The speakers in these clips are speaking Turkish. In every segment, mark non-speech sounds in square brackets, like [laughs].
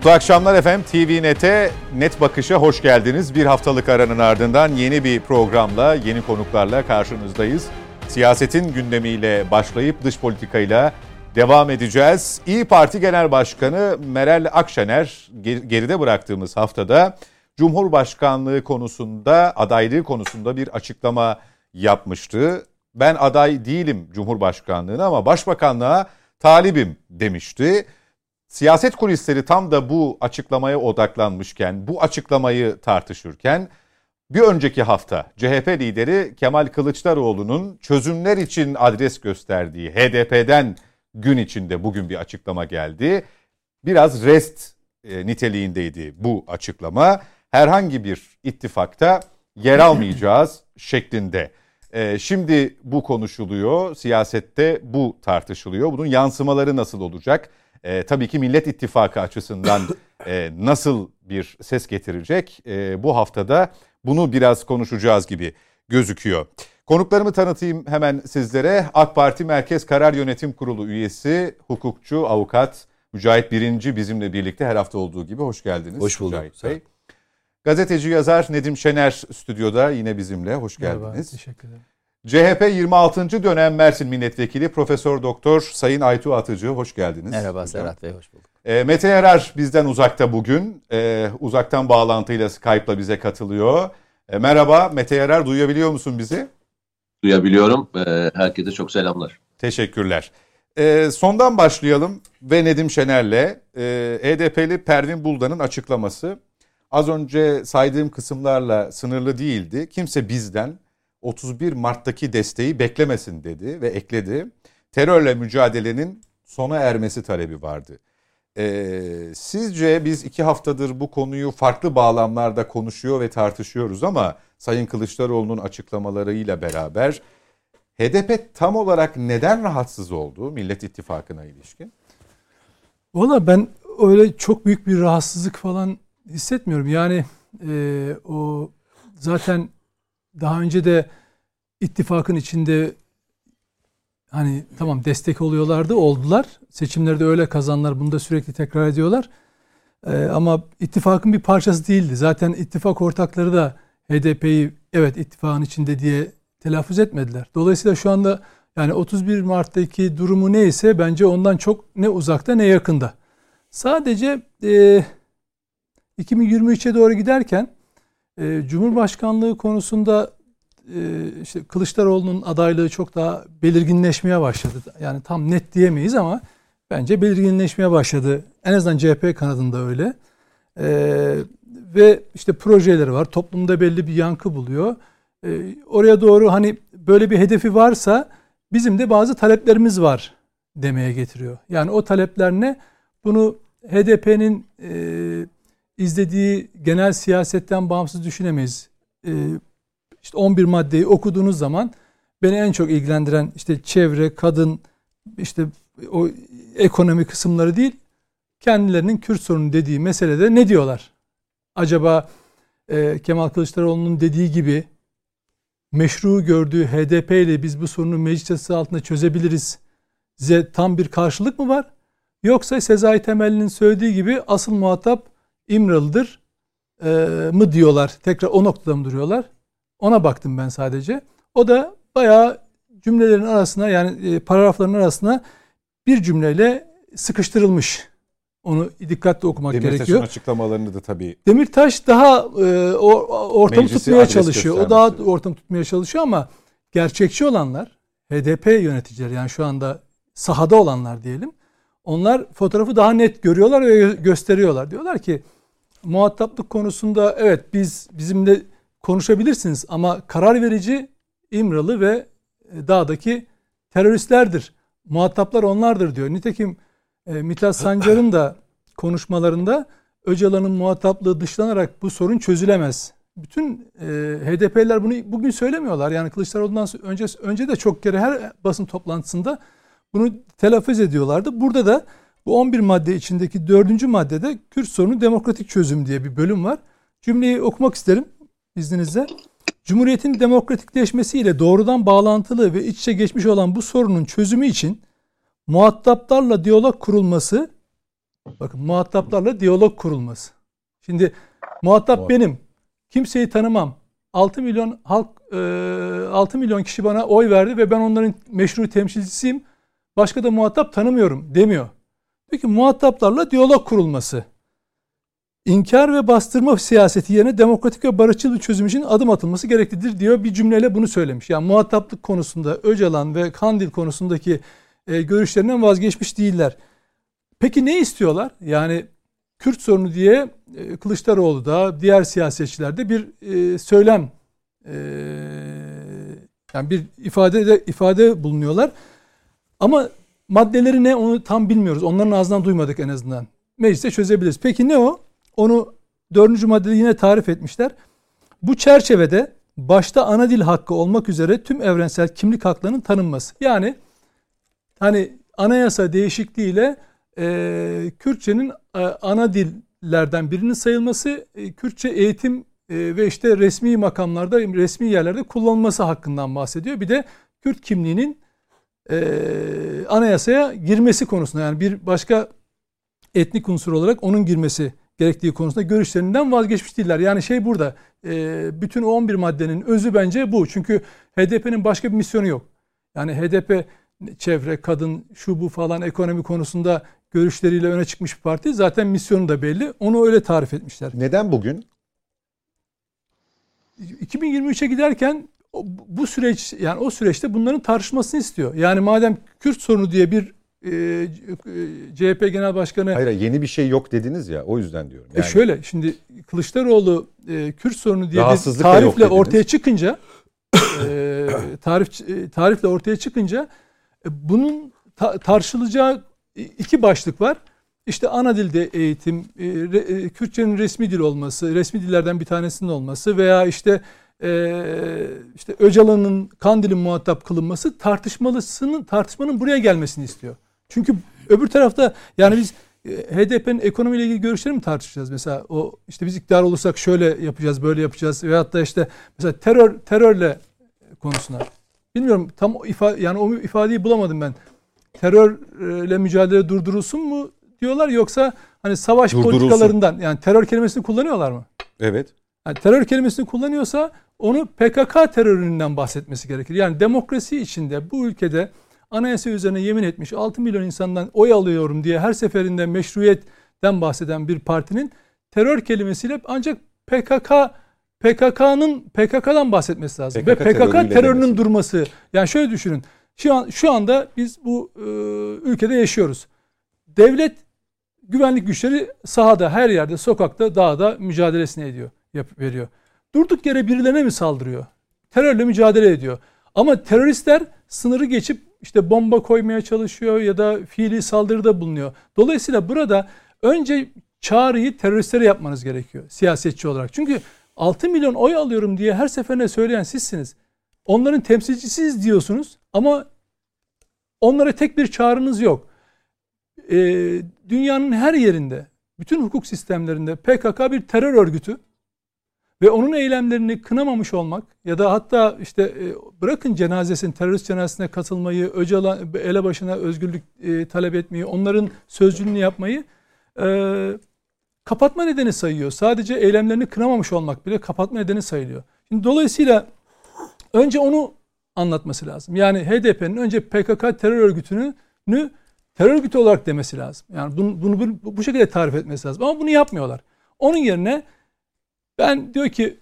Mutlu akşamlar efendim. TV Net'e Net Bakış'a hoş geldiniz. Bir haftalık aranın ardından yeni bir programla, yeni konuklarla karşınızdayız. Siyasetin gündemiyle başlayıp dış politikayla devam edeceğiz. İyi Parti Genel Başkanı Meral Akşener geride bıraktığımız haftada Cumhurbaşkanlığı konusunda, adaylığı konusunda bir açıklama yapmıştı. Ben aday değilim Cumhurbaşkanlığına ama başbakanlığa talibim demişti. Siyaset kulisleri tam da bu açıklamaya odaklanmışken, bu açıklamayı tartışırken bir önceki hafta CHP lideri Kemal Kılıçdaroğlu'nun çözümler için adres gösterdiği HDP'den gün içinde bugün bir açıklama geldi. Biraz rest e, niteliğindeydi bu açıklama. Herhangi bir ittifakta yer [laughs] almayacağız şeklinde. E, şimdi bu konuşuluyor, siyasette bu tartışılıyor. Bunun yansımaları nasıl olacak? E, tabii ki Millet İttifakı açısından [laughs] e, nasıl bir ses getirecek? E, bu haftada bunu biraz konuşacağız gibi gözüküyor. Konuklarımı tanıtayım hemen sizlere. AK Parti Merkez Karar Yönetim Kurulu üyesi, hukukçu, avukat Mücahit Birinci bizimle birlikte her hafta olduğu gibi hoş geldiniz. Hoş bulduk. Mücahit Bey. Gazeteci yazar Nedim Şener stüdyoda yine bizimle. Hoş geldiniz. Merhaba, teşekkür ederim. CHP 26. dönem Mersin Milletvekili Profesör Doktor Sayın Aytu Atıcı hoş geldiniz. Merhaba Serhat Bey hoş bulduk. E, Mete Yarar bizden uzakta bugün. E, uzaktan bağlantıyla Skype'la bize katılıyor. E, merhaba Mete Yarar duyabiliyor musun bizi? Duyabiliyorum. E, herkese çok selamlar. Teşekkürler. E, sondan başlayalım ve Nedim Şener'le e, HDP'li Pervin Buldan'ın açıklaması. Az önce saydığım kısımlarla sınırlı değildi. Kimse bizden 31 Mart'taki desteği beklemesin dedi ve ekledi. Terörle mücadelenin sona ermesi talebi vardı. Ee, sizce biz iki haftadır bu konuyu farklı bağlamlarda konuşuyor ve tartışıyoruz ama Sayın Kılıçdaroğlu'nun açıklamalarıyla beraber HDP tam olarak neden rahatsız oldu Millet İttifakı'na ilişkin? Valla ben öyle çok büyük bir rahatsızlık falan hissetmiyorum. Yani e, o zaten daha önce de ittifakın içinde hani tamam destek oluyorlardı, oldular. Seçimlerde öyle kazanlar, bunu da sürekli tekrar ediyorlar. Ee, ama ittifakın bir parçası değildi. Zaten ittifak ortakları da HDP'yi evet ittifakın içinde diye telaffuz etmediler. Dolayısıyla şu anda yani 31 Mart'taki durumu neyse bence ondan çok ne uzakta ne yakında. Sadece e, 2023'e doğru giderken e, Cumhurbaşkanlığı konusunda e, işte Kılıçdaroğlu'nun adaylığı çok daha belirginleşmeye başladı. Yani tam net diyemeyiz ama bence belirginleşmeye başladı. En azından CHP kanadında öyle. Ee, ve işte projeleri var. Toplumda belli bir yankı buluyor. Ee, oraya doğru hani böyle bir hedefi varsa bizim de bazı taleplerimiz var demeye getiriyor. Yani o talepler ne? Bunu HDP'nin e, izlediği genel siyasetten bağımsız düşünemeyiz. E, işte 11 maddeyi okuduğunuz zaman beni en çok ilgilendiren işte çevre, kadın, işte o ekonomi kısımları değil, kendilerinin Kürt sorunu dediği meselede ne diyorlar? Acaba e, Kemal Kılıçdaroğlu'nun dediği gibi meşru gördüğü HDP ile biz bu sorunu meclis altında çözebiliriz. Size tam bir karşılık mı var? Yoksa Sezai Temelli'nin söylediği gibi asıl muhatap İmralı'dır e, mı diyorlar? Tekrar o noktada mı duruyorlar? Ona baktım ben sadece. O da bayağı cümlelerin arasına yani e, paragrafların arasına bir cümleyle sıkıştırılmış. Onu dikkatli okumak Demirtaş'ın gerekiyor. Demirtaş'ın açıklamalarını da tabii. Demirtaş daha e, ortamı tutmaya çalışıyor. O daha ortamı tutmaya çalışıyor ama gerçekçi olanlar HDP yöneticileri yani şu anda sahada olanlar diyelim. Onlar fotoğrafı daha net görüyorlar ve gösteriyorlar. Diyorlar ki muhataplık konusunda evet biz bizimle konuşabilirsiniz ama karar verici İmralı ve e, dağdaki teröristlerdir. Muhataplar onlardır diyor. Nitekim e, Mithat Sancar'ın da konuşmalarında Öcalan'ın muhataplığı dışlanarak bu sorun çözülemez. Bütün e, HDP'liler bunu bugün söylemiyorlar. Yani Kılıçdaroğlu'ndan önce önce de çok kere her basın toplantısında bunu telaffuz ediyorlardı. Burada da bu 11 madde içindeki dördüncü maddede Kürt sorunu demokratik çözüm diye bir bölüm var. Cümleyi okumak isterim izninizle. Cumhuriyetin demokratikleşmesiyle doğrudan bağlantılı ve iç içe geçmiş olan bu sorunun çözümü için muhataplarla diyalog kurulması Bakın muhataplarla diyalog kurulması. Şimdi muhatap benim. Kimseyi tanımam. 6 milyon halk e, 6 milyon kişi bana oy verdi ve ben onların meşru temsilcisiyim. Başka da muhatap tanımıyorum demiyor. Diyor ki muhataplarla diyalog kurulması. İnkar ve bastırma siyaseti yerine demokratik ve barışçıl bir çözüm için adım atılması gereklidir diyor. Bir cümleyle bunu söylemiş. Yani muhataplık konusunda Öcalan ve Kandil konusundaki e, görüşlerinden vazgeçmiş değiller. Peki ne istiyorlar? Yani Kürt sorunu diye e, Kılıçdaroğlu da diğer siyasetçiler de bir e, söylem e, yani bir ifade de ifade bulunuyorlar. Ama maddeleri ne onu tam bilmiyoruz. Onların ağzından duymadık en azından. Mecliste çözebiliriz. Peki ne o? Onu dördüncü maddede yine tarif etmişler. Bu çerçevede başta ana dil hakkı olmak üzere tüm evrensel kimlik haklarının tanınması. Yani hani anayasa değişikliğiyle e, Kürtçenin e, ana dillerden birinin sayılması, e, Kürtçe eğitim e, ve işte resmi makamlarda, resmi yerlerde kullanılması hakkından bahsediyor. Bir de Kürt kimliğinin e, anayasaya girmesi konusunda yani bir başka etnik unsur olarak onun girmesi gerektiği konusunda görüşlerinden vazgeçmiş değiller. Yani şey burada e, bütün o 11 maddenin özü bence bu. Çünkü HDP'nin başka bir misyonu yok. Yani HDP çevre, kadın, şu bu falan ekonomi konusunda görüşleriyle öne çıkmış bir parti. Zaten misyonu da belli. Onu öyle tarif etmişler. Neden bugün? 2023'e giderken bu süreç yani o süreçte bunların tartışmasını istiyor. Yani madem Kürt sorunu diye bir e, CHP Genel Başkanı Hayır yeni bir şey yok dediniz ya o yüzden diyorum. Yani, e şöyle şimdi Kılıçdaroğlu e, Kürt sorunu diye bir tarifle ortaya çıkınca e, [coughs] tarif e, tarifle ortaya çıkınca e, bunun ta, tartışılacağı iki başlık var. İşte ana dilde eğitim, e, e, Kürtçenin resmi dil olması, resmi dillerden bir tanesinin olması veya işte e, işte Öcalan'ın Kandil'in muhatap kılınması tartışmalısının tartışmanın buraya gelmesini istiyor. Çünkü öbür tarafta yani biz e, HDP'nin ekonomiyle ilgili görüşleri mi tartışacağız mesela o işte biz iktidar olursak şöyle yapacağız böyle yapacağız veyahut da işte mesela terör terörle konusuna bilmiyorum tam ifade yani o ifadeyi bulamadım ben terörle mücadele durdurulsun mu diyorlar yoksa hani savaş politikalarından yani terör kelimesini kullanıyorlar mı? Evet. Yani terör kelimesini kullanıyorsa onu PKK teröründen bahsetmesi gerekir. Yani demokrasi içinde bu ülkede anayasa üzerine yemin etmiş 6 milyon insandan oy alıyorum diye her seferinde meşruiyetten bahseden bir partinin terör kelimesiyle ancak PKK PKK'nın PKK'dan bahsetmesi lazım. PKK Ve PKK terörünün demesi. durması. Yani şöyle düşünün. Şu an şu anda biz bu e, ülkede yaşıyoruz. Devlet güvenlik güçleri sahada, her yerde, sokakta, dağda mücadelesini ediyor, yap, veriyor. Durduk yere birilerine mi saldırıyor? Terörle mücadele ediyor. Ama teröristler sınırı geçip işte bomba koymaya çalışıyor ya da fiili saldırıda bulunuyor. Dolayısıyla burada önce çağrıyı teröristlere yapmanız gerekiyor siyasetçi olarak. Çünkü 6 milyon oy alıyorum diye her seferinde söyleyen sizsiniz. Onların temsilcisiyiz diyorsunuz ama onlara tek bir çağrınız yok. Ee, dünyanın her yerinde, bütün hukuk sistemlerinde PKK bir terör örgütü ve onun eylemlerini kınamamış olmak ya da hatta işte e, bırakın cenazesin terörist cenazesine katılmayı, Öcalan elebaşına özgürlük e, talep etmeyi, onların sözcülüğünü yapmayı e, kapatma nedeni sayıyor. Sadece eylemlerini kınamamış olmak bile kapatma nedeni sayılıyor. Şimdi dolayısıyla önce onu anlatması lazım. Yani HDP'nin önce PKK terör örgütünü terör örgütü olarak demesi lazım. Yani bunu, bunu, bu şekilde tarif etmesi lazım. Ama bunu yapmıyorlar. Onun yerine ben diyor ki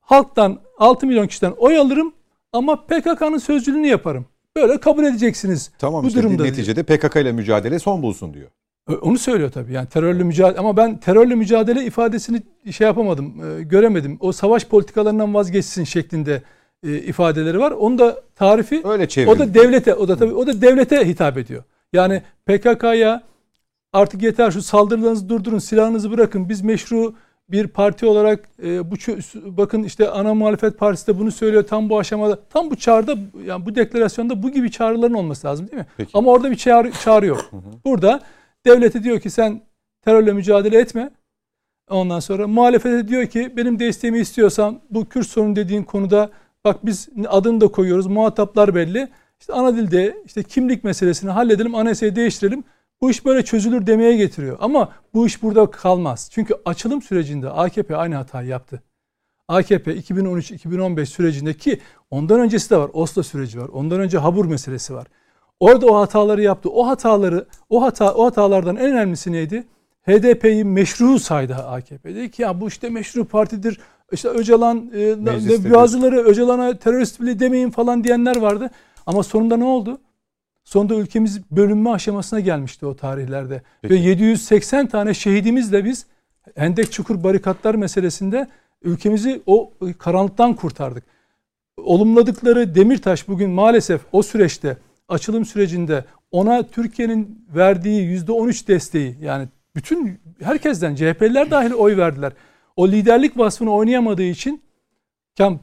halktan 6 milyon kişiden oy alırım ama PKK'nın sözcülüğünü yaparım. Böyle kabul edeceksiniz. Tamam bu işte durumda neticede diyor. PKK ile mücadele son bulsun diyor. Onu söylüyor tabii. Yani terörle mücadele ama ben terörle mücadele ifadesini şey yapamadım, e, göremedim. O savaş politikalarından vazgeçsin şeklinde e, ifadeleri var. Onu da tarifi öyle O da devlete, o da tabii o da devlete hitap ediyor. Yani PKK'ya artık yeter şu saldırılarınızı durdurun, silahınızı bırakın. Biz meşru bir parti olarak e, bu bakın işte ana muhalefet partisi de bunu söylüyor tam bu aşamada. Tam bu çağrıda yani bu deklarasyonda bu gibi çağrıların olması lazım değil mi? Peki. Ama orada bir çağrı, çağrı yok. Burada devlete diyor ki sen terörle mücadele etme. Ondan sonra muhalefete diyor ki benim desteğimi istiyorsan bu Kürt sorunu dediğin konuda bak biz adını da koyuyoruz. Muhataplar belli. İşte ana dilde işte kimlik meselesini halledelim, anayasayı değiştirelim. Bu iş böyle çözülür demeye getiriyor. Ama bu iş burada kalmaz. Çünkü açılım sürecinde AKP aynı hatayı yaptı. AKP 2013-2015 sürecindeki ondan öncesi de var. Oslo süreci var. Ondan önce Habur meselesi var. Orada o hataları yaptı. O hataları, o hata, o hatalardan en önemlisi neydi? HDP'yi meşru saydı AKP. Dedi ki ya bu işte meşru partidir. İşte Öcalan, e, bazıları Öcalan'a terörist bile demeyin falan diyenler vardı. Ama sonunda ne oldu? Sonunda ülkemiz bölünme aşamasına gelmişti o tarihlerde. Peki. Ve 780 tane şehidimizle biz Hendek Çukur barikatlar meselesinde ülkemizi o karanlıktan kurtardık. Olumladıkları Demirtaş bugün maalesef o süreçte açılım sürecinde ona Türkiye'nin verdiği %13 desteği yani bütün herkesten CHP'liler dahil oy verdiler. O liderlik vasfını oynayamadığı için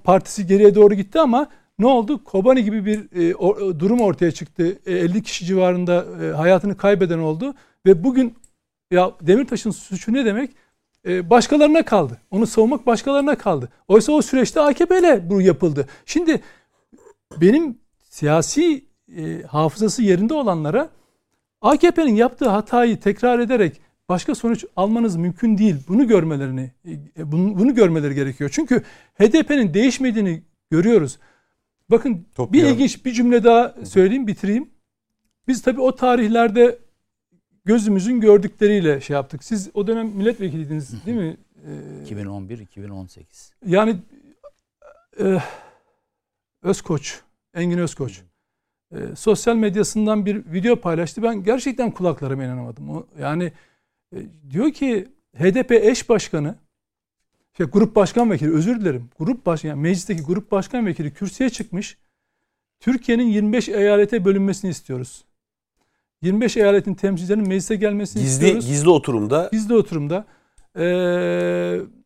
partisi geriye doğru gitti ama ne oldu? Kobani gibi bir e, o, durum ortaya çıktı. E, 50 kişi civarında e, hayatını kaybeden oldu ve bugün ya Demirtaş'ın suçu ne demek? E, başkalarına kaldı. Onu savunmak başkalarına kaldı. Oysa o süreçte AKP ile bu yapıldı. Şimdi benim siyasi e, hafızası yerinde olanlara AKP'nin yaptığı hatayı tekrar ederek başka sonuç almanız mümkün değil. Bunu görmelerini e, bunu, bunu görmeleri gerekiyor. Çünkü HDP'nin değişmediğini görüyoruz. Bakın bir ilginç bir cümle daha söyleyeyim bitireyim. Biz tabii o tarihlerde gözümüzün gördükleriyle şey yaptık. Siz o dönem milletvekiliydiniz değil mi? 2011-2018. Yani e, Özkoç, Engin Özkoç e, sosyal medyasından bir video paylaştı. Ben gerçekten kulaklarıma inanamadım. O, yani e, diyor ki HDP eş başkanı şey, grup başkan vekili özür dilerim. Grup başkan yani meclisteki grup başkan vekili kürsüye çıkmış. Türkiye'nin 25 eyalete bölünmesini istiyoruz. 25 eyaletin temsilcilerinin meclise gelmesini gizli, istiyoruz. Gizli oturumda. Gizli oturumda. Ee,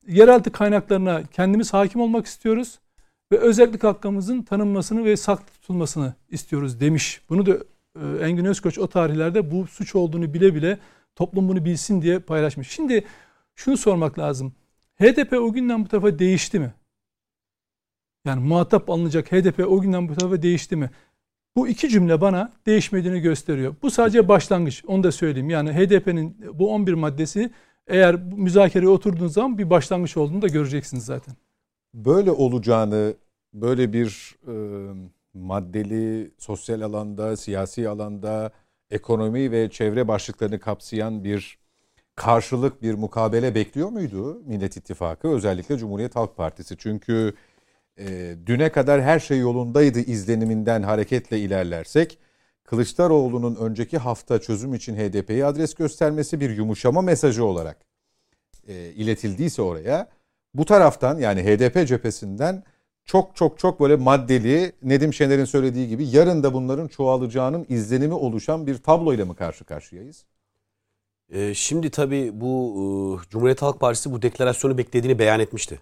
yeraltı kaynaklarına kendimiz hakim olmak istiyoruz. Ve özellik hakkımızın tanınmasını ve saklı tutulmasını istiyoruz demiş. Bunu da e, Engin Özkoç o tarihlerde bu suç olduğunu bile bile toplum bunu bilsin diye paylaşmış. Şimdi şunu sormak lazım. HDP o günden bu tarafa değişti mi? Yani muhatap alınacak HDP o günden bu tarafa değişti mi? Bu iki cümle bana değişmediğini gösteriyor. Bu sadece başlangıç. Onu da söyleyeyim. Yani HDP'nin bu 11 maddesi eğer müzakereye oturduğunuz zaman bir başlangıç olduğunu da göreceksiniz zaten. Böyle olacağını, böyle bir e, maddeli sosyal alanda, siyasi alanda, ekonomi ve çevre başlıklarını kapsayan bir karşılık, bir mukabele bekliyor muydu Millet İttifakı? Özellikle Cumhuriyet Halk Partisi. Çünkü e, düne kadar her şey yolundaydı izleniminden hareketle ilerlersek Kılıçdaroğlu'nun önceki hafta çözüm için HDP'yi adres göstermesi bir yumuşama mesajı olarak e, iletildiyse oraya bu taraftan yani HDP cephesinden çok çok çok böyle maddeli Nedim Şener'in söylediği gibi yarın da bunların çoğalacağının izlenimi oluşan bir tabloyla mı karşı karşıyayız? Ee, şimdi tabii bu e, Cumhuriyet Halk Partisi bu deklarasyonu beklediğini beyan etmişti.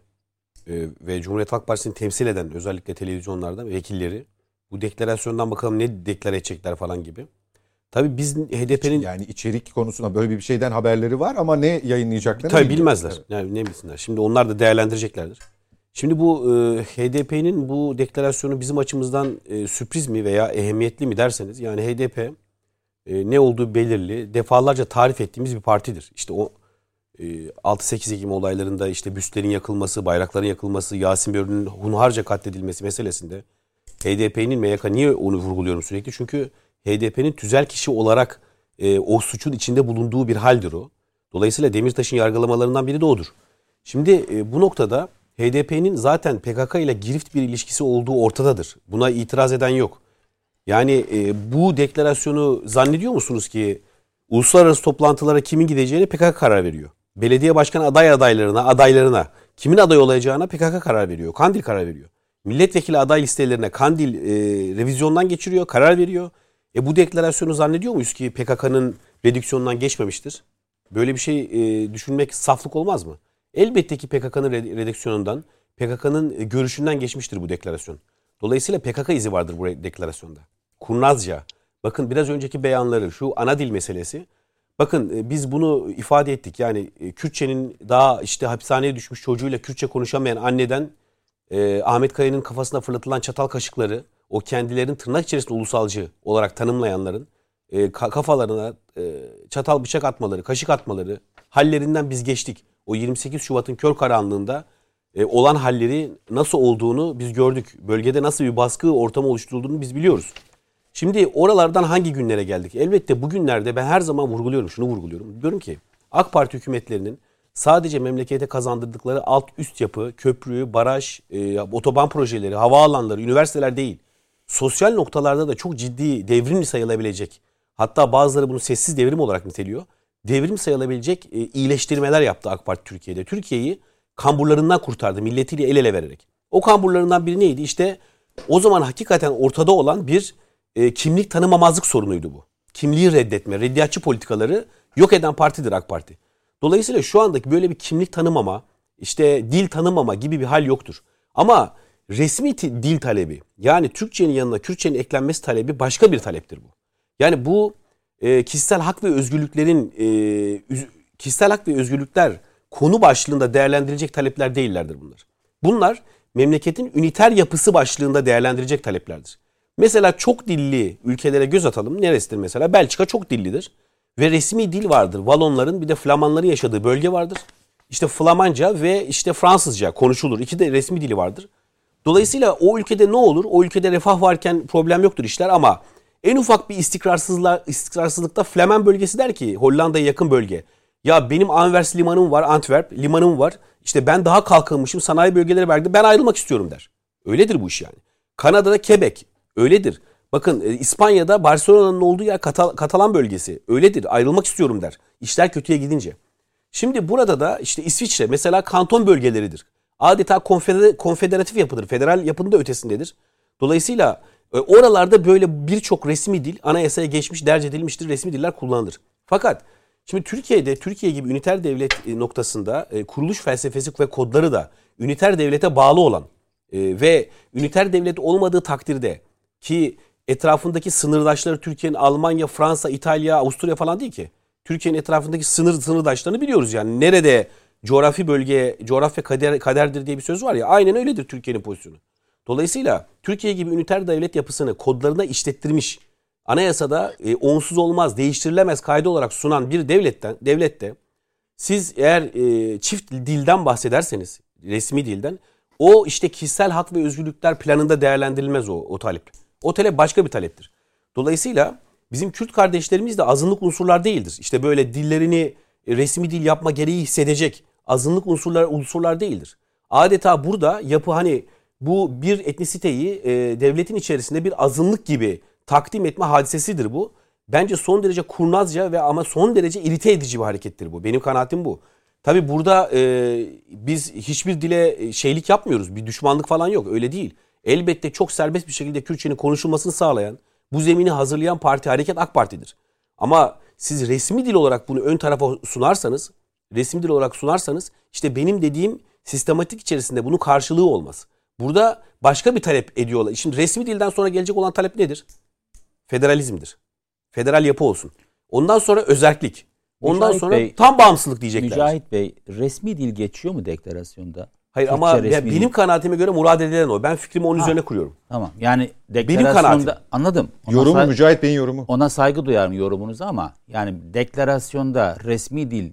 Ee, ve Cumhuriyet Halk Partisi'ni temsil eden özellikle televizyonlarda vekilleri bu deklarasyondan bakalım ne deklar edecekler falan gibi. Tabii biz HDP'nin... Yani içerik konusunda böyle bir şeyden haberleri var ama ne yayınlayacaklarını Tabii bilmezler. Evet. Yani ne bilsinler. Şimdi onlar da değerlendireceklerdir. Şimdi bu e, HDP'nin bu deklarasyonu bizim açımızdan e, sürpriz mi veya ehemmiyetli mi derseniz yani HDP e, ne olduğu belirli defalarca tarif ettiğimiz bir partidir. İşte o 6-8 Ekim olaylarında işte büstlerin yakılması, bayrakların yakılması, Yasin Börü'nün hunharca katledilmesi meselesinde HDP'nin MYK niye onu vurguluyorum sürekli? Çünkü HDP'nin tüzel kişi olarak e, o suçun içinde bulunduğu bir haldir o. Dolayısıyla Demirtaş'ın yargılamalarından biri de odur. Şimdi e, bu noktada HDP'nin zaten PKK ile girift bir ilişkisi olduğu ortadadır. Buna itiraz eden yok. Yani e, bu deklarasyonu zannediyor musunuz ki uluslararası toplantılara kimin gideceğine PKK karar veriyor. Belediye başkan aday adaylarına, adaylarına kimin aday olacağına PKK karar veriyor. Kandil karar veriyor. Milletvekili aday listelerine Kandil e, revizyondan geçiriyor, karar veriyor. E bu deklarasyonu zannediyor muyuz ki PKK'nın redüksiyonundan geçmemiştir? Böyle bir şey e, düşünmek saflık olmaz mı? Elbette ki PKK'nın redüksiyonundan, PKK'nın e, görüşünden geçmiştir bu deklarasyon. Dolayısıyla PKK izi vardır bu deklarasyonda. Kurnazca. Bakın biraz önceki beyanları, şu ana dil meselesi. Bakın e, biz bunu ifade ettik. Yani e, Kürtçenin daha işte hapishaneye düşmüş çocuğuyla Kürtçe konuşamayan anneden e, Ahmet Kaya'nın kafasına fırlatılan çatal kaşıkları o kendilerinin tırnak içerisinde ulusalcı olarak tanımlayanların e, kafalarına e, çatal bıçak atmaları, kaşık atmaları hallerinden biz geçtik. O 28 Şubat'ın kör karanlığında e, olan halleri nasıl olduğunu biz gördük. Bölgede nasıl bir baskı ortamı oluşturulduğunu biz biliyoruz. Şimdi oralardan hangi günlere geldik? Elbette bugünlerde ben her zaman vurguluyorum, şunu vurguluyorum. Diyorum ki AK Parti hükümetlerinin sadece memlekete kazandırdıkları alt üst yapı, köprü, baraj, e, otoban projeleri, havaalanları, üniversiteler değil. Sosyal noktalarda da çok ciddi devrim sayılabilecek. Hatta bazıları bunu sessiz devrim olarak niteliyor. Devrim sayılabilecek e, iyileştirmeler yaptı AK Parti Türkiye'de. Türkiye'yi kamburlarından kurtardı milletiyle el ele vererek. O kamburlarından biri neydi? İşte o zaman hakikaten ortada olan bir e, kimlik tanımamazlık sorunuydu bu. Kimliği reddetme, reddiyatçı politikaları yok eden partidir AK Parti. Dolayısıyla şu andaki böyle bir kimlik tanımama, işte dil tanımama gibi bir hal yoktur. Ama resmi dil talebi yani Türkçenin yanına Kürtçenin eklenmesi talebi başka bir taleptir bu. Yani bu e, kişisel hak ve özgürlüklerin e, kişisel hak ve özgürlükler konu başlığında değerlendirilecek talepler değillerdir bunlar. Bunlar memleketin üniter yapısı başlığında değerlendirecek taleplerdir. Mesela çok dilli ülkelere göz atalım. Neresidir mesela? Belçika çok dillidir. Ve resmi dil vardır. Valonların bir de Flamanların yaşadığı bölge vardır. İşte Flamanca ve işte Fransızca konuşulur. İki de resmi dili vardır. Dolayısıyla o ülkede ne olur? O ülkede refah varken problem yoktur işler ama en ufak bir istikrarsızlıkta Flemen bölgesi der ki Hollanda'ya yakın bölge. Ya benim Anvers limanım var, Antwerp limanım var. İşte ben daha kalkınmışım, sanayi bölgeleri verdi. Ben ayrılmak istiyorum der. Öyledir bu iş yani. Kanada'da Quebec öyledir. Bakın e, İspanya'da Barcelona'nın olduğu yer Katal Katalan bölgesi. Öyledir. Ayrılmak istiyorum der. İşler kötüye gidince. Şimdi burada da işte İsviçre mesela kanton bölgeleridir. Adeta konfeder konfederatif yapıdır. Federal yapının da ötesindedir. Dolayısıyla e, oralarda böyle birçok resmi dil anayasaya geçmiş, derc edilmiştir. Resmi diller kullanılır. Fakat şimdi Türkiye'de Türkiye gibi üniter devlet e, noktasında kuruluş felsefesi ve kodları da üniter devlete bağlı olan ve üniter devlet olmadığı takdirde ki etrafındaki sınırdaşları Türkiye'nin Almanya, Fransa, İtalya, Avusturya falan değil ki. Türkiye'nin etrafındaki sınır sınırdaşlarını biliyoruz yani. Nerede coğrafi bölge, coğrafya kader, kaderdir diye bir söz var ya. Aynen öyledir Türkiye'nin pozisyonu. Dolayısıyla Türkiye gibi üniter devlet yapısını kodlarına işlettirmiş, anayasada e, onsuz olmaz, değiştirilemez kaydı olarak sunan bir devletten, devlette siz eğer e, çift dilden bahsederseniz, resmi dilden, o işte kişisel hak ve özgürlükler planında değerlendirilmez o, o talep. O talep başka bir taleptir. Dolayısıyla bizim Kürt kardeşlerimiz de azınlık unsurlar değildir. İşte böyle dillerini e, resmi dil yapma gereği hissedecek azınlık unsurlar unsurlar değildir. Adeta burada yapı hani bu bir etnisiteyi e, devletin içerisinde bir azınlık gibi takdim etme hadisesidir bu. Bence son derece kurnazca ve ama son derece irite edici bir harekettir bu. Benim kanaatim bu. Tabi burada e, biz hiçbir dile e, şeylik yapmıyoruz. Bir düşmanlık falan yok. Öyle değil elbette çok serbest bir şekilde Kürtçenin konuşulmasını sağlayan, bu zemini hazırlayan parti Hareket AK Parti'dir. Ama siz resmi dil olarak bunu ön tarafa sunarsanız, resmi dil olarak sunarsanız işte benim dediğim sistematik içerisinde bunun karşılığı olmaz. Burada başka bir talep ediyorlar. Şimdi resmi dilden sonra gelecek olan talep nedir? Federalizmdir. Federal yapı olsun. Ondan sonra özerklik. Ondan Mücahit sonra Bey, tam bağımsızlık diyecekler. Mücahit Bey resmi dil geçiyor mu deklarasyonda? Hayır Türkçe ama ya benim kanaatime göre murad edilen o. Ben fikrimi onun ha, üzerine kuruyorum. Tamam. Yani deklarasyonda anladım. Ona yorumu say- Mücahit Bey'in yorumu. Ona saygı duyarım yorumunuza ama yani deklarasyonda resmi dil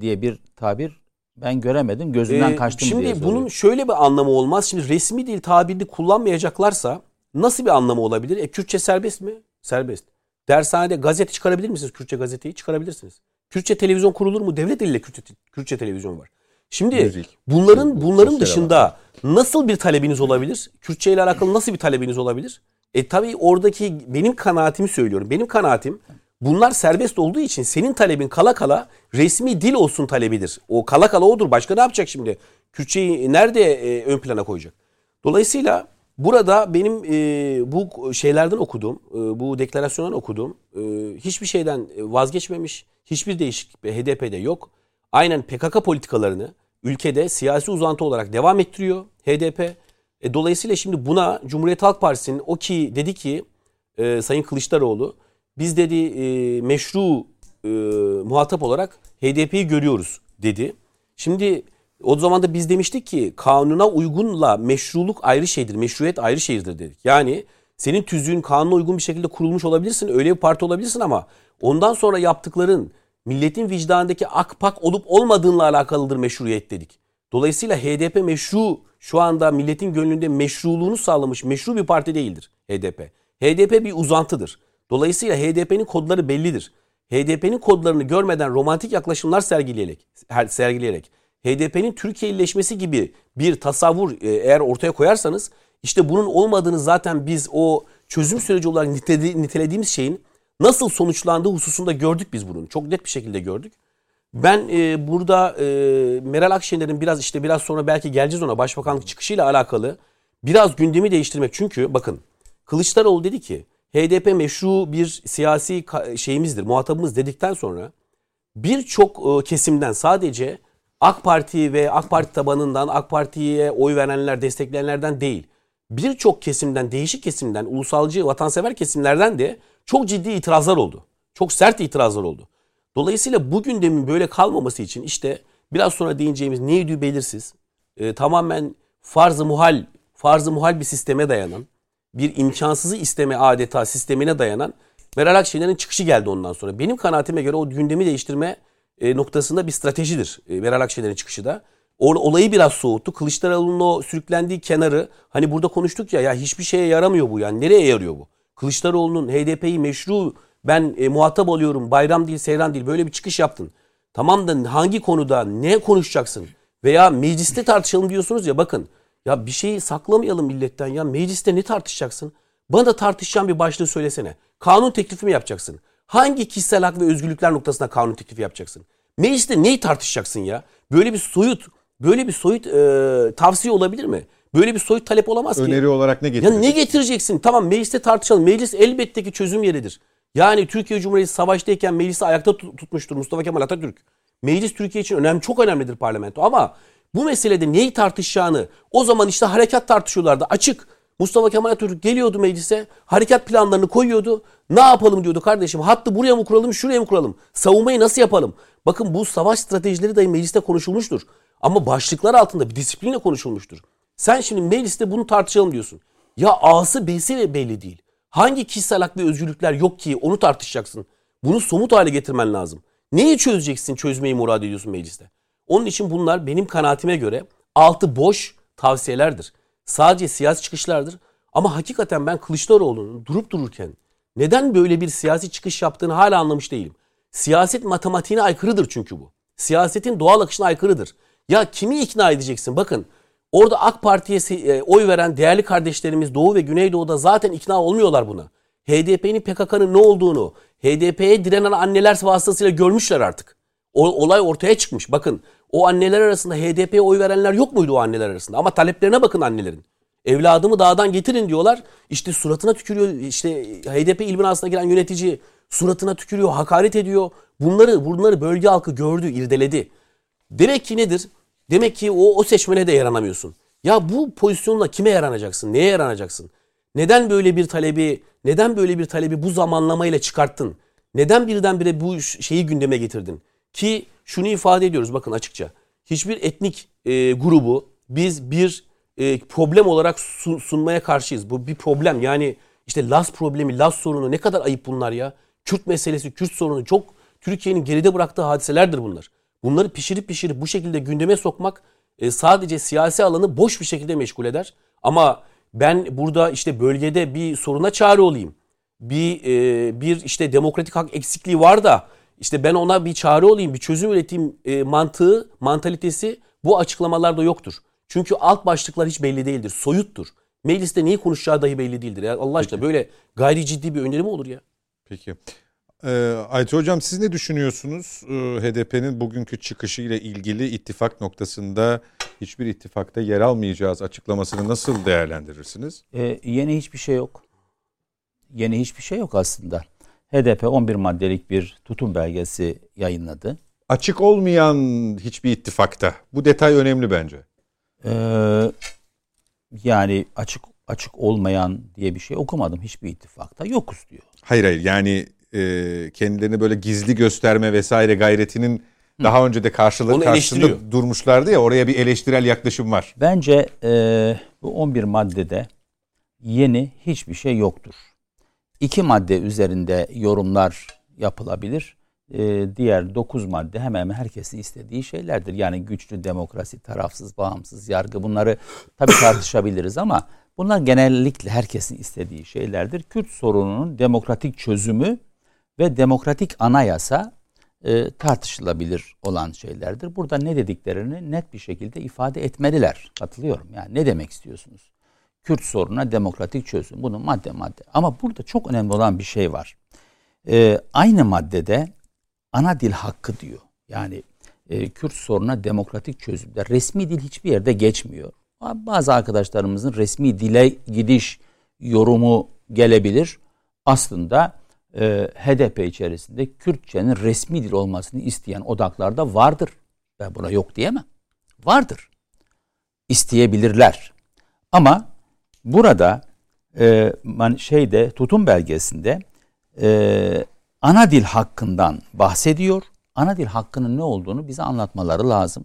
diye bir tabir ben göremedim. Gözümden ee, kaçtı mı diye Şimdi bunun şöyle bir anlamı olmaz. Şimdi resmi dil tabirini kullanmayacaklarsa nasıl bir anlamı olabilir? E Kürtçe serbest mi? Serbest. Dershanede gazete çıkarabilir misiniz? Kürtçe gazeteyi çıkarabilirsiniz. Kürtçe televizyon kurulur mu? Devlet eliyle Kürtçe, Kürtçe televizyon var. Şimdi Müzik, bunların bunların dışında nasıl bir talebiniz olabilir? Kürtçe ile alakalı nasıl bir talebiniz olabilir? E tabii oradaki benim kanaatimi söylüyorum. Benim kanaatim bunlar serbest olduğu için senin talebin kala kala resmi dil olsun talebidir. O kala kala odur. Başka ne yapacak şimdi? Kürtçeyi nerede e, ön plana koyacak? Dolayısıyla burada benim e, bu şeylerden okuduğum, e, bu deklarasyondan okuduğum e, hiçbir şeyden vazgeçmemiş, hiçbir değişiklik HDP'de yok aynen PKK politikalarını ülkede siyasi uzantı olarak devam ettiriyor HDP. E, dolayısıyla şimdi buna Cumhuriyet Halk Partisi'nin o ki dedi ki e, Sayın Kılıçdaroğlu biz dedi e, meşru e, muhatap olarak HDP'yi görüyoruz dedi. Şimdi o zaman da biz demiştik ki kanuna uygunla meşruluk ayrı şeydir, meşruiyet ayrı şeydir dedik. Yani Senin tüzüğün kanuna uygun bir şekilde kurulmuş olabilirsin. Öyle bir parti olabilirsin ama ondan sonra yaptıkların milletin vicdanındaki akpak olup olmadığınla alakalıdır meşruiyet dedik. Dolayısıyla HDP meşru şu anda milletin gönlünde meşruluğunu sağlamış meşru bir parti değildir HDP. HDP bir uzantıdır. Dolayısıyla HDP'nin kodları bellidir. HDP'nin kodlarını görmeden romantik yaklaşımlar sergileyerek, sergileyerek HDP'nin Türkiye'leşmesi gibi bir tasavvur e, eğer ortaya koyarsanız işte bunun olmadığını zaten biz o çözüm süreci olarak nitelediğimiz şeyin nasıl sonuçlandığı hususunda gördük biz bunun. Çok net bir şekilde gördük. Ben e, burada e, Meral Akşener'in biraz işte biraz sonra belki geleceğiz ona başbakanlık çıkışıyla alakalı biraz gündemi değiştirmek. Çünkü bakın Kılıçdaroğlu dedi ki HDP meşru bir siyasi şeyimizdir, muhatabımız dedikten sonra birçok e, kesimden sadece AK Parti ve AK Parti tabanından AK Parti'ye oy verenler, destekleyenlerden değil. Birçok kesimden, değişik kesimden, ulusalcı, vatansever kesimlerden de çok ciddi itirazlar oldu. Çok sert itirazlar oldu. Dolayısıyla bu gündemin böyle kalmaması için işte biraz sonra değineceğimiz neydi belirsiz, e, tamamen farz-ı muhal, farz-ı muhal bir sisteme dayanan, bir imkansızı isteme adeta sistemine dayanan Meral Akşener'in çıkışı geldi ondan sonra. Benim kanaatime göre o gündemi değiştirme e, noktasında bir stratejidir e, Meral Akşener'in çıkışı da. O, olayı biraz soğuttu. Kılıçdaroğlu'nun o sürüklendiği kenarı hani burada konuştuk ya ya hiçbir şeye yaramıyor bu yani. Nereye yarıyor bu? Kılıçdaroğlu'nun HDP'yi meşru ben e, muhatap oluyorum bayram değil seyran değil böyle bir çıkış yaptın. Tamam da hangi konuda ne konuşacaksın? Veya mecliste tartışalım diyorsunuz ya bakın ya bir şeyi saklamayalım milletten ya. Mecliste ne tartışacaksın? Bana da tartışacağım bir başlığı söylesene. Kanun teklifi mi yapacaksın? Hangi kişisel hak ve özgürlükler noktasında kanun teklifi yapacaksın? Mecliste neyi tartışacaksın ya? Böyle bir soyut, böyle bir soyut e, tavsiye olabilir mi? Böyle bir soyut talep olamaz ki. Öneri olarak ne getireceksin? Ya ne getireceksin? Tamam mecliste tartışalım. Meclis elbette ki çözüm yeridir. Yani Türkiye Cumhuriyeti savaştayken meclisi ayakta tutmuştur Mustafa Kemal Atatürk. Meclis Türkiye için önemli, çok önemlidir parlamento ama bu meselede neyi tartışacağını o zaman işte harekat tartışıyorlardı açık. Mustafa Kemal Atatürk geliyordu meclise harekat planlarını koyuyordu. Ne yapalım diyordu kardeşim hattı buraya mı kuralım şuraya mı kuralım? Savunmayı nasıl yapalım? Bakın bu savaş stratejileri dahi mecliste konuşulmuştur. Ama başlıklar altında bir disiplinle konuşulmuştur. Sen şimdi mecliste bunu tartışalım diyorsun. Ya A'sı B'si belli değil. Hangi kişisel hak ve özgürlükler yok ki onu tartışacaksın. Bunu somut hale getirmen lazım. Neyi çözeceksin çözmeyi murad ediyorsun mecliste? Onun için bunlar benim kanaatime göre altı boş tavsiyelerdir. Sadece siyasi çıkışlardır. Ama hakikaten ben Kılıçdaroğlu'nun durup dururken neden böyle bir siyasi çıkış yaptığını hala anlamış değilim. Siyaset matematiğine aykırıdır çünkü bu. Siyasetin doğal akışına aykırıdır. Ya kimi ikna edeceksin? Bakın orada AK Parti'ye e, oy veren değerli kardeşlerimiz Doğu ve Güneydoğu'da zaten ikna olmuyorlar buna. HDP'nin PKK'nın ne olduğunu, HDP'ye direnen anneler vasıtasıyla görmüşler artık. O, olay ortaya çıkmış. Bakın o anneler arasında HDP'ye oy verenler yok muydu o anneler arasında? Ama taleplerine bakın annelerin. Evladımı dağdan getirin diyorlar. İşte suratına tükürüyor. İşte HDP il binasına giren yönetici suratına tükürüyor, hakaret ediyor. Bunları bunları bölge halkı gördü, irdeledi. Demek ki nedir? Demek ki o, o seçmene de yaranamıyorsun. Ya bu pozisyonla kime yaranacaksın? Neye yaranacaksın? Neden böyle bir talebi, neden böyle bir talebi bu zamanlamayla çıkarttın? Neden birdenbire bu şeyi gündeme getirdin? Ki şunu ifade ediyoruz bakın açıkça. Hiçbir etnik e, grubu biz bir e, problem olarak sun, sunmaya karşıyız. Bu bir problem. Yani işte Las problemi, Las sorunu ne kadar ayıp bunlar ya. Kürt meselesi, Kürt sorunu çok Türkiye'nin geride bıraktığı hadiselerdir bunlar. Bunları pişirip pişirip bu şekilde gündeme sokmak e, sadece siyasi alanı boş bir şekilde meşgul eder. Ama ben burada işte bölgede bir soruna çare olayım. Bir e, bir işte demokratik hak eksikliği var da işte ben ona bir çare olayım, bir çözüm üreteyim e, mantığı, mantalitesi bu açıklamalarda yoktur. Çünkü alt başlıklar hiç belli değildir. Soyuttur. Mecliste neyi konuşacağı dahi belli değildir. Ya Allah aşkına böyle gayri ciddi bir öneri mi olur ya? Peki. Ee, Aytu Hocam siz ne düşünüyorsunuz? Ee, HDP'nin bugünkü çıkışı ile ilgili ittifak noktasında hiçbir ittifakta yer almayacağız açıklamasını nasıl değerlendirirsiniz? Ee, yeni hiçbir şey yok. Yeni hiçbir şey yok aslında. HDP 11 maddelik bir tutum belgesi yayınladı. Açık olmayan hiçbir ittifakta. Bu detay önemli bence. Ee, yani açık açık olmayan diye bir şey okumadım hiçbir ittifakta. Yokuz diyor. Hayır hayır yani e, kendilerini böyle gizli gösterme vesaire gayretinin Hı. daha önce de karşılığı karşısında durmuşlardı ya oraya bir eleştirel yaklaşım var. Bence e, bu 11 maddede yeni hiçbir şey yoktur. İki madde üzerinde yorumlar yapılabilir. Ee, diğer dokuz madde hemen hemen herkesin istediği şeylerdir. Yani güçlü demokrasi, tarafsız, bağımsız yargı bunları tabii [coughs] tartışabiliriz ama bunlar genellikle herkesin istediği şeylerdir. Kürt sorununun demokratik çözümü ve demokratik anayasa e, tartışılabilir olan şeylerdir. Burada ne dediklerini net bir şekilde ifade etmeliler. Katılıyorum. Yani ne demek istiyorsunuz? Kürt sorununa demokratik çözüm. Bunu madde madde. Ama burada çok önemli olan bir şey var. E, aynı maddede ana dil hakkı diyor. Yani e, Kürt sorununa demokratik çözümde resmi dil hiçbir yerde geçmiyor. Bazı arkadaşlarımızın resmi dile gidiş yorumu gelebilir. Aslında e, HDP içerisinde Kürtçenin resmi dil olmasını isteyen odaklarda vardır. Ben buna yok diyemem. Vardır. İsteyebilirler. Ama burada e, şeyde tutum belgesinde e, ana dil hakkından bahsediyor. Ana dil hakkının ne olduğunu bize anlatmaları lazım.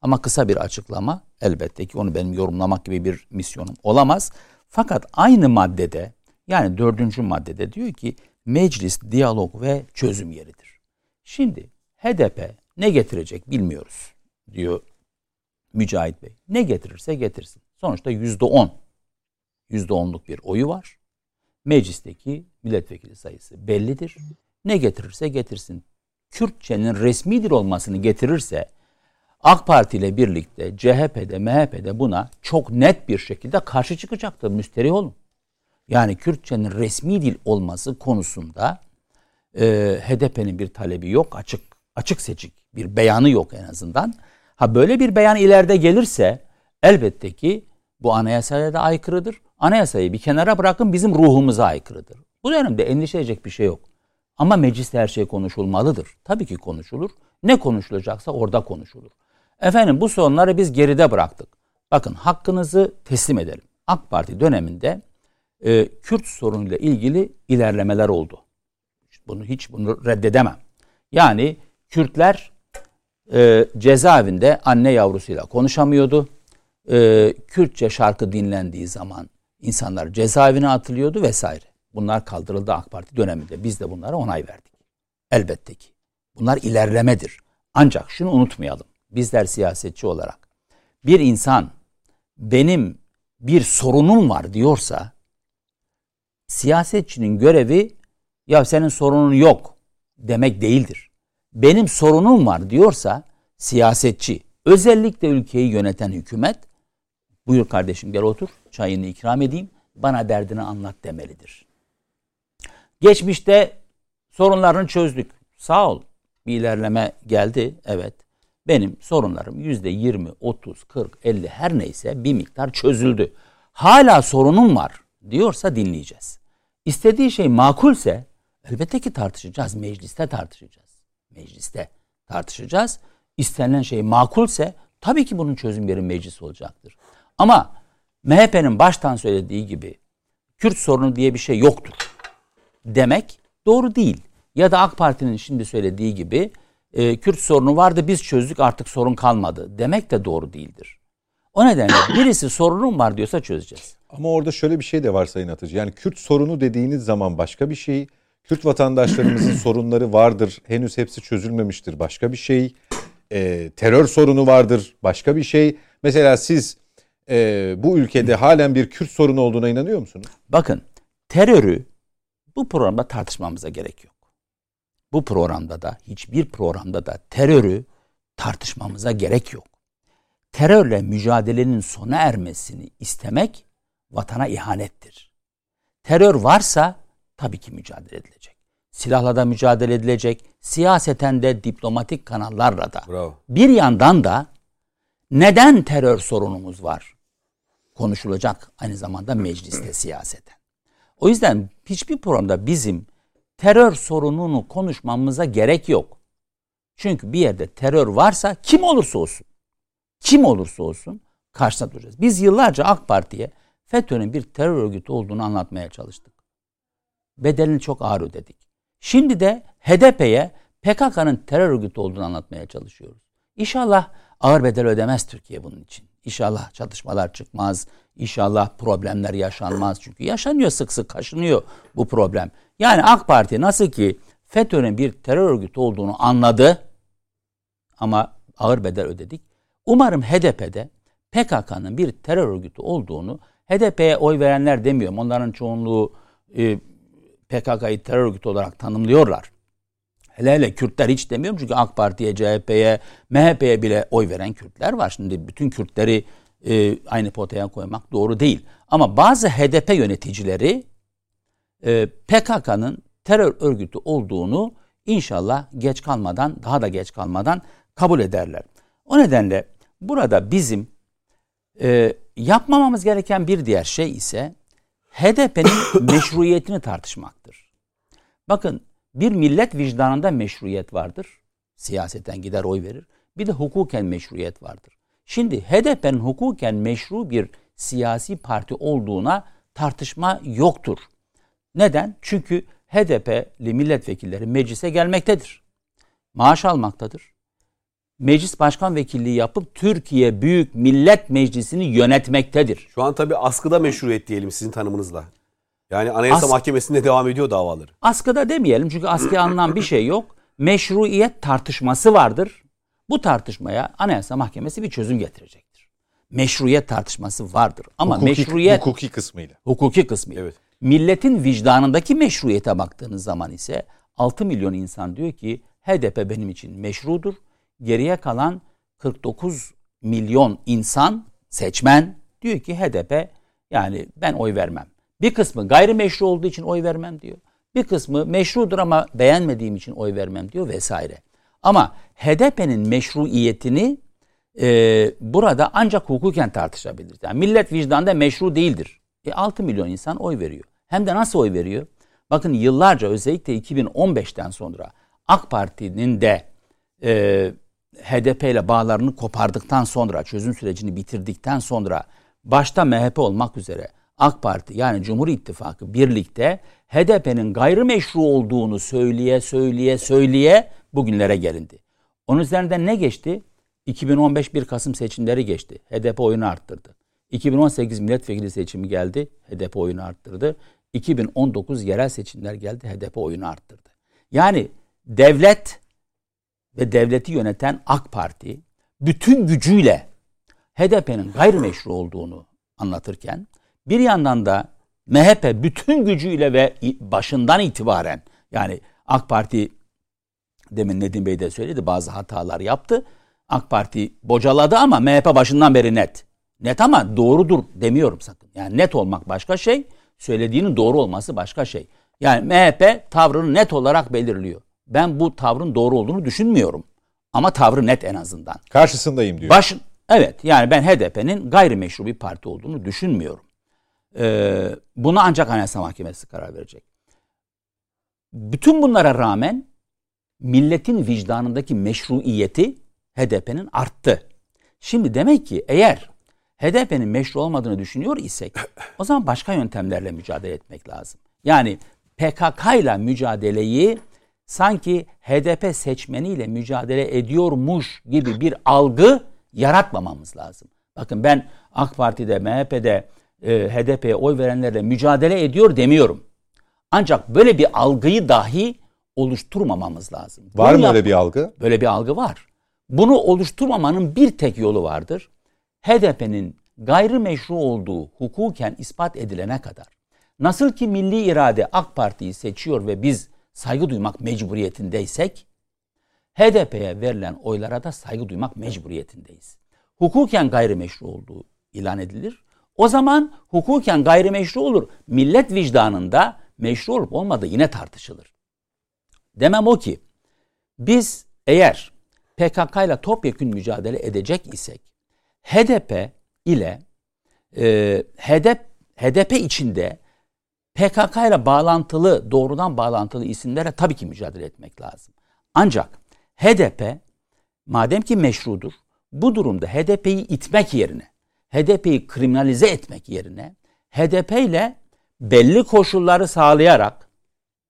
Ama kısa bir açıklama elbette ki onu benim yorumlamak gibi bir misyonum olamaz. Fakat aynı maddede yani dördüncü maddede diyor ki meclis diyalog ve çözüm yeridir. Şimdi HDP ne getirecek bilmiyoruz diyor Mücahit Bey. Ne getirirse getirsin. Sonuçta yüzde on. Yüzde onluk bir oyu var. Meclisteki milletvekili sayısı bellidir. Ne getirirse getirsin. Kürtçenin resmi dil olmasını getirirse AK Parti ile birlikte CHP'de, MHP'de buna çok net bir şekilde karşı çıkacaktır. Müsterih olun yani Kürtçenin resmi dil olması konusunda e, HDP'nin bir talebi yok. Açık açık seçik bir beyanı yok en azından. Ha böyle bir beyan ileride gelirse elbette ki bu anayasaya da aykırıdır. Anayasayı bir kenara bırakın bizim ruhumuza aykırıdır. Bu dönemde endişe edecek bir şey yok. Ama mecliste her şey konuşulmalıdır. Tabii ki konuşulur. Ne konuşulacaksa orada konuşulur. Efendim bu sorunları biz geride bıraktık. Bakın hakkınızı teslim edelim. AK Parti döneminde e, Kürt sorunuyla ilgili ilerlemeler oldu. Bunu hiç bunu reddedemem. Yani Kürtler e, cezaevinde anne yavrusuyla konuşamıyordu. E, Kürtçe şarkı dinlendiği zaman insanlar cezaevine atılıyordu vesaire. Bunlar kaldırıldı AK Parti döneminde. Biz de bunlara onay verdik. Elbette ki. Bunlar ilerlemedir. Ancak şunu unutmayalım. Bizler siyasetçi olarak bir insan benim bir sorunum var diyorsa siyasetçinin görevi ya senin sorunun yok demek değildir. Benim sorunum var diyorsa siyasetçi, özellikle ülkeyi yöneten hükümet buyur kardeşim gel otur çayını ikram edeyim bana derdini anlat demelidir. Geçmişte sorunlarını çözdük. Sağ ol. Bir ilerleme geldi. Evet. Benim sorunlarım yüzde yirmi, otuz, kırk, elli her neyse bir miktar çözüldü. Hala sorunum var diyorsa dinleyeceğiz. İstediği şey makulse elbette ki tartışacağız. Mecliste tartışacağız. Mecliste tartışacağız. İstenilen şey makulse tabii ki bunun çözüm yeri meclis olacaktır. Ama MHP'nin baştan söylediği gibi Kürt sorunu diye bir şey yoktur demek doğru değil. Ya da AK Parti'nin şimdi söylediği gibi e, Kürt sorunu vardı biz çözdük artık sorun kalmadı demek de doğru değildir. O nedenle [coughs] birisi sorunum var diyorsa çözeceğiz. Ama orada şöyle bir şey de var Sayın Atıcı. Yani Kürt sorunu dediğiniz zaman başka bir şey. Kürt vatandaşlarımızın [coughs] sorunları vardır. Henüz hepsi çözülmemiştir. Başka bir şey. E, terör sorunu vardır. Başka bir şey. Mesela siz e, bu ülkede halen bir Kürt sorunu olduğuna inanıyor musunuz? Bakın terörü bu programda tartışmamıza gerek yok. Bu programda da hiçbir programda da terörü tartışmamıza gerek yok. Terörle mücadelenin sona ermesini istemek vatana ihanettir. Terör varsa tabii ki mücadele edilecek. Silahla da mücadele edilecek. Siyaseten de diplomatik kanallarla da. Bravo. Bir yandan da neden terör sorunumuz var? Konuşulacak aynı zamanda mecliste siyaseten. O yüzden hiçbir programda bizim terör sorununu konuşmamıza gerek yok. Çünkü bir yerde terör varsa kim olursa olsun, kim olursa olsun karşısına duracağız. Biz yıllarca AK Parti'ye FETÖ'nün bir terör örgütü olduğunu anlatmaya çalıştık. Bedelini çok ağır ödedik. Şimdi de HDP'ye PKK'nın terör örgütü olduğunu anlatmaya çalışıyoruz. İnşallah ağır bedel ödemez Türkiye bunun için. İnşallah çatışmalar çıkmaz. İnşallah problemler yaşanmaz. Çünkü yaşanıyor sık sık kaşınıyor bu problem. Yani AK Parti nasıl ki FETÖ'nün bir terör örgütü olduğunu anladı ama ağır bedel ödedik. Umarım HDP'de PKK'nın bir terör örgütü olduğunu HDP'ye oy verenler demiyorum. Onların çoğunluğu e, PKK'yı terör örgütü olarak tanımlıyorlar. Hele hele Kürtler hiç demiyorum çünkü AK Parti'ye, CHP'ye, MHP'ye bile oy veren Kürtler var. Şimdi bütün Kürtleri e, aynı potaya koymak doğru değil. Ama bazı HDP yöneticileri e, PKK'nın terör örgütü olduğunu inşallah geç kalmadan, daha da geç kalmadan kabul ederler. O nedenle burada bizim e, yapmamamız gereken bir diğer şey ise HDP'nin [coughs] meşruiyetini tartışmaktır. Bakın bir millet vicdanında meşruiyet vardır. Siyaseten gider oy verir. Bir de hukuken meşruiyet vardır. Şimdi HDP'nin hukuken meşru bir siyasi parti olduğuna tartışma yoktur. Neden? Çünkü HDP'li milletvekilleri meclise gelmektedir. Maaş almaktadır. Meclis başkan vekilliği yapıp Türkiye Büyük Millet Meclisi'ni yönetmektedir. Şu an tabii askıda meşruiyet diyelim sizin tanımınızla. Yani Anayasa As- Mahkemesi'nde devam ediyor davaları. Askıda demeyelim çünkü askıya alınan bir şey yok. Meşruiyet tartışması vardır. Bu tartışmaya Anayasa Mahkemesi bir çözüm getirecektir. Meşruiyet tartışması vardır. Ama hukuki, meşruiyet hukuki kısmıyla. Hukuki kısmıyla. Evet. Milletin vicdanındaki meşruiyete baktığınız zaman ise 6 milyon insan diyor ki HDP benim için meşrudur. Geriye kalan 49 milyon insan seçmen diyor ki HDP yani ben oy vermem. Bir kısmı gayrimeşru olduğu için oy vermem diyor. Bir kısmı meşrudur ama beğenmediğim için oy vermem diyor vesaire. Ama HDP'nin meşruiyetini e, burada ancak hukuken tartışabiliriz. Yani millet vicdanda meşru değildir. E 6 milyon insan oy veriyor. Hem de nasıl oy veriyor? Bakın yıllarca özellikle 2015'ten sonra AK Parti'nin de e, HDP ile bağlarını kopardıktan sonra, çözüm sürecini bitirdikten sonra başta MHP olmak üzere AK Parti yani Cumhur İttifakı birlikte HDP'nin gayrimeşru olduğunu söyleye söyleye söyleye bugünlere gelindi. Onun üzerinden ne geçti? 2015 1 Kasım seçimleri geçti. HDP oyunu arttırdı. 2018 milletvekili seçimi geldi. HDP oyunu arttırdı. 2019 yerel seçimler geldi. HDP oyunu arttırdı. Yani devlet ve devleti yöneten AK Parti bütün gücüyle HDP'nin gayrimeşru olduğunu anlatırken bir yandan da MHP bütün gücüyle ve başından itibaren yani AK Parti demin Nedim Bey de söyledi bazı hatalar yaptı. AK Parti bocaladı ama MHP başından beri net. Net ama doğrudur demiyorum sakın. Yani net olmak başka şey, söylediğinin doğru olması başka şey. Yani MHP tavrını net olarak belirliyor. Ben bu tavrın doğru olduğunu düşünmüyorum. Ama tavrı net en azından. Karşısındayım diyor. Baş, evet yani ben HDP'nin gayrimeşru bir parti olduğunu düşünmüyorum. Ee, buna ancak Anayasa Mahkemesi karar verecek. Bütün bunlara rağmen milletin vicdanındaki meşruiyeti HDP'nin arttı. Şimdi demek ki eğer HDP'nin meşru olmadığını düşünüyor isek o zaman başka yöntemlerle mücadele etmek lazım. Yani PKK ile mücadeleyi sanki HDP seçmeniyle mücadele ediyormuş gibi bir algı yaratmamamız lazım. Bakın ben AK Parti'de, MHP'de, e, HDP'ye oy verenlerle mücadele ediyor demiyorum. Ancak böyle bir algıyı dahi oluşturmamamız lazım. Var Bunu mı öyle bir algı? Böyle bir algı var. Bunu oluşturmamanın bir tek yolu vardır. HDP'nin gayrimeşru olduğu hukuken ispat edilene kadar. Nasıl ki milli irade AK Parti'yi seçiyor ve biz saygı duymak mecburiyetindeysek HDP'ye verilen oylara da saygı duymak mecburiyetindeyiz. Hukuken gayrimeşru olduğu ilan edilir. O zaman hukuken gayrimeşru olur. Millet vicdanında meşru olup olmadığı yine tartışılır. Demem o ki biz eğer PKK ile topyekün mücadele edecek isek HDP ile e, HDP, HDP içinde PKK ile bağlantılı, doğrudan bağlantılı isimlere tabii ki mücadele etmek lazım. Ancak HDP madem ki meşrudur, bu durumda HDP'yi itmek yerine, HDP'yi kriminalize etmek yerine HDP ile belli koşulları sağlayarak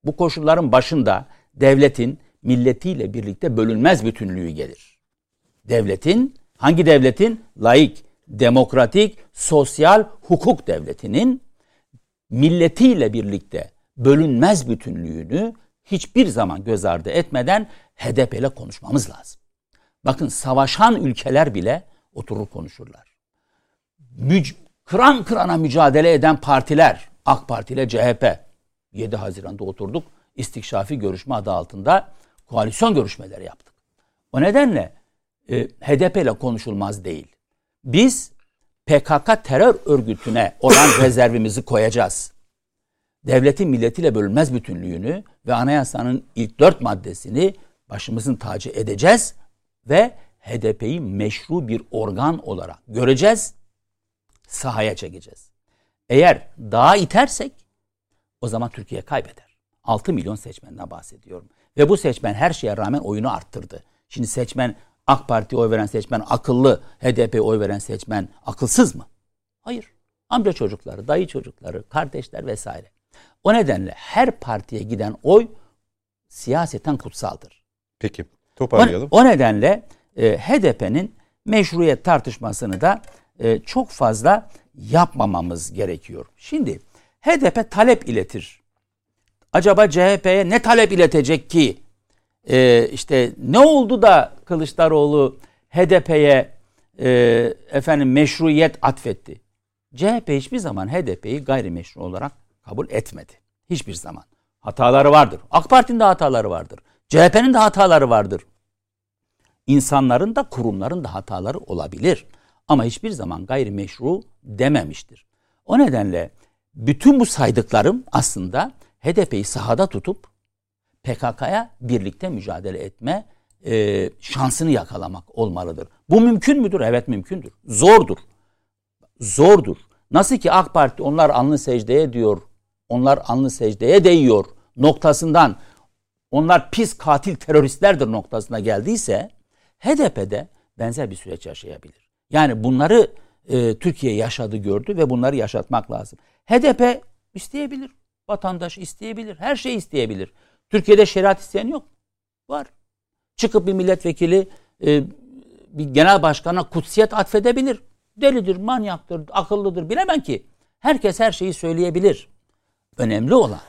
bu koşulların başında devletin milletiyle birlikte bölünmez bütünlüğü gelir. devletin, hangi devletin? Laik, demokratik, sosyal hukuk devletinin milletiyle birlikte bölünmez bütünlüğünü hiçbir zaman göz ardı etmeden HDP ile konuşmamız lazım. Bakın savaşan ülkeler bile oturur konuşurlar. Müc kıran kırana mücadele eden partiler, AK Parti ile CHP 7 Haziran'da oturduk. istikşafi görüşme adı altında koalisyon görüşmeleri yaptık. O nedenle e, HDP ile konuşulmaz değil. Biz PKK terör örgütüne olan [coughs] rezervimizi koyacağız. Devletin milletiyle bölünmez bütünlüğünü ve anayasanın ilk dört maddesini başımızın tacı edeceğiz ve HDP'yi meşru bir organ olarak göreceğiz, sahaya çekeceğiz. Eğer daha itersek o zaman Türkiye kaybeder. 6 milyon seçmenden bahsediyorum. Ve bu seçmen her şeye rağmen oyunu arttırdı. Şimdi seçmen AK Parti oy veren seçmen akıllı, HDP oy veren seçmen akılsız mı? Hayır. Amca çocukları, dayı çocukları, kardeşler vesaire. O nedenle her partiye giden oy siyaseten kutsaldır. Peki toparlayalım. O, o nedenle e, HDP'nin meşruiyet tartışmasını da e, çok fazla yapmamamız gerekiyor. Şimdi HDP talep iletir. Acaba CHP'ye ne talep iletecek ki? Ee, işte ne oldu da Kılıçdaroğlu HDP'ye e, efendim meşruiyet atfetti? CHP hiçbir zaman HDP'yi gayrimeşru olarak kabul etmedi. Hiçbir zaman. Hataları vardır. AK Parti'nin de hataları vardır. CHP'nin de hataları vardır. İnsanların da kurumların da hataları olabilir. Ama hiçbir zaman gayrimeşru dememiştir. O nedenle bütün bu saydıklarım aslında HDP'yi sahada tutup PKK'ya birlikte mücadele etme e, şansını yakalamak olmalıdır. Bu mümkün müdür? Evet mümkündür. Zordur. Zordur. Nasıl ki AK Parti onlar alnı secdeye diyor, onlar alnı secdeye değiyor noktasından onlar pis katil teröristlerdir noktasına geldiyse HDP'de benzer bir süreç yaşayabilir. Yani bunları e, Türkiye yaşadı gördü ve bunları yaşatmak lazım. HDP isteyebilir. Vatandaş isteyebilir. Her şey isteyebilir. Türkiye'de şeriat isteyen yok. Var. Çıkıp bir milletvekili e, bir genel başkana kutsiyet atfedebilir. Delidir, manyaktır, akıllıdır bilemem ki. Herkes her şeyi söyleyebilir. Önemli olan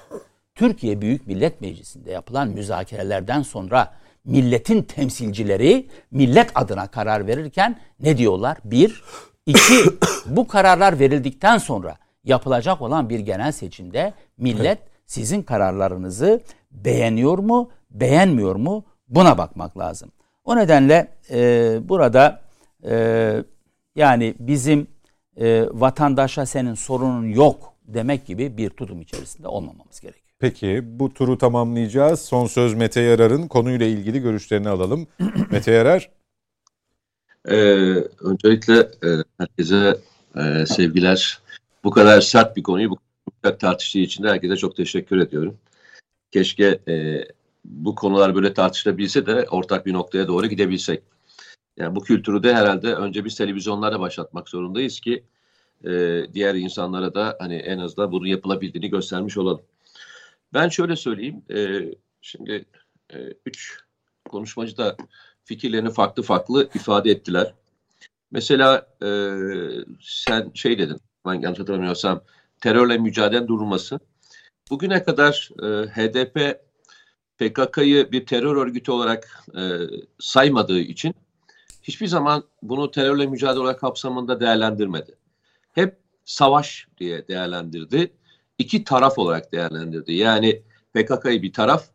Türkiye Büyük Millet Meclisi'nde yapılan müzakerelerden sonra milletin temsilcileri millet adına karar verirken ne diyorlar? Bir, iki, bu kararlar verildikten sonra yapılacak olan bir genel seçimde millet sizin kararlarınızı beğeniyor mu, beğenmiyor mu buna bakmak lazım. O nedenle e, burada e, yani bizim e, vatandaşa senin sorunun yok demek gibi bir tutum içerisinde olmamamız gerekiyor. Peki bu turu tamamlayacağız. Son söz Mete Yarar'ın konuyla ilgili görüşlerini alalım. [clears throat] Mete Yarar. Ee, öncelikle e, herkese e, sevgiler. Bu kadar sert bir konuyu bu kadar tartıştığı için de herkese çok teşekkür ediyorum. Keşke e, bu konular böyle tartışılabilse de ortak bir noktaya doğru gidebilsek. Yani bu kültürü de herhalde önce biz televizyonlarda başlatmak zorundayız ki e, diğer insanlara da hani en azından bunun yapılabildiğini göstermiş olalım. Ben şöyle söyleyeyim. E, şimdi e, üç konuşmacı da fikirlerini farklı farklı ifade ettiler. Mesela e, sen şey dedin, ben yanlış hatırlamıyorsam terörle mücadele durulması. Bugüne kadar e, HDP PKK'yı bir terör örgütü olarak e, saymadığı için hiçbir zaman bunu terörle mücadele olarak kapsamında değerlendirmedi. Hep savaş diye değerlendirdi. İki taraf olarak değerlendirdi. Yani PKK'yı bir taraf,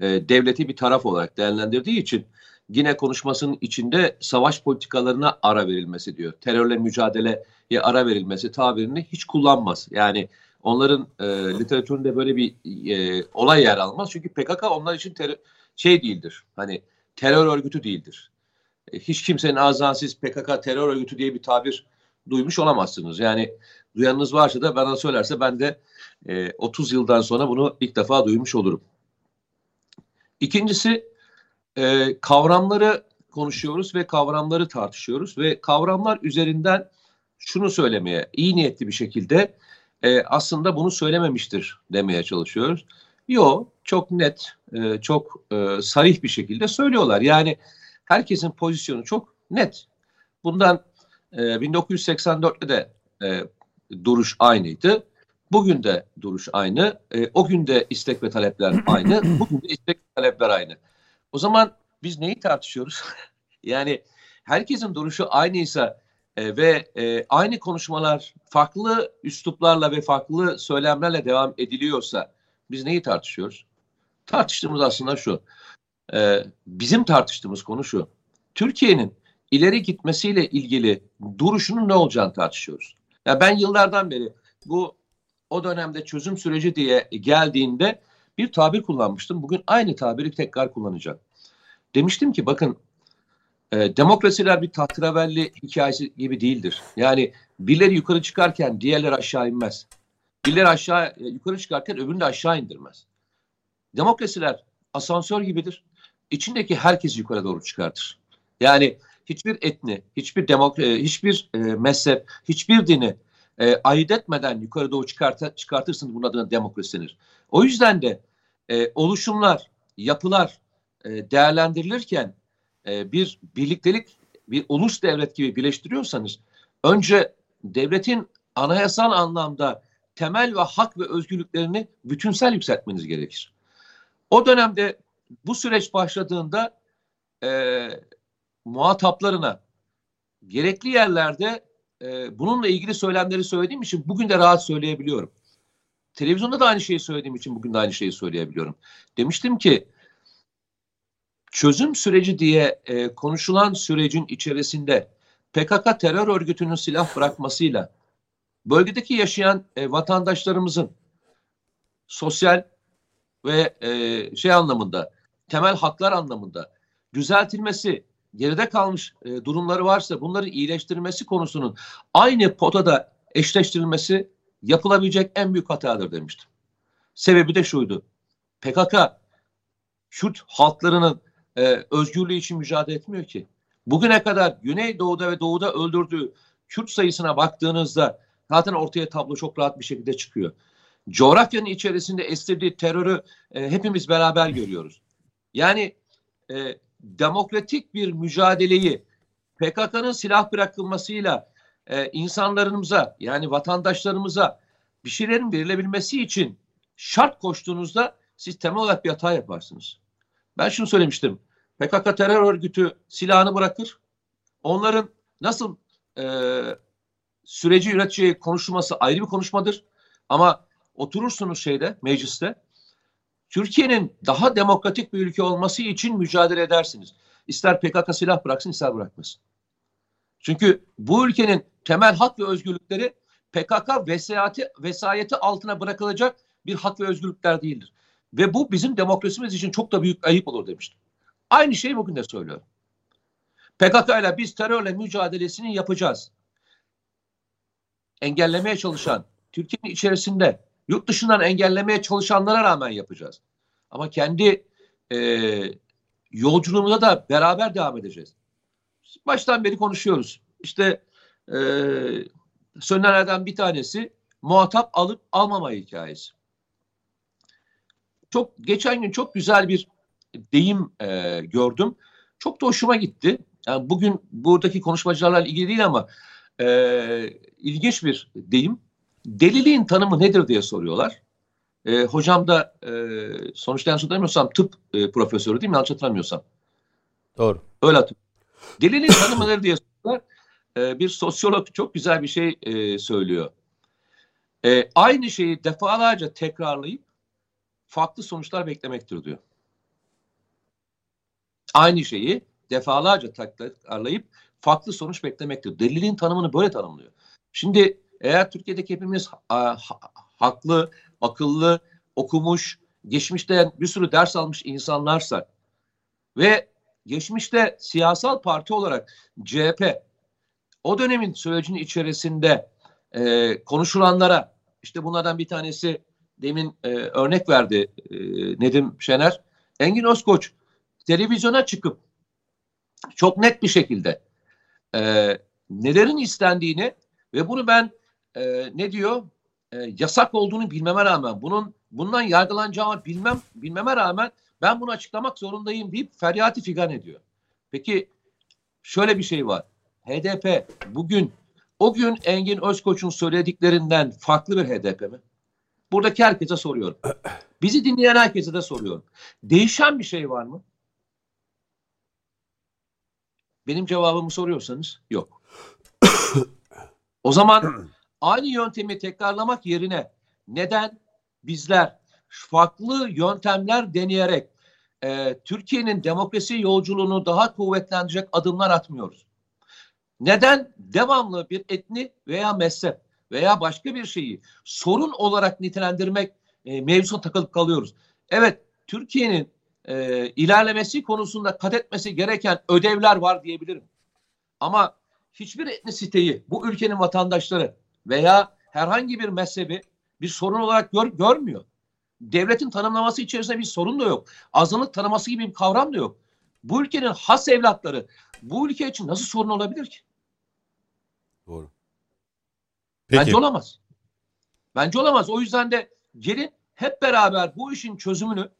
e, devleti bir taraf olarak değerlendirdiği için yine konuşmasının içinde savaş politikalarına ara verilmesi diyor. Terörle mücadeleye ara verilmesi tabirini hiç kullanmaz. Yani onların e, literatüründe böyle bir e, olay yer almaz. Çünkü PKK onlar için ter- şey değildir. Hani terör örgütü değildir. E, hiç kimsenin ağzından siz PKK terör örgütü diye bir tabir duymuş olamazsınız. Yani duyanınız varsa da bana söylerse ben de e, 30 yıldan sonra bunu ilk defa duymuş olurum. İkincisi e, kavramları konuşuyoruz ve kavramları tartışıyoruz ve kavramlar üzerinden şunu söylemeye iyi niyetli bir şekilde e, aslında bunu söylememiştir demeye çalışıyoruz. Yo çok net, e, çok e, sarih bir şekilde söylüyorlar. Yani herkesin pozisyonu çok net. Bundan e, 1984'te de e, duruş aynıydı. Bugün de duruş aynı. E, o gün de istek ve talepler [clears throat] aynı. Bugün de istek ve talepler aynı. O zaman biz neyi tartışıyoruz? [laughs] yani herkesin duruşu aynıysa e, ve e, aynı konuşmalar farklı üsluplarla ve farklı söylemlerle devam ediliyorsa biz neyi tartışıyoruz? Tartıştığımız aslında şu. E, bizim tartıştığımız konu şu. Türkiye'nin ileri gitmesiyle ilgili duruşunun ne olacağını tartışıyoruz. Ya ben yıllardan beri bu o dönemde çözüm süreci diye geldiğinde bir tabir kullanmıştım. Bugün aynı tabiri tekrar kullanacağım. Demiştim ki bakın e, demokrasiler bir tahtravelli hikayesi gibi değildir. Yani birileri yukarı çıkarken diğerleri aşağı inmez. Birileri aşağı e, yukarı çıkarken öbürünü de aşağı indirmez. Demokrasiler asansör gibidir. İçindeki herkes yukarı doğru çıkartır. Yani hiçbir etni, hiçbir demok e, hiçbir e, mezhep, hiçbir dini e, ayırt etmeden yukarı doğru çıkartır, çıkartırsınız bunun adına demokrasi denir. O yüzden de e, oluşumlar, yapılar e, değerlendirilirken e, bir birliktelik, bir ulus devlet gibi birleştiriyorsanız önce devletin anayasal anlamda temel ve hak ve özgürlüklerini bütünsel yükseltmeniz gerekir. O dönemde bu süreç başladığında e, muhataplarına gerekli yerlerde e, bununla ilgili söylemleri söylediğim için bugün de rahat söyleyebiliyorum. Televizyonda da aynı şeyi söylediğim için bugün de aynı şeyi söyleyebiliyorum. Demiştim ki çözüm süreci diye e, konuşulan sürecin içerisinde PKK terör örgütünün silah bırakmasıyla bölgedeki yaşayan e, vatandaşlarımızın sosyal ve e, şey anlamında temel haklar anlamında düzeltilmesi geride kalmış e, durumları varsa bunları iyileştirmesi konusunun aynı potada eşleştirilmesi yapılabilecek en büyük hatadır demiştim. Sebebi de şuydu. PKK Kürt halklarının e, özgürlüğü için mücadele etmiyor ki. Bugüne kadar Güneydoğu'da ve Doğu'da öldürdüğü Kürt sayısına baktığınızda zaten ortaya tablo çok rahat bir şekilde çıkıyor. Coğrafyanın içerisinde estirdiği terörü e, hepimiz beraber görüyoruz. Yani e, demokratik bir mücadeleyi PKK'nın silah bırakılmasıyla e, insanlarımıza yani vatandaşlarımıza bir şeylerin verilebilmesi için şart koştuğunuzda siz temel olarak bir hata yaparsınız. Ben şunu söylemiştim. PKK terör örgütü silahını bırakır. Onların nasıl e, süreci yöneteceği konuşulması ayrı bir konuşmadır. Ama oturursunuz şeyde mecliste Türkiye'nin daha demokratik bir ülke olması için mücadele edersiniz. İster PKK silah bıraksın ister bırakmasın. Çünkü bu ülkenin temel hak ve özgürlükleri PKK vesayeti, vesayeti altına bırakılacak bir hak ve özgürlükler değildir. Ve bu bizim demokrasimiz için çok da büyük ayıp olur demiştim. Aynı şeyi bugün de söylüyorum. PKK ile biz terörle mücadelesini yapacağız. Engellemeye çalışan, Türkiye'nin içerisinde yurt dışından engellemeye çalışanlara rağmen yapacağız. Ama kendi e, yolculuğumuza da beraber devam edeceğiz. Baştan beri konuşuyoruz. İşte e, söylenenlerden bir tanesi muhatap alıp almama hikayesi. Çok geçen gün çok güzel bir deyim e, gördüm. Çok da hoşuma gitti. Yani bugün buradaki konuşmacılarla ilgili değil ama e, ilginç bir deyim. Deliliğin tanımı nedir diye soruyorlar. E, hocam da e, sonuçta yanlış hatırlamıyorsam tıp e, profesörü değil mi? Yanlış hatırlamıyorsam. Doğru. Öyle hatırlıyorum. Deliliğin tanımı nedir diye soruyorlar. E, bir sosyolog çok güzel bir şey e, söylüyor. E, aynı şeyi defalarca tekrarlayıp farklı sonuçlar beklemektir diyor. Aynı şeyi defalarca tekrarlayıp farklı sonuç beklemektir. Delilin tanımını böyle tanımlıyor. Şimdi eğer Türkiye'deki hepimiz ha, haklı, akıllı, okumuş, geçmişte bir sürü ders almış insanlarsa ve geçmişte siyasal parti olarak CHP o dönemin sürecinin içerisinde e, konuşulanlara işte bunlardan bir tanesi demin e, örnek verdi e, Nedim Şener. Engin Özkoç televizyona çıkıp çok net bir şekilde e, nelerin istendiğini ve bunu ben e, ne diyor e, yasak olduğunu bilmeme rağmen bunun bundan yargılanacağımı bilmem bilmeme rağmen ben bunu açıklamak zorundayım deyip feryati figan ediyor. Peki şöyle bir şey var. HDP bugün o gün Engin Özkoç'un söylediklerinden farklı bir HDP mi? Buradaki herkese soruyorum. [clears throat] Bizi dinleyen herkese de soruyorum. Değişen bir şey var mı? Benim cevabımı soruyorsanız yok. [clears throat] o zaman [clears throat] aynı yöntemi tekrarlamak yerine neden bizler farklı yöntemler deneyerek e, Türkiye'nin demokrasi yolculuğunu daha kuvvetlendirecek adımlar atmıyoruz? Neden devamlı bir etni veya mezhep veya başka bir şeyi sorun olarak nitelendirmek e, mevzusuna takılıp kalıyoruz? Evet, Türkiye'nin e, ilerlemesi konusunda kat etmesi gereken ödevler var diyebilirim. Ama hiçbir etnisiteyi bu ülkenin vatandaşları veya herhangi bir mezhebi bir sorun olarak gör, görmüyor. Devletin tanımlaması içerisinde bir sorun da yok. Azınlık tanıması gibi bir kavram da yok. Bu ülkenin has evlatları bu ülke için nasıl sorun olabilir ki? Doğru. Peki. Bence olamaz. Bence olamaz. O yüzden de gelin hep beraber bu işin çözümünü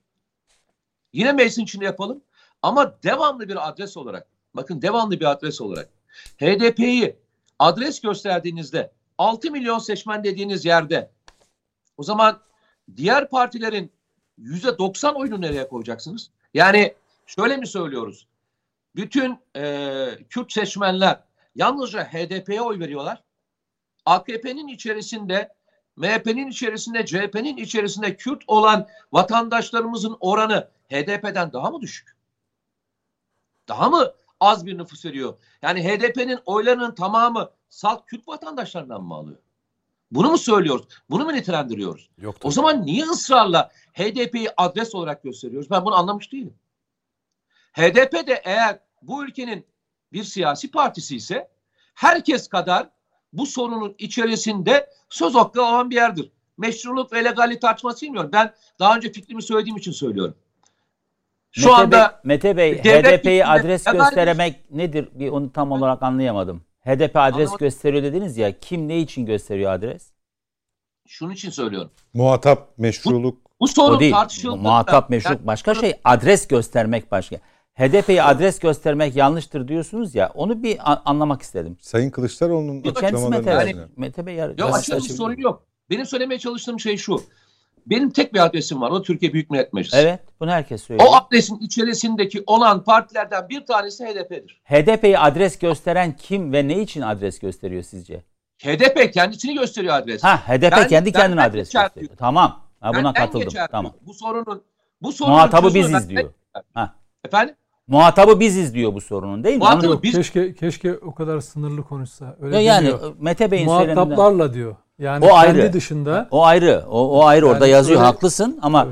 yine meclisin içinde yapalım. Ama devamlı bir adres olarak, bakın devamlı bir adres olarak HDP'yi adres gösterdiğinizde 6 milyon seçmen dediğiniz yerde o zaman diğer partilerin yüzde 90 oyunu nereye koyacaksınız? Yani şöyle mi söylüyoruz? Bütün e, Kürt seçmenler yalnızca HDP'ye oy veriyorlar. AKP'nin içerisinde, MHP'nin içerisinde, CHP'nin içerisinde Kürt olan vatandaşlarımızın oranı HDP'den daha mı düşük? Daha mı az bir nüfus veriyor? Yani HDP'nin oylarının tamamı salt Kürt vatandaşlarından mı alıyor? Bunu mu söylüyoruz? Bunu mu nitelendiriyoruz? Yok, O zaman niye ısrarla HDP'yi adres olarak gösteriyoruz? Ben bunu anlamış değilim. HDP de eğer bu ülkenin bir siyasi partisi ise herkes kadar bu sorunun içerisinde söz hakkı olan bir yerdir. Meşruluk ve legallik tartışması bilmiyorum. Ben daha önce fikrimi söylediğim için söylüyorum. Şu Mete anda Bey, Mete Bey HDP'yi adres göstermek nedir? Bir onu tam olarak anlayamadım. HDP adres Anlamadım. gösteriyor dediniz ya. Kim ne için gösteriyor adres? şunun için söylüyorum. Muhatap, meşruluk. Bu sorun o değil. tartışıldığında Muhatap meşruk Yani başka şey. Adres göstermek başka. HDP'yi adres göstermek yanlıştır diyorsunuz ya. Onu bir a- anlamak istedim. Sayın Kılıçdaroğlu'nun Kendisi açıklamalarını Mete, Yani- Mete Bey yar- Yok açabilir sorun yok. Benim söylemeye çalıştığım şey şu. Benim tek bir adresim var. O Türkiye Büyük Millet Meclisi. Evet, bunu herkes söylüyor. O adresin içerisindeki olan partilerden bir tanesi HDP'dir. HDP'yi adres gösteren kim ve ne için adres gösteriyor sizce? HDP kendisini gösteriyor adres. Ha, HDP Ben- kendi kendine adres geçer gösteriyor. diyor. Tamam. Ha, buna Benden katıldım. geçer Tamam. diyor. Bu sorunun bu sorunun Muhatabı biziz diyor. Ha. Efendim? Muhatabı biziz diyor bu sorunun değil mi? Muhatabı Onu- biz- keşke keşke o kadar sınırlı konuşsa. Öyle Ya yani. Mete Bey'in söyleminden Muhataplarla diyor. Yani O kendi ayrı. dışında o ayrı. O, o ayrı orada Yani yazıyor. öyle- Haklısın ama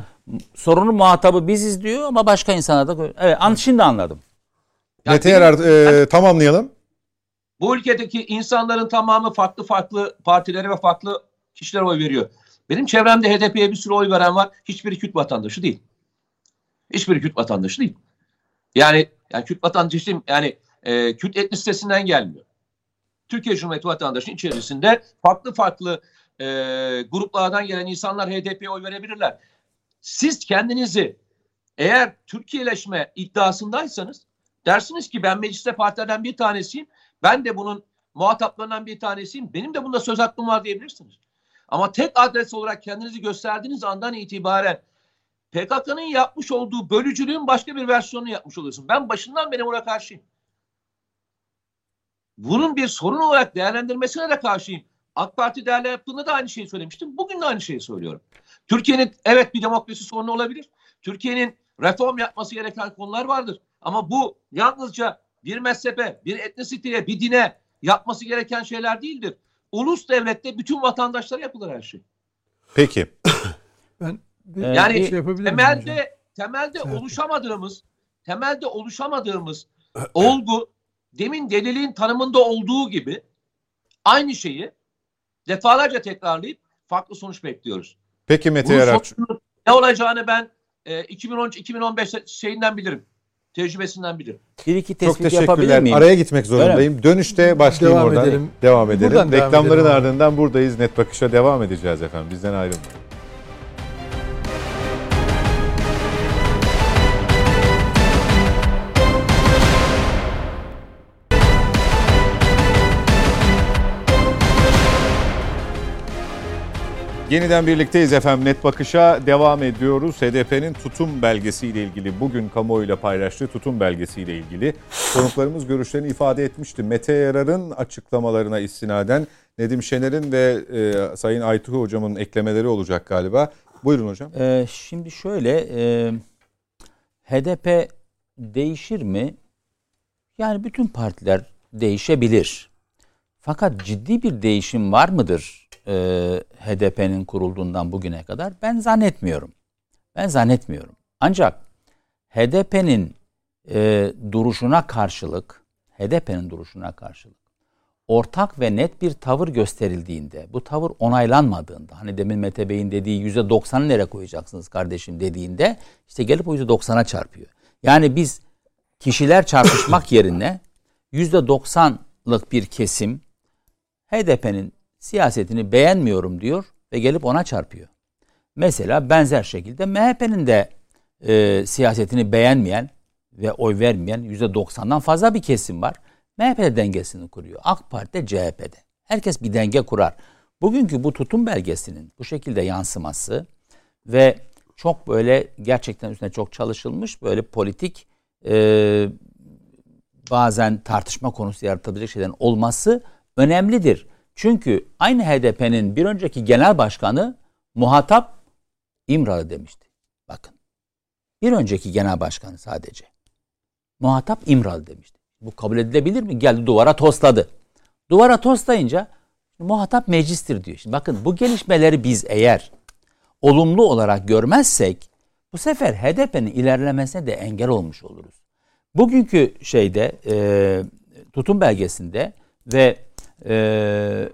sorunun muhatabı biziz diyor ama başka insanlar da evet an şimdi anladım. Yani Mete Yarar e, tamamlayalım. Bu ülkedeki insanların tamamı farklı farklı partilere ve farklı kişilere oy veriyor. Benim çevremde HDP'ye bir sürü oy veren var. Hiçbiri Kürt vatandaşı değil. Hiçbiri Kürt vatandaşı değil. Yani, yani Kürt vatandaşı değil, yani e, Kürt etnisitesinden gelmiyor. Türkiye Cumhuriyeti vatandaşının içerisinde farklı farklı e, gruplardan gelen insanlar HDP'ye oy verebilirler. Siz kendinizi eğer Türkiye'leşme iddiasındaysanız dersiniz ki ben mecliste partilerden bir tanesiyim. Ben de bunun muhataplarından bir tanesiyim. Benim de bunda söz hakkım var diyebilirsiniz. Ama tek adres olarak kendinizi gösterdiğiniz andan itibaren PKK'nın yapmış olduğu bölücülüğün başka bir versiyonunu yapmış oluyorsun. Ben başından beri buna karşıyım. Bunun bir sorun olarak değerlendirmesine de karşıyım. AK Parti değerler yaptığında da aynı şeyi söylemiştim. Bugün de aynı şeyi söylüyorum. Türkiye'nin evet bir demokrasi sorunu olabilir. Türkiye'nin reform yapması gereken konular vardır. Ama bu yalnızca bir mezhebe, bir etnisiteye, bir dine yapması gereken şeyler değildir. Ulus devlette bütün vatandaşlara yapılır her şey. Peki. [coughs] ben bir Yani şey miyim hocam? temelde temelde Evet. oluşamadığımız temelde oluşamadığımız [coughs] olgu demin deliliğin tanımında olduğu gibi aynı şeyi defalarca tekrarlayıp farklı sonuç bekliyoruz. Peki Mete Yarar. ne olacağını ben e, 2013-2015 şeyinden bilirim. Tecrübesinden bilirim. Bir iki Çok tespit yapabilir teşekkürler. miyim? Araya gitmek zorundayım. Dönüşte başlayayım Devam oradan. edelim. Devam edelim. Buradan devam Reklamların edelim abi. ardından buradayız. Net Bakış'a devam edeceğiz efendim. Bizden ayrılmayın. Yeniden birlikteyiz efendim. Net Bakış'a devam ediyoruz. HDP'nin tutum belgesiyle ilgili, bugün kamuoyuyla paylaştığı tutum belgesiyle ilgili konuklarımız görüşlerini ifade etmişti. Mete Yarar'ın açıklamalarına istinaden Nedim Şener'in ve e, Sayın Aytuğ Hocam'ın eklemeleri olacak galiba. Buyurun hocam. Ee, şimdi şöyle, e, HDP değişir mi? Yani bütün partiler değişebilir. Fakat ciddi bir değişim var mıdır e, HDP'nin kurulduğundan bugüne kadar? Ben zannetmiyorum. Ben zannetmiyorum. Ancak HDP'nin e, duruşuna karşılık, HDP'nin duruşuna karşılık ortak ve net bir tavır gösterildiğinde, bu tavır onaylanmadığında, hani demin Mete Bey'in dediği yüzde doksanı nereye koyacaksınız kardeşim dediğinde, işte gelip o yüzde doksana çarpıyor. Yani biz kişiler çarpışmak yerine yüzde doksanlık bir kesim HDP'nin siyasetini beğenmiyorum diyor ve gelip ona çarpıyor. Mesela benzer şekilde MHP'nin de e, siyasetini beğenmeyen ve oy vermeyen yüzde doksandan fazla bir kesim var. MHP dengesini kuruyor. AK Parti de CHP'de. Herkes bir denge kurar. Bugünkü bu tutum belgesinin bu şekilde yansıması ve çok böyle gerçekten üstüne çok çalışılmış böyle politik e, bazen tartışma konusu yaratabilecek şeylerin olması önemlidir. Çünkü aynı HDP'nin bir önceki genel başkanı muhatap İmralı demişti. Bakın. Bir önceki genel başkanı sadece. Muhatap İmralı demişti. Bu kabul edilebilir mi? Geldi duvara tosladı. Duvara toslayınca muhatap meclistir diyor. Şimdi bakın bu gelişmeleri biz eğer olumlu olarak görmezsek bu sefer HDP'nin ilerlemesine de engel olmuş oluruz. Bugünkü şeyde e, tutum belgesinde ve e,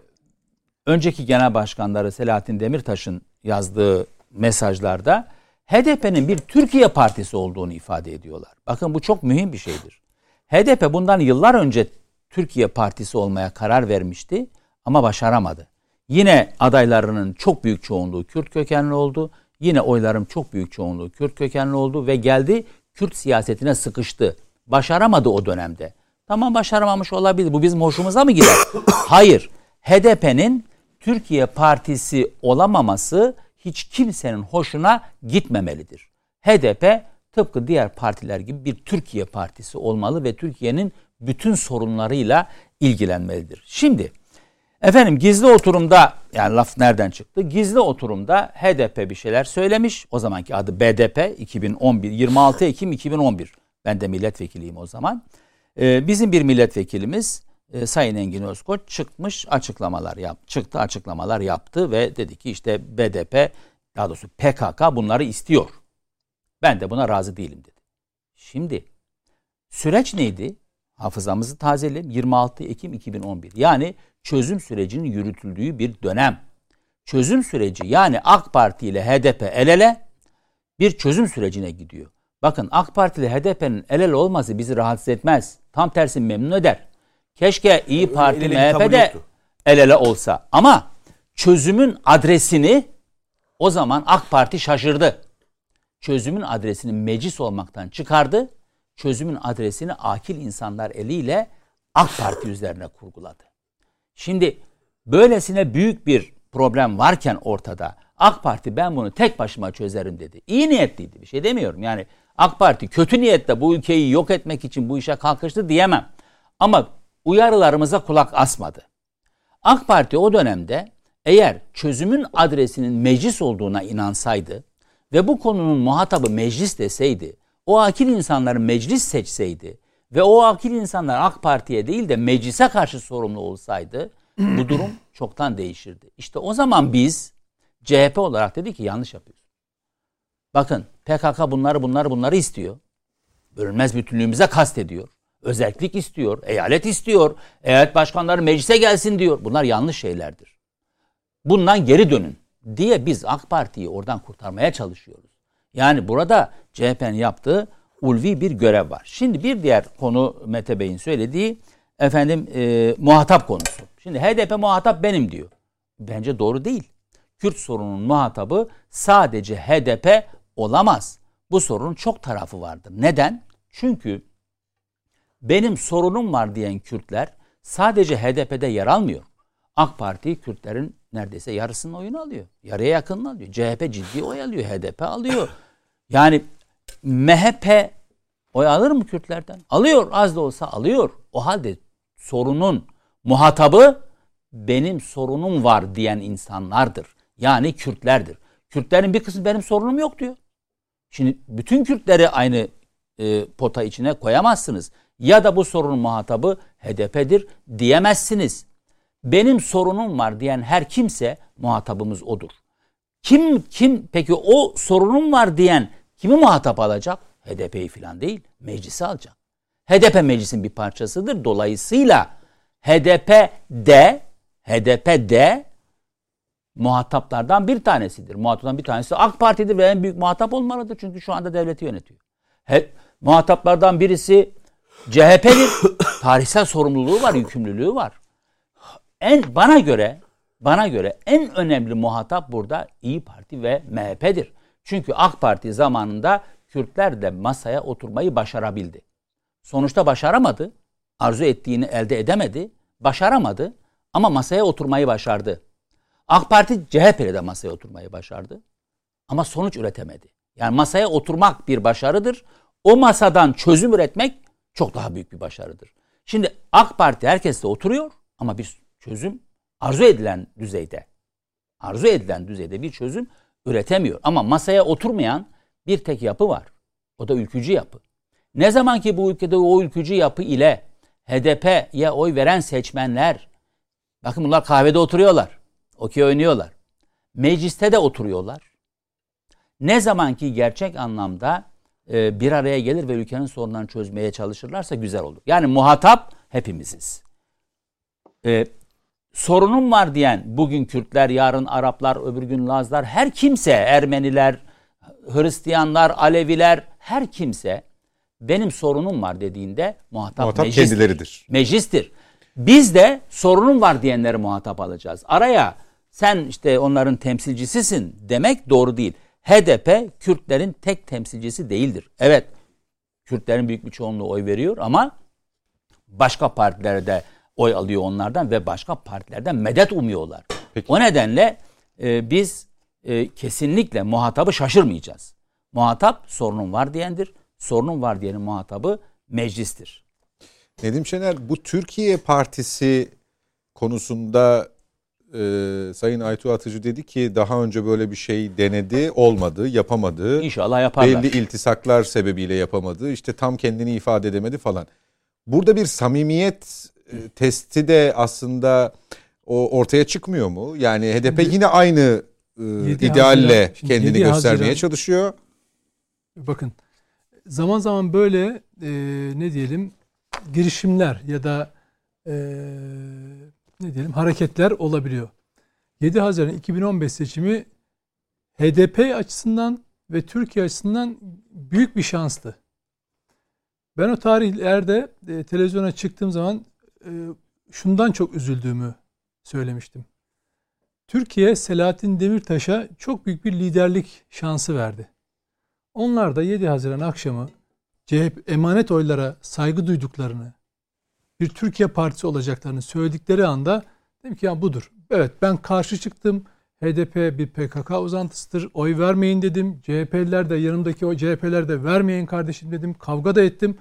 önceki genel başkanları Selahattin Demirtaş'ın yazdığı mesajlarda HDP'nin bir Türkiye partisi olduğunu ifade ediyorlar. Bakın bu çok mühim bir şeydir. HDP bundan yıllar önce Türkiye partisi olmaya karar vermişti ama başaramadı. Yine adaylarının çok büyük çoğunluğu Kürt kökenli oldu. Yine oyların çok büyük çoğunluğu Kürt kökenli oldu ve geldi Kürt siyasetine sıkıştı. Başaramadı o dönemde. Tamam başaramamış olabilir. Bu bizim hoşumuza mı gider? [coughs] Hayır. HDP'nin Türkiye partisi olamaması hiç kimsenin hoşuna gitmemelidir. HDP tıpkı diğer partiler gibi bir Türkiye partisi olmalı ve Türkiye'nin bütün sorunlarıyla ilgilenmelidir. Şimdi efendim gizli oturumda yani laf nereden çıktı? Gizli oturumda HDP bir şeyler söylemiş. O zamanki adı BDP 2011 26 Ekim 2011. Ben de milletvekiliyim o zaman. Ee, bizim bir milletvekilimiz e, Sayın Engin Özkoç çıkmış açıklamalar yap, çıktı açıklamalar yaptı ve dedi ki işte BDP daha doğrusu PKK bunları istiyor. Ben de buna razı değilim dedi. Şimdi süreç neydi? Hafızamızı tazeleyelim. 26 Ekim 2011. Yani çözüm sürecinin yürütüldüğü bir dönem. Çözüm süreci yani AK Parti ile HDP el ele bir çözüm sürecine gidiyor. Bakın AK Parti ile HDP'nin el ele olması bizi rahatsız etmez. Tam tersi memnun eder. Keşke İyi Parti, MHP de el ele olsa. Ama çözümün adresini o zaman AK Parti şaşırdı. Çözümün adresini meclis olmaktan çıkardı. Çözümün adresini akil insanlar eliyle AK Parti üzerine kurguladı. Şimdi böylesine büyük bir problem varken ortada AK Parti ben bunu tek başıma çözerim dedi. İyi niyetliydi bir şey demiyorum. Yani AK Parti kötü niyetle bu ülkeyi yok etmek için bu işe kalkıştı diyemem. Ama uyarılarımıza kulak asmadı. AK Parti o dönemde eğer çözümün adresinin meclis olduğuna inansaydı ve bu konunun muhatabı meclis deseydi, o akil insanları meclis seçseydi ve o akil insanlar AK Parti'ye değil de meclise karşı sorumlu olsaydı bu durum çoktan değişirdi. İşte o zaman biz CHP olarak dedi ki yanlış yapıyoruz. Bakın PKK bunları bunları bunları istiyor. Bölünmez bütünlüğümüze kastediyor. Özellik istiyor, eyalet istiyor, eyalet başkanları meclise gelsin diyor. Bunlar yanlış şeylerdir. Bundan geri dönün diye biz AK Parti'yi oradan kurtarmaya çalışıyoruz. Yani burada CHP'nin yaptığı ulvi bir görev var. Şimdi bir diğer konu Mete Bey'in söylediği efendim e, muhatap konusu. Şimdi HDP muhatap benim diyor. Bence doğru değil. Kürt sorunun muhatabı sadece HDP olamaz. Bu sorunun çok tarafı vardır. Neden? Çünkü benim sorunum var diyen Kürtler sadece HDP'de yer almıyor. AK Parti Kürtlerin neredeyse yarısının oyunu alıyor. Yarıya yakınını alıyor. CHP ciddi oy alıyor. HDP alıyor. Yani MHP oy alır mı Kürtlerden? Alıyor. Az da olsa alıyor. O halde sorunun muhatabı benim sorunum var diyen insanlardır. Yani Kürtlerdir. Kürtlerin bir kısmı benim sorunum yok diyor. Şimdi bütün Kürtleri aynı e, pota içine koyamazsınız. Ya da bu sorunun muhatabı HDP'dir diyemezsiniz. Benim sorunum var diyen her kimse muhatabımız odur. Kim kim peki o sorunum var diyen kimi muhatap alacak? HDP'yi falan değil, meclisi alacak. HDP meclisin bir parçasıdır. Dolayısıyla HDP de HDP de muhataplardan bir tanesidir. Muhataplardan bir tanesi AK Parti'dir ve en büyük muhatap olmalıdır. Çünkü şu anda devleti yönetiyor. He, muhataplardan birisi CHP'dir. [coughs] Tarihsel sorumluluğu var, yükümlülüğü var. En bana göre bana göre en önemli muhatap burada İyi Parti ve MHP'dir. Çünkü AK Parti zamanında Kürtler de masaya oturmayı başarabildi. Sonuçta başaramadı. Arzu ettiğini elde edemedi. Başaramadı ama masaya oturmayı başardı. AK Parti CHP'yle de masaya oturmayı başardı. Ama sonuç üretemedi. Yani masaya oturmak bir başarıdır. O masadan çözüm üretmek çok daha büyük bir başarıdır. Şimdi AK Parti herkesle oturuyor ama bir çözüm arzu edilen düzeyde arzu edilen düzeyde bir çözüm üretemiyor. Ama masaya oturmayan bir tek yapı var. O da ülkücü yapı. Ne zaman ki bu ülkede o ülkücü yapı ile HDP'ye oy veren seçmenler bakın bunlar kahvede oturuyorlar. Okey oynuyorlar. Mecliste de oturuyorlar. Ne zaman ki gerçek anlamda e, bir araya gelir ve ülkenin sorunlarını çözmeye çalışırlarsa güzel olur. Yani muhatap hepimiziz. E, sorunum var diyen bugün Kürtler, yarın Araplar, öbür gün Lazlar, her kimse Ermeniler, Hristiyanlar, Aleviler, her kimse benim sorunum var dediğinde muhatap, muhatap meclistir. kendileridir. Meclistir. Biz de sorunum var diyenleri muhatap alacağız. Araya sen işte onların temsilcisisin demek doğru değil. HDP Kürtlerin tek temsilcisi değildir. Evet Kürtlerin büyük bir çoğunluğu oy veriyor ama başka partilerde de oy alıyor onlardan ve başka partilerden medet umuyorlar. Peki. O nedenle e, biz e, kesinlikle muhatabı şaşırmayacağız. Muhatap sorunun var diyendir. Sorunun var diyenin muhatabı meclistir. Nedim Şener bu Türkiye Partisi konusunda e, Sayın Aytu Atıcı dedi ki daha önce böyle bir şey denedi, olmadı, yapamadı. İnşallah yaparlar. Belli iltisaklar sebebiyle yapamadı. İşte tam kendini ifade edemedi falan. Burada bir samimiyet e, testi de aslında o ortaya çıkmıyor mu? Yani HDP yine aynı e, idealle Haziran, kendini göstermeye Haziran, çalışıyor. Bakın zaman zaman böyle e, ne diyelim girişimler ya da e, ne diyelim hareketler olabiliyor. 7 Haziran 2015 seçimi HDP açısından ve Türkiye açısından büyük bir şanstı. Ben o tarihlerde e, televizyona çıktığım zaman e, şundan çok üzüldüğümü söylemiştim. Türkiye Selahattin Demirtaş'a çok büyük bir liderlik şansı verdi. Onlar da 7 Haziran akşamı CHP emanet oylara saygı duyduklarını, bir Türkiye Partisi olacaklarını söyledikleri anda dedim ki ya budur. Evet ben karşı çıktım. HDP bir PKK uzantısıdır. Oy vermeyin dedim. CHP'liler de yanımdaki o CHP'ler de vermeyin kardeşim dedim. Kavga da ettim.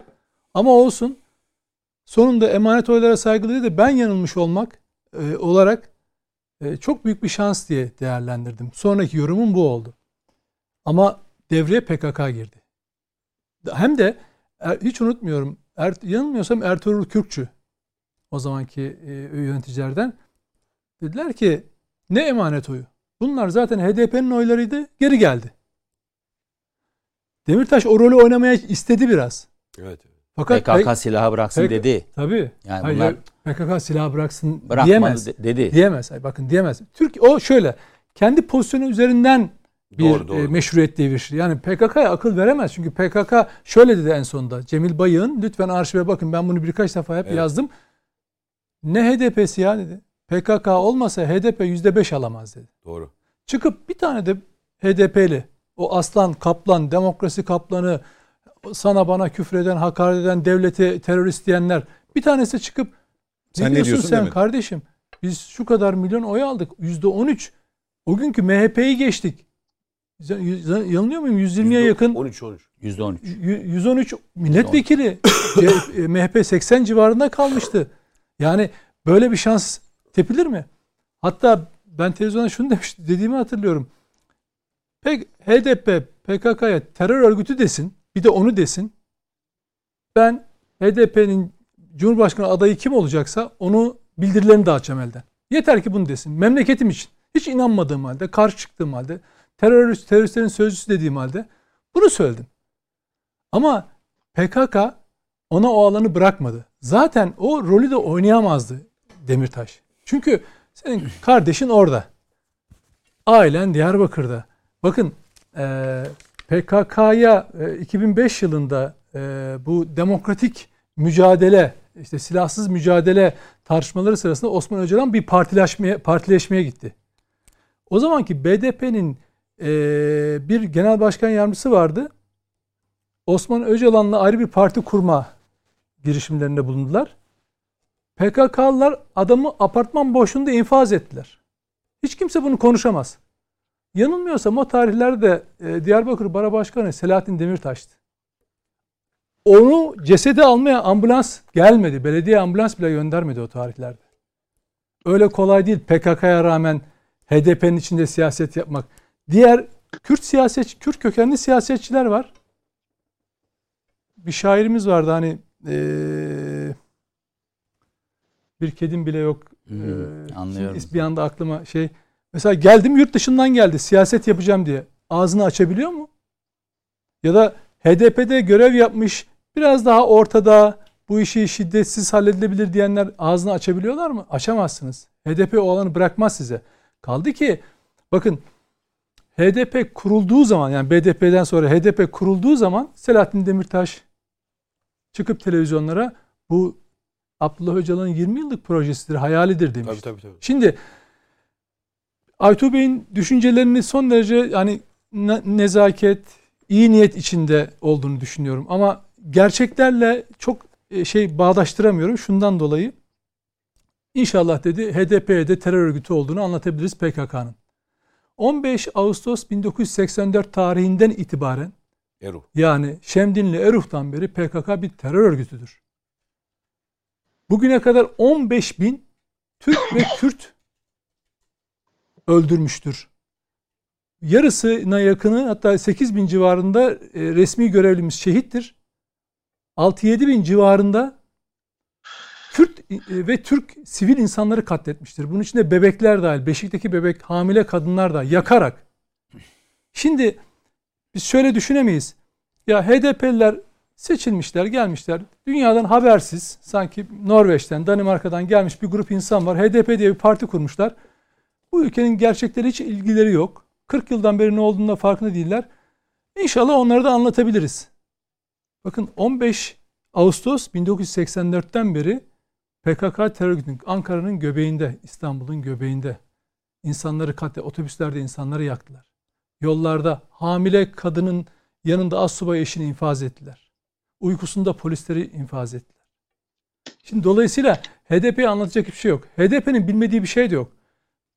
Ama olsun. Sonunda emanet oylara saygılı de ben yanılmış olmak e, olarak e, çok büyük bir şans diye değerlendirdim. Sonraki yorumum bu oldu. Ama devreye PKK girdi. Hem de er, hiç unutmuyorum. Er, yanılmıyorsam Ertuğrul Kürkçü o zamanki e, yöneticilerden dediler ki ne emanet oyu? Bunlar zaten HDP'nin oylarıydı. Geri geldi. Demirtaş o rolü oynamaya istedi biraz. Evet. Fakat PKK silahı bıraksın PK- dedi. Tabii. Yani Hayır, bunlar PKK silahı bıraksın diyemez. dedi. Diyemez. Hayır, bakın diyemez. Türk o şöyle kendi pozisyonu üzerinden bir doğru, doğru. E, meşruiyet devir. Yani PKK'ya akıl veremez. Çünkü PKK şöyle dedi en sonunda. Cemil Bayık'ın lütfen arşive bakın ben bunu birkaç defa hep evet. yazdım. Ne HDP'si ya dedi. PKK olmasa HDP %5 alamaz dedi. Doğru. Çıkıp bir tane de HDP'li o aslan kaplan demokrasi kaplanı sana bana küfreden hakaret eden devlete terörist diyenler bir tanesi çıkıp sen ne diyorsun, diyorsun sen kardeşim Biz şu kadar milyon oy aldık. Yüzde 13. O günkü MHP'yi geçtik. Yanılıyor muyum? 120'ye yakın. 13 13. Yüzde 13. 113 milletvekili. [laughs] MHP 80 civarında kalmıştı. Yani böyle bir şans tepilir mi? Hatta ben televizyonda şunu demiş, dediğimi hatırlıyorum. Pek HDP PKK'ya terör örgütü desin. Bir de onu desin. Ben HDP'nin Cumhurbaşkanı adayı kim olacaksa onu bildirilerini dağıtacağım elden. Yeter ki bunu desin. Memleketim için. Hiç inanmadığım halde, karşı çıktığım halde, terörist, teröristlerin sözcüsü dediğim halde bunu söyledim. Ama PKK ona o alanı bırakmadı. Zaten o rolü de oynayamazdı Demirtaş. Çünkü senin kardeşin orada. Ailen Diyarbakır'da. Bakın e, PKK'ya e, 2005 yılında e, bu demokratik mücadele, işte silahsız mücadele tartışmaları sırasında Osman Öcalan bir partileşmeye, partileşmeye gitti. O zamanki BDP'nin e, bir genel başkan yardımcısı vardı. Osman Öcalan'la ayrı bir parti kurma girişimlerinde bulundular. PKK'lılar adamı apartman boşluğunda infaz ettiler. Hiç kimse bunu konuşamaz. Yanılmıyorsam o tarihlerde e, Diyarbakır Bara Başkanı Selahattin Demirtaş'tı. Onu cesedi almaya ambulans gelmedi. Belediye ambulans bile göndermedi o tarihlerde. Öyle kolay değil PKK'ya rağmen HDP'nin içinde siyaset yapmak. Diğer Kürt siyaset, Kürt kökenli siyasetçiler var. Bir şairimiz vardı hani ee, bir kedim bile yok. Hmm, ee, anlıyorum. Bir anda aklıma şey mesela geldim yurt dışından geldi siyaset yapacağım diye. Ağzını açabiliyor mu? Ya da HDP'de görev yapmış biraz daha ortada bu işi şiddetsiz halledilebilir diyenler ağzını açabiliyorlar mı? Açamazsınız. HDP o alanı bırakmaz size. Kaldı ki bakın HDP kurulduğu zaman yani BDP'den sonra HDP kurulduğu zaman Selahattin Demirtaş çıkıp televizyonlara bu Abdullah Öcalan'ın 20 yıllık projesidir, hayalidir demiş. Tabii, tabii, tabii. Şimdi Aytu Bey'in düşüncelerini son derece yani nezaket, iyi niyet içinde olduğunu düşünüyorum. Ama gerçeklerle çok e, şey bağdaştıramıyorum şundan dolayı. İnşallah dedi HDP'ye de terör örgütü olduğunu anlatabiliriz PKK'nın. 15 Ağustos 1984 tarihinden itibaren Eruh. Yani Şemdinli Eruh'tan beri PKK bir terör örgütüdür. Bugüne kadar 15 bin Türk ve [coughs] Kürt öldürmüştür. Yarısına yakını hatta 8 bin civarında e, resmi görevlimiz şehittir. 6-7 bin civarında Kürt e, ve Türk sivil insanları katletmiştir. Bunun içinde bebekler dahil, Beşik'teki bebek, hamile kadınlar da yakarak. Şimdi biz şöyle düşünemeyiz. Ya HDP'liler seçilmişler, gelmişler. Dünyadan habersiz, sanki Norveç'ten, Danimarka'dan gelmiş bir grup insan var. HDP diye bir parti kurmuşlar. Bu ülkenin gerçekleri hiç ilgileri yok. 40 yıldan beri ne olduğunda farkında değiller. İnşallah onları da anlatabiliriz. Bakın 15 Ağustos 1984'ten beri PKK terör örgütünün Ankara'nın göbeğinde, İstanbul'un göbeğinde insanları katle, otobüslerde insanları yaktılar. Yollarda hamile kadının yanında assubay eşini infaz ettiler. Uykusunda polisleri infaz ettiler. Şimdi dolayısıyla HDP'yi anlatacak hiçbir şey yok. HDP'nin bilmediği bir şey de yok.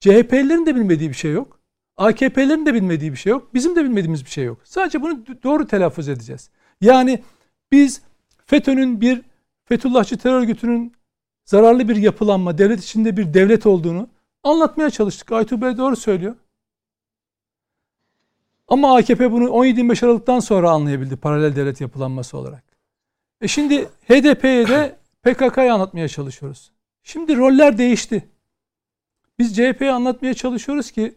CHP'lilerin de bilmediği bir şey yok. AKP'lerin de bilmediği bir şey yok. Bizim de bilmediğimiz bir şey yok. Sadece bunu doğru telaffuz edeceğiz. Yani biz FETÖ'nün bir Fethullahçı terör örgütünün zararlı bir yapılanma, devlet içinde bir devlet olduğunu anlatmaya çalıştık. Aytu Bey doğru söylüyor. Ama AKP bunu 17-25 Aralık'tan sonra anlayabildi paralel devlet yapılanması olarak. E şimdi HDP'ye de [clears throat] PKK'yı anlatmaya çalışıyoruz. Şimdi roller değişti. Biz CHP'yi anlatmaya çalışıyoruz ki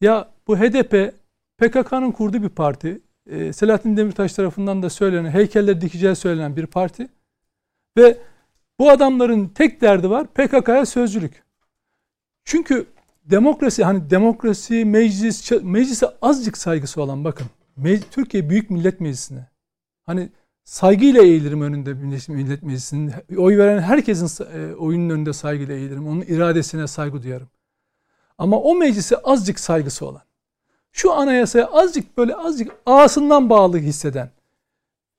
ya bu HDP PKK'nın kurduğu bir parti. E, Selahattin Demirtaş tarafından da söylenen, heykeller dikeceği söylenen bir parti. Ve bu adamların tek derdi var PKK'ya sözcülük. Çünkü demokrasi hani demokrasi, meclis, meclise azıcık saygısı olan bakın. Türkiye Büyük Millet Meclisi'ne hani saygıyla eğilirim önünde Millet Meclisi'nin. Oy veren herkesin e, oyunun önünde saygıyla eğilirim. Onun iradesine saygı duyarım. Ama o meclise azıcık saygısı olan, şu anayasaya azıcık böyle azıcık ağasından bağlı hisseden,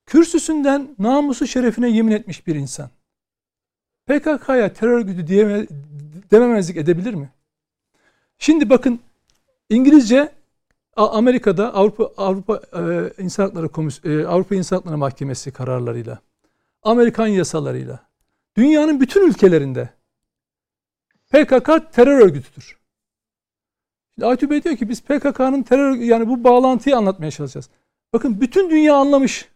kürsüsünden namusu şerefine yemin etmiş bir insan. PKK'ya terör örgütü diye dememezlik edebilir mi? Şimdi bakın İngilizce Amerika'da Avrupa Avrupa e, İnsan Hakları Komis e, Avrupa İnsan Hakları Mahkemesi kararlarıyla, Amerikan yasalarıyla, dünyanın bütün ülkelerinde PKK terör örgütüdür. Aytü Bey diyor ki biz PKK'nın terör yani bu bağlantıyı anlatmaya çalışacağız. Bakın bütün dünya anlamış.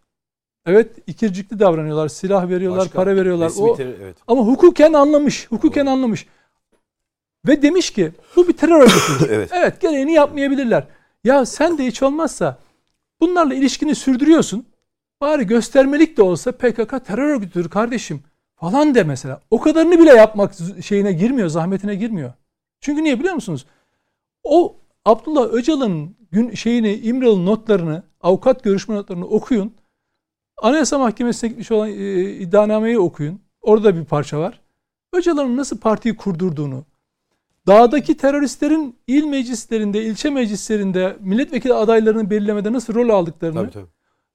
Evet ikircikli davranıyorlar. Silah veriyorlar, Başka, para veriyorlar. O, terör, evet. Ama hukuken anlamış. Hukuken Doğru. anlamış. Ve demiş ki bu bir terör örgütü. [laughs] evet. evet gereğini yapmayabilirler. Ya sen de hiç olmazsa bunlarla ilişkini sürdürüyorsun. Bari göstermelik de olsa PKK terör örgütüdür kardeşim falan de mesela. O kadarını bile yapmak şeyine girmiyor, zahmetine girmiyor. Çünkü niye biliyor musunuz? O Abdullah Öcalan'ın gün şeyini İmralı notlarını, avukat görüşme notlarını okuyun. Anayasa Mahkemesi'ne gitmiş olan e, iddianameyi okuyun. Orada bir parça var. Öcalan'ın nasıl partiyi kurdurduğunu, dağdaki teröristlerin il meclislerinde, ilçe meclislerinde milletvekili adaylarını belirlemede nasıl rol aldıklarını. Tabii, tabii.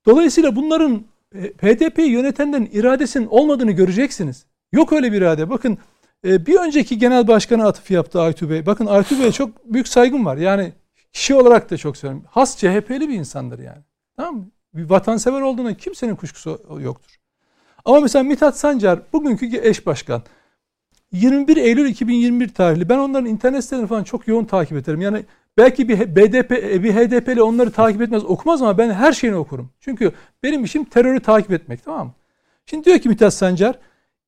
Dolayısıyla bunların HDP'yi yönetenlerin iradesinin olmadığını göreceksiniz. Yok öyle bir irade. Bakın e, bir önceki genel başkana atıf yaptı Aytu Bey. Bakın Aytu Bey'e çok büyük saygım var. Yani kişi olarak da çok seviyorum. Has CHP'li bir insandır yani. Tamam mı? Bir vatansever olduğuna kimsenin kuşkusu yoktur. Ama mesela Mithat Sancar bugünkü eş başkan. 21 Eylül 2021 tarihli. Ben onların internet sitelerini falan çok yoğun takip ederim. Yani belki bir BDP, bir HDP'li onları takip etmez, okumaz ama ben her şeyini okurum. Çünkü benim işim terörü takip etmek tamam mı? Şimdi diyor ki Mithat Sancar,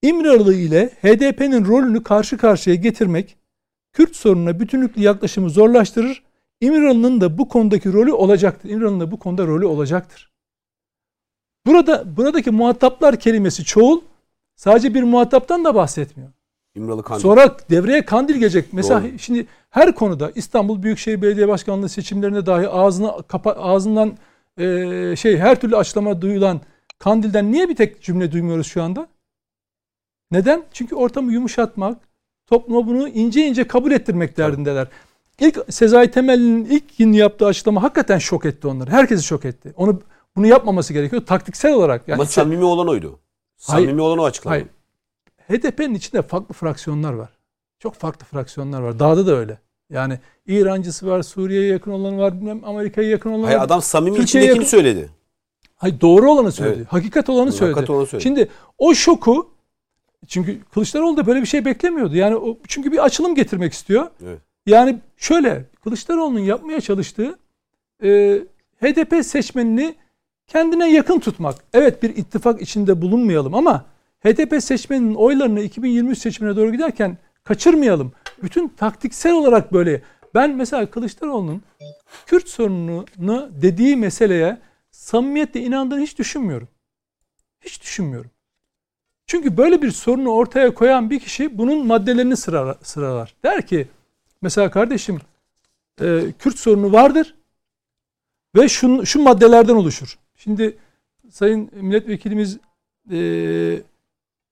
İmralı ile HDP'nin rolünü karşı karşıya getirmek Kürt sorununa bütünlüklü yaklaşımı zorlaştırır. İmralı'nın da bu konudaki rolü olacaktır. İmralı'nın da bu konuda rolü olacaktır. Burada buradaki muhataplar kelimesi çoğul sadece bir muhataptan da bahsetmiyor. İmralı Kandil. Sonra devreye Kandil gelecek. Mesela Doğru. şimdi her konuda İstanbul Büyükşehir Belediye Başkanlığı seçimlerinde dahi ağzına kapa, ağzından e, şey her türlü açıklama duyulan Kandil'den niye bir tek cümle duymuyoruz şu anda? Neden? Çünkü ortamı yumuşatmak, topluma bunu ince ince kabul ettirmek derdindeler. İlk Sezai Temel'in ilk gün yaptığı açıklama hakikaten şok etti onları. Herkesi şok etti. Onu bunu yapmaması gerekiyor taktiksel olarak. Yani Ama samimi olan oydu. Hayır. Samimi olan o açıklama. Hayır. HDP'nin içinde farklı fraksiyonlar var. Çok farklı fraksiyonlar var. Dağda da öyle. Yani İrancısı var, Suriye'ye yakın olanı var, bilmem Amerika'ya yakın olanı Hayır var. adam samimi Türkiye'ye içindekini yakın- söyledi. Hayır doğru olanı söyledi. Evet. Hakikat olanı söyledi. Hakikat olanı söyledi. Şimdi o şoku çünkü Kılıçdaroğlu da böyle bir şey beklemiyordu. Yani o, çünkü bir açılım getirmek istiyor. Evet. Yani şöyle Kılıçdaroğlu'nun yapmaya çalıştığı e, HDP seçmenini kendine yakın tutmak. Evet bir ittifak içinde bulunmayalım ama HDP seçmeninin oylarını 2023 seçimine doğru giderken kaçırmayalım. Bütün taktiksel olarak böyle. Ben mesela Kılıçdaroğlu'nun Kürt sorununu dediği meseleye samimiyetle inandığını hiç düşünmüyorum. Hiç düşünmüyorum. Çünkü böyle bir sorunu ortaya koyan bir kişi bunun maddelerini sıralar. Der ki mesela kardeşim e, Kürt sorunu vardır ve şu, şu maddelerden oluşur. Şimdi Sayın Milletvekilimiz e,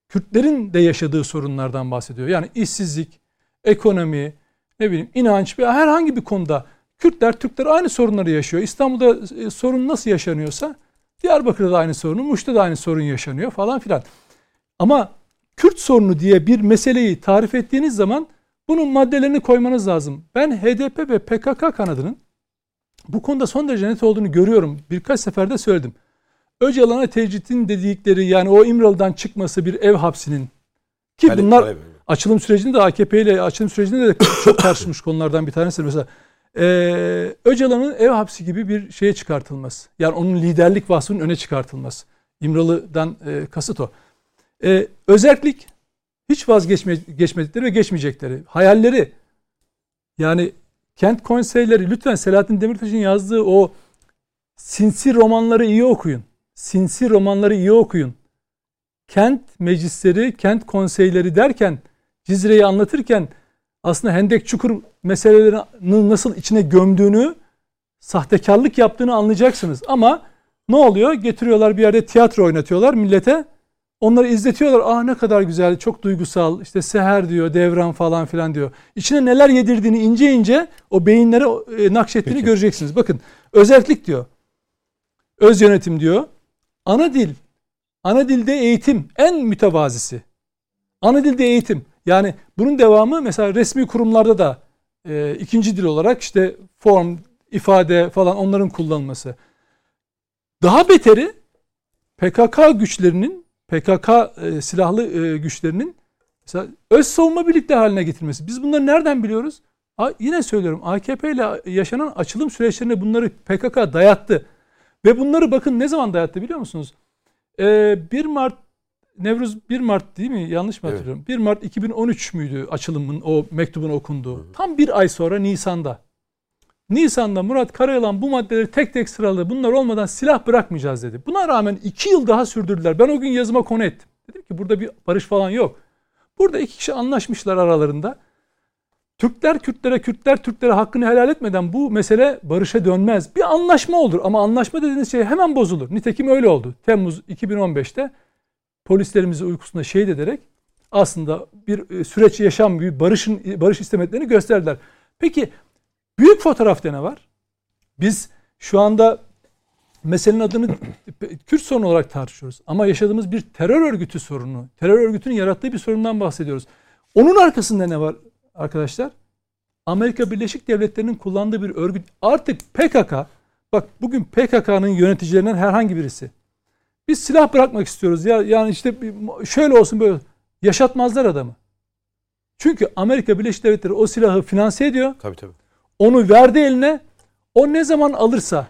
Kürtlerin de yaşadığı sorunlardan bahsediyor. Yani işsizlik, ekonomi, ne bileyim inanç veya herhangi bir konuda Kürtler, Türkler aynı sorunları yaşıyor. İstanbul'da e, sorun nasıl yaşanıyorsa Diyarbakır'da da aynı sorunu, Muş'ta da aynı sorun yaşanıyor falan filan. Ama Kürt sorunu diye bir meseleyi tarif ettiğiniz zaman bunun maddelerini koymanız lazım. Ben HDP ve PKK kanadının bu konuda son derece net olduğunu görüyorum. Birkaç seferde söyledim. Öcalan'a tecritin dedikleri yani o İmralı'dan çıkması bir ev hapsinin ki Kale- bunlar kale- açılım sürecinde de AKP ile açılım sürecinde de [coughs] çok tartışmış konulardan bir tanesi. Mesela eee Öcalan'ın ev hapsi gibi bir şeye çıkartılması. Yani onun liderlik vasfının öne çıkartılması. İmralı'dan e, kasıt o. E, özellik hiç vazgeçmedikleri ve geçmeyecekleri. Hayalleri yani kent konseyleri lütfen Selahattin Demirtaş'ın yazdığı o sinsi romanları iyi okuyun. Sinsi romanları iyi okuyun. Kent meclisleri, kent konseyleri derken Cizre'yi anlatırken aslında Hendek Çukur meselelerini nasıl içine gömdüğünü, sahtekarlık yaptığını anlayacaksınız. Ama ne oluyor? Getiriyorlar bir yerde tiyatro oynatıyorlar millete. Onları izletiyorlar. Ah ne kadar güzel, çok duygusal. İşte seher diyor, devran falan filan diyor. İçine neler yedirdiğini ince ince o beyinlere e, nakşettiğini Peki. göreceksiniz. Bakın özellik diyor. Öz yönetim diyor. Ana dil. Ana dilde eğitim en mütevazisi. Ana dilde eğitim. Yani bunun devamı mesela resmi kurumlarda da e, ikinci dil olarak işte form, ifade falan onların kullanılması. Daha beteri PKK güçlerinin PKK e, silahlı e, güçlerinin mesela öz savunma birlikte haline getirmesi. Biz bunları nereden biliyoruz? A, yine söylüyorum AKP ile yaşanan açılım süreçlerinde bunları PKK dayattı. Ve bunları bakın ne zaman dayattı biliyor musunuz? Ee, 1 Mart Nevruz 1 Mart değil mi? Yanlış mı hatırlıyorum? Evet. 1 Mart 2013 müydü açılımın o mektubun okunduğu? Hı hı. Tam bir ay sonra Nisan'da. Nisan'da Murat Karayalan bu maddeleri tek tek sıraladı. Bunlar olmadan silah bırakmayacağız dedi. Buna rağmen iki yıl daha sürdürdüler. Ben o gün yazıma konu ettim. Dedim ki burada bir barış falan yok. Burada iki kişi anlaşmışlar aralarında. Türkler Kürtlere, Kürtler Türklere hakkını helal etmeden bu mesele barışa dönmez. Bir anlaşma olur ama anlaşma dediğiniz şey hemen bozulur. Nitekim öyle oldu. Temmuz 2015'te polislerimizi uykusunda şehit ederek aslında bir e, süreç yaşam bir barışın barış istemeklerini gösterdiler. Peki büyük fotoğrafta ne var? Biz şu anda meselenin adını Kürt sorunu olarak tartışıyoruz. Ama yaşadığımız bir terör örgütü sorunu, terör örgütünün yarattığı bir sorundan bahsediyoruz. Onun arkasında ne var arkadaşlar? Amerika Birleşik Devletleri'nin kullandığı bir örgüt. Artık PKK, bak bugün PKK'nın yöneticilerinden herhangi birisi. Biz silah bırakmak istiyoruz. Ya yani işte şöyle olsun böyle. Yaşatmazlar adamı. Çünkü Amerika Birleşik Devletleri o silahı finanse ediyor. Tabii tabii. Onu verdi eline. O ne zaman alırsa,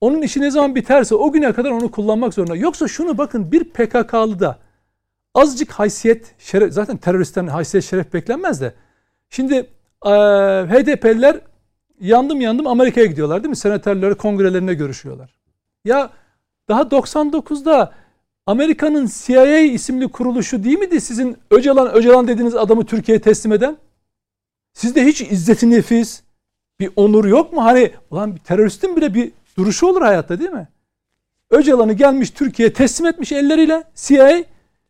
onun işi ne zaman biterse o güne kadar onu kullanmak zorunda. Yoksa şunu bakın bir PKK'lı da azıcık haysiyet, şeref, zaten teröristten haysiyet şeref beklenmez de. Şimdi e, HDP'liler yandım yandım Amerika'ya gidiyorlar değil mi? Senatörleri kongrelerine görüşüyorlar. Ya daha 99'da Amerika'nın CIA isimli kuruluşu değil miydi sizin Öcalan Öcalan dediğiniz adamı Türkiye'ye teslim eden? Sizde hiç izzeti nefis, bir onur yok mu? Hani ulan bir teröristin bile bir duruşu olur hayatta değil mi? Öcalan'ı gelmiş Türkiye'ye teslim etmiş elleriyle CIA.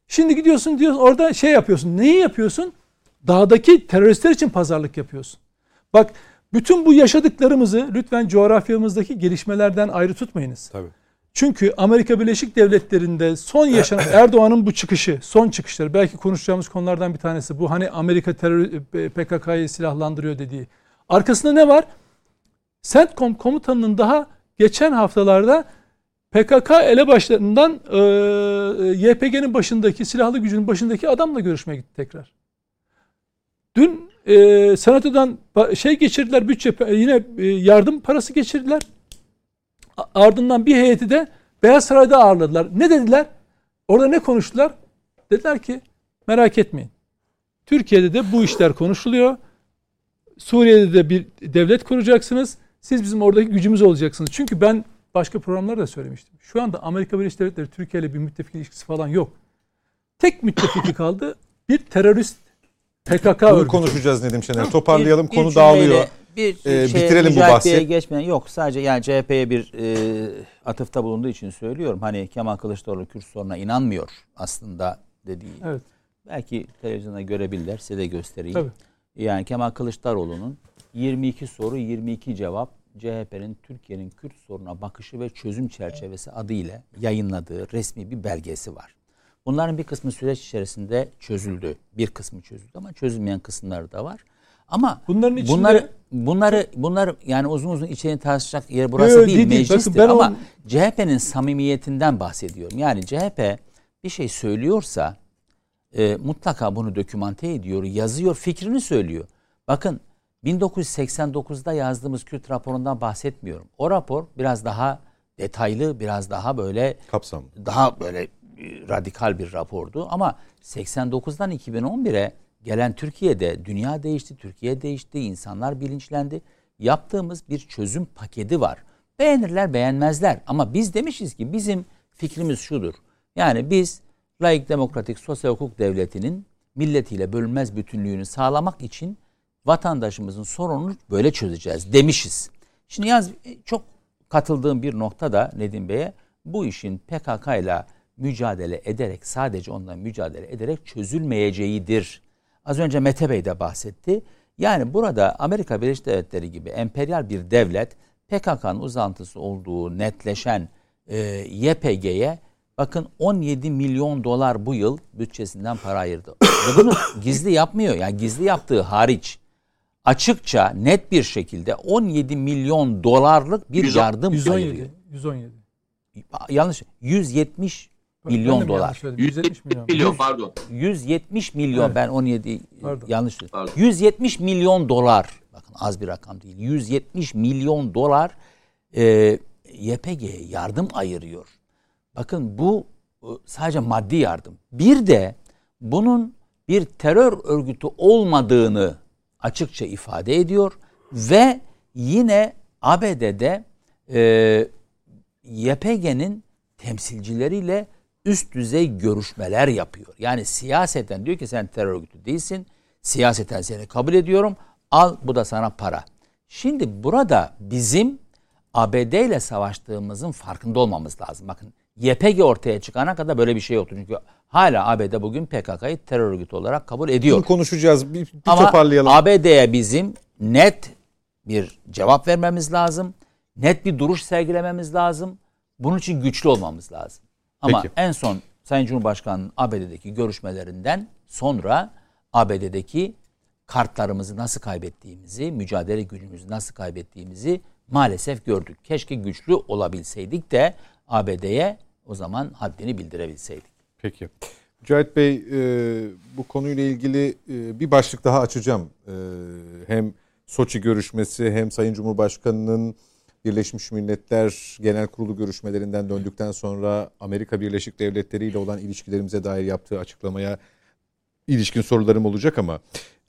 Şimdi gidiyorsun diyor orada şey yapıyorsun. Neyi yapıyorsun? Dağdaki teröristler için pazarlık yapıyorsun. Bak bütün bu yaşadıklarımızı lütfen coğrafyamızdaki gelişmelerden ayrı tutmayınız. Tabii. Çünkü Amerika Birleşik Devletleri'nde son yaşanan [clears throat] Erdoğan'ın bu çıkışı, son çıkışları belki konuşacağımız konulardan bir tanesi bu. Hani Amerika terör PKK'yı silahlandırıyor dediği. Arkasında ne var? CENTCOM komutanının daha geçen haftalarda PKK elebaşlarından e, YPG'nin başındaki, silahlı gücünün başındaki adamla görüşmeye gitti tekrar. Dün e, senatodan şey geçirdiler, bütçe yine e, yardım parası geçirdiler. Ardından bir heyeti de Beyaz Saray'da ağırladılar. Ne dediler? Orada ne konuştular? Dediler ki merak etmeyin. Türkiye'de de bu işler konuşuluyor. Suriye'de de bir devlet kuracaksınız. Siz bizim oradaki gücümüz olacaksınız. Çünkü ben başka programlarda da söylemiştim. Şu anda Amerika Birleşik Devletleri Türkiye ile bir müttefik ilişkisi falan yok. Tek müttefiki [coughs] kaldı. Bir terörist PKK Bunu örgütü. konuşacağız Nedim Şener. Toparlayalım. Bir, Konu bir dağılıyor. Bir ee, şey, bitirelim bu bahsi. geçmeyen yok. Sadece yani CHP'ye bir e, atıfta bulunduğu için söylüyorum. Hani Kemal Kılıçdaroğlu Kürt soruna inanmıyor aslında dediği. Evet. Belki televizyonda görebilirler. Size de göstereyim. Tabii. Yani Kemal Kılıçdaroğlu'nun 22 soru 22 cevap CHP'nin Türkiye'nin Kürt soruna bakışı ve çözüm çerçevesi adıyla yayınladığı resmi bir belgesi var. Bunların bir kısmı süreç içerisinde çözüldü. Bir kısmı çözüldü ama çözülmeyen kısımları da var. Ama bunların içinde bunları bunları bunlar yani uzun uzun içeriğini tartışacak yer burası Yo, değil, değil meclistir Bakın, ama o... CHP'nin samimiyetinden bahsediyorum. Yani CHP bir şey söylüyorsa e, mutlaka bunu dokümante ediyor, yazıyor, fikrini söylüyor. Bakın 1989'da yazdığımız Kürt raporundan bahsetmiyorum. O rapor biraz daha detaylı, biraz daha böyle kapsamlı. Daha böyle e, radikal bir rapordu ama 89'dan 2011'e gelen Türkiye'de dünya değişti, Türkiye değişti, insanlar bilinçlendi. Yaptığımız bir çözüm paketi var. Beğenirler, beğenmezler ama biz demişiz ki bizim fikrimiz şudur. Yani biz laik demokratik sosyal hukuk devletinin milletiyle bölünmez bütünlüğünü sağlamak için vatandaşımızın sorununu böyle çözeceğiz demişiz. Şimdi yaz çok katıldığım bir nokta da Nedim Bey'e bu işin PKK ile mücadele ederek sadece onunla mücadele ederek çözülmeyeceğidir. Az önce Mete Bey de bahsetti. Yani burada Amerika Birleşik Devletleri gibi emperyal bir devlet PKK'nın uzantısı olduğu netleşen e, YPG'ye Bakın 17 milyon dolar bu yıl bütçesinden para ayırdı. Ve bunu gizli yapmıyor. Yani gizli yaptığı hariç açıkça net bir şekilde 17 milyon dolarlık bir Yüz- yardım 117. ayırıyor. 117. Yanlış. 170 Ben de milyon mi dolar. yanlış söyledim? 170 milyon. milyon pardon. 170 milyon Evet. ben 17 Pardon. yanlış. Pardon. 170 milyon dolar. Bakın az bir rakam değil. 170 milyon dolar e, YPG'ye yardım ayırıyor. Bakın bu e, sadece maddi yardım. Bir de bunun bir terör örgütü olmadığını açıkça ifade ediyor ve yine ABD'de e, YPG'nin temsilcileriyle üst düzey görüşmeler yapıyor. Yani siyaseten diyor ki sen terör örgütü değilsin. Siyaseten seni kabul ediyorum. Al bu da sana para. Şimdi burada bizim ABD ile savaştığımızın farkında olmamız lazım. Bakın YPG ortaya çıkana kadar böyle bir şey yoktu. Çünkü hala ABD bugün PKK'yı terör örgütü olarak kabul ediyor. Bunu konuşacağız. Bir, bir Ama toparlayalım. ABD'ye bizim net bir cevap vermemiz lazım. Net bir duruş sergilememiz lazım. Bunun için güçlü olmamız lazım. Ama Peki. en son Sayın Cumhurbaşkanı'nın ABD'deki görüşmelerinden sonra ABD'deki kartlarımızı nasıl kaybettiğimizi, mücadele gücümüzü nasıl kaybettiğimizi maalesef gördük. Keşke güçlü olabilseydik de ABD'ye o zaman haddini bildirebilseydik. Peki. Mücahit Bey e, bu konuyla ilgili e, bir başlık daha açacağım. E, hem Soçi görüşmesi hem Sayın Cumhurbaşkanı'nın Birleşmiş Milletler Genel Kurulu görüşmelerinden döndükten sonra Amerika Birleşik Devletleri ile olan ilişkilerimize dair yaptığı açıklamaya ilişkin sorularım olacak ama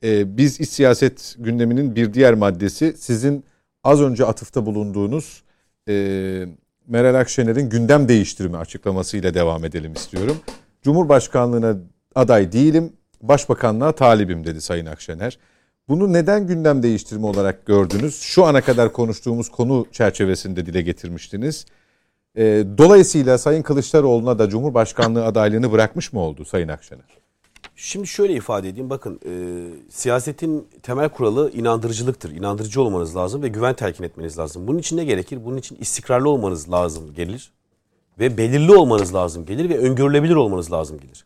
e, biz iç siyaset gündeminin bir diğer maddesi sizin az önce atıfta bulunduğunuz e, Meral Akşener'in gündem değiştirme açıklamasıyla devam edelim istiyorum. Cumhurbaşkanlığına aday değilim, başbakanlığa talibim dedi Sayın Akşener. Bunu neden gündem değiştirme olarak gördünüz? Şu ana kadar konuştuğumuz konu çerçevesinde dile getirmiştiniz. E, dolayısıyla Sayın Kılıçdaroğlu'na da Cumhurbaşkanlığı adaylığını bırakmış mı oldu Sayın Akşener? Şimdi şöyle ifade edeyim. Bakın e, siyasetin temel kuralı inandırıcılıktır. İnandırıcı olmanız lazım ve güven telkin etmeniz lazım. Bunun için ne gerekir? Bunun için istikrarlı olmanız lazım gelir. Ve belirli olmanız lazım gelir ve öngörülebilir olmanız lazım gelir.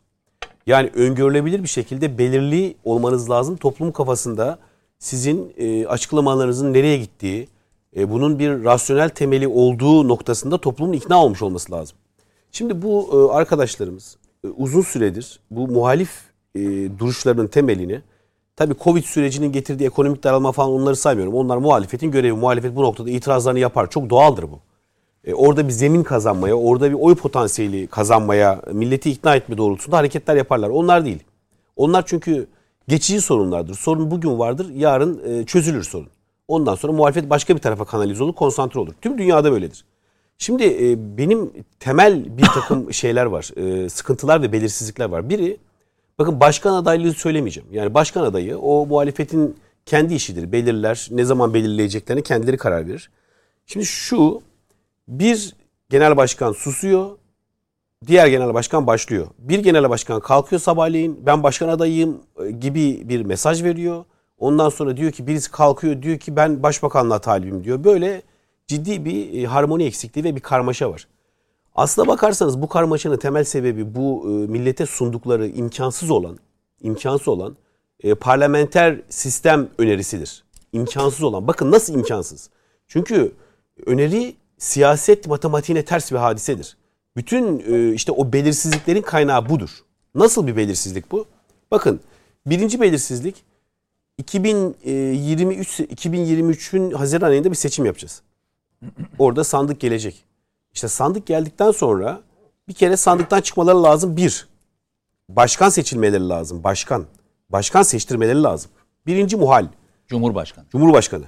Yani öngörülebilir bir şekilde belirli olmanız lazım. Toplum kafasında sizin e, açıklamalarınızın nereye gittiği, e, bunun bir rasyonel temeli olduğu noktasında toplumun ikna olmuş olması lazım. Şimdi bu e, arkadaşlarımız e, uzun süredir bu muhalif e, duruşlarının temelini tabii Covid sürecinin getirdiği ekonomik daralma falan onları saymıyorum. Onlar muhalefetin görevi. Muhalefet bu noktada itirazlarını yapar. Çok doğaldır bu. E, orada bir zemin kazanmaya, orada bir oy potansiyeli kazanmaya, milleti ikna etme doğrultusunda hareketler yaparlar. Onlar değil. Onlar çünkü geçici sorunlardır. Sorun bugün vardır, yarın e, çözülür sorun. Ondan sonra muhalefet başka bir tarafa kanalize olur, konsantre olur. Tüm dünyada böyledir. Şimdi e, benim temel bir takım [laughs] şeyler var. E, sıkıntılar ve belirsizlikler var. Biri, bakın başkan adaylığı söylemeyeceğim. Yani başkan adayı o muhalefetin kendi işidir. Belirler, ne zaman belirleyeceklerini kendileri karar verir. Şimdi şu, bir genel başkan susuyor, diğer genel başkan başlıyor. Bir genel başkan kalkıyor sabahleyin, ben başkan adayıyım e, gibi bir mesaj veriyor. Ondan sonra diyor ki birisi kalkıyor diyor ki ben başbakanlığa talibim diyor. Böyle ciddi bir e, harmoni eksikliği ve bir karmaşa var. Aslına bakarsanız bu karmaşanın temel sebebi bu e, millete sundukları imkansız olan, imkansız olan e, parlamenter sistem önerisidir. İmkansız olan. Bakın nasıl imkansız? Çünkü öneri siyaset matematiğine ters bir hadisedir. Bütün e, işte o belirsizliklerin kaynağı budur. Nasıl bir belirsizlik bu? Bakın birinci belirsizlik 2023 2023'ün Haziran ayında bir seçim yapacağız. Orada sandık gelecek. İşte sandık geldikten sonra bir kere sandıktan çıkmaları lazım bir. Başkan seçilmeleri lazım. Başkan. Başkan seçtirmeleri lazım. Birinci muhal. Cumhurbaşkanı. Cumhurbaşkanı.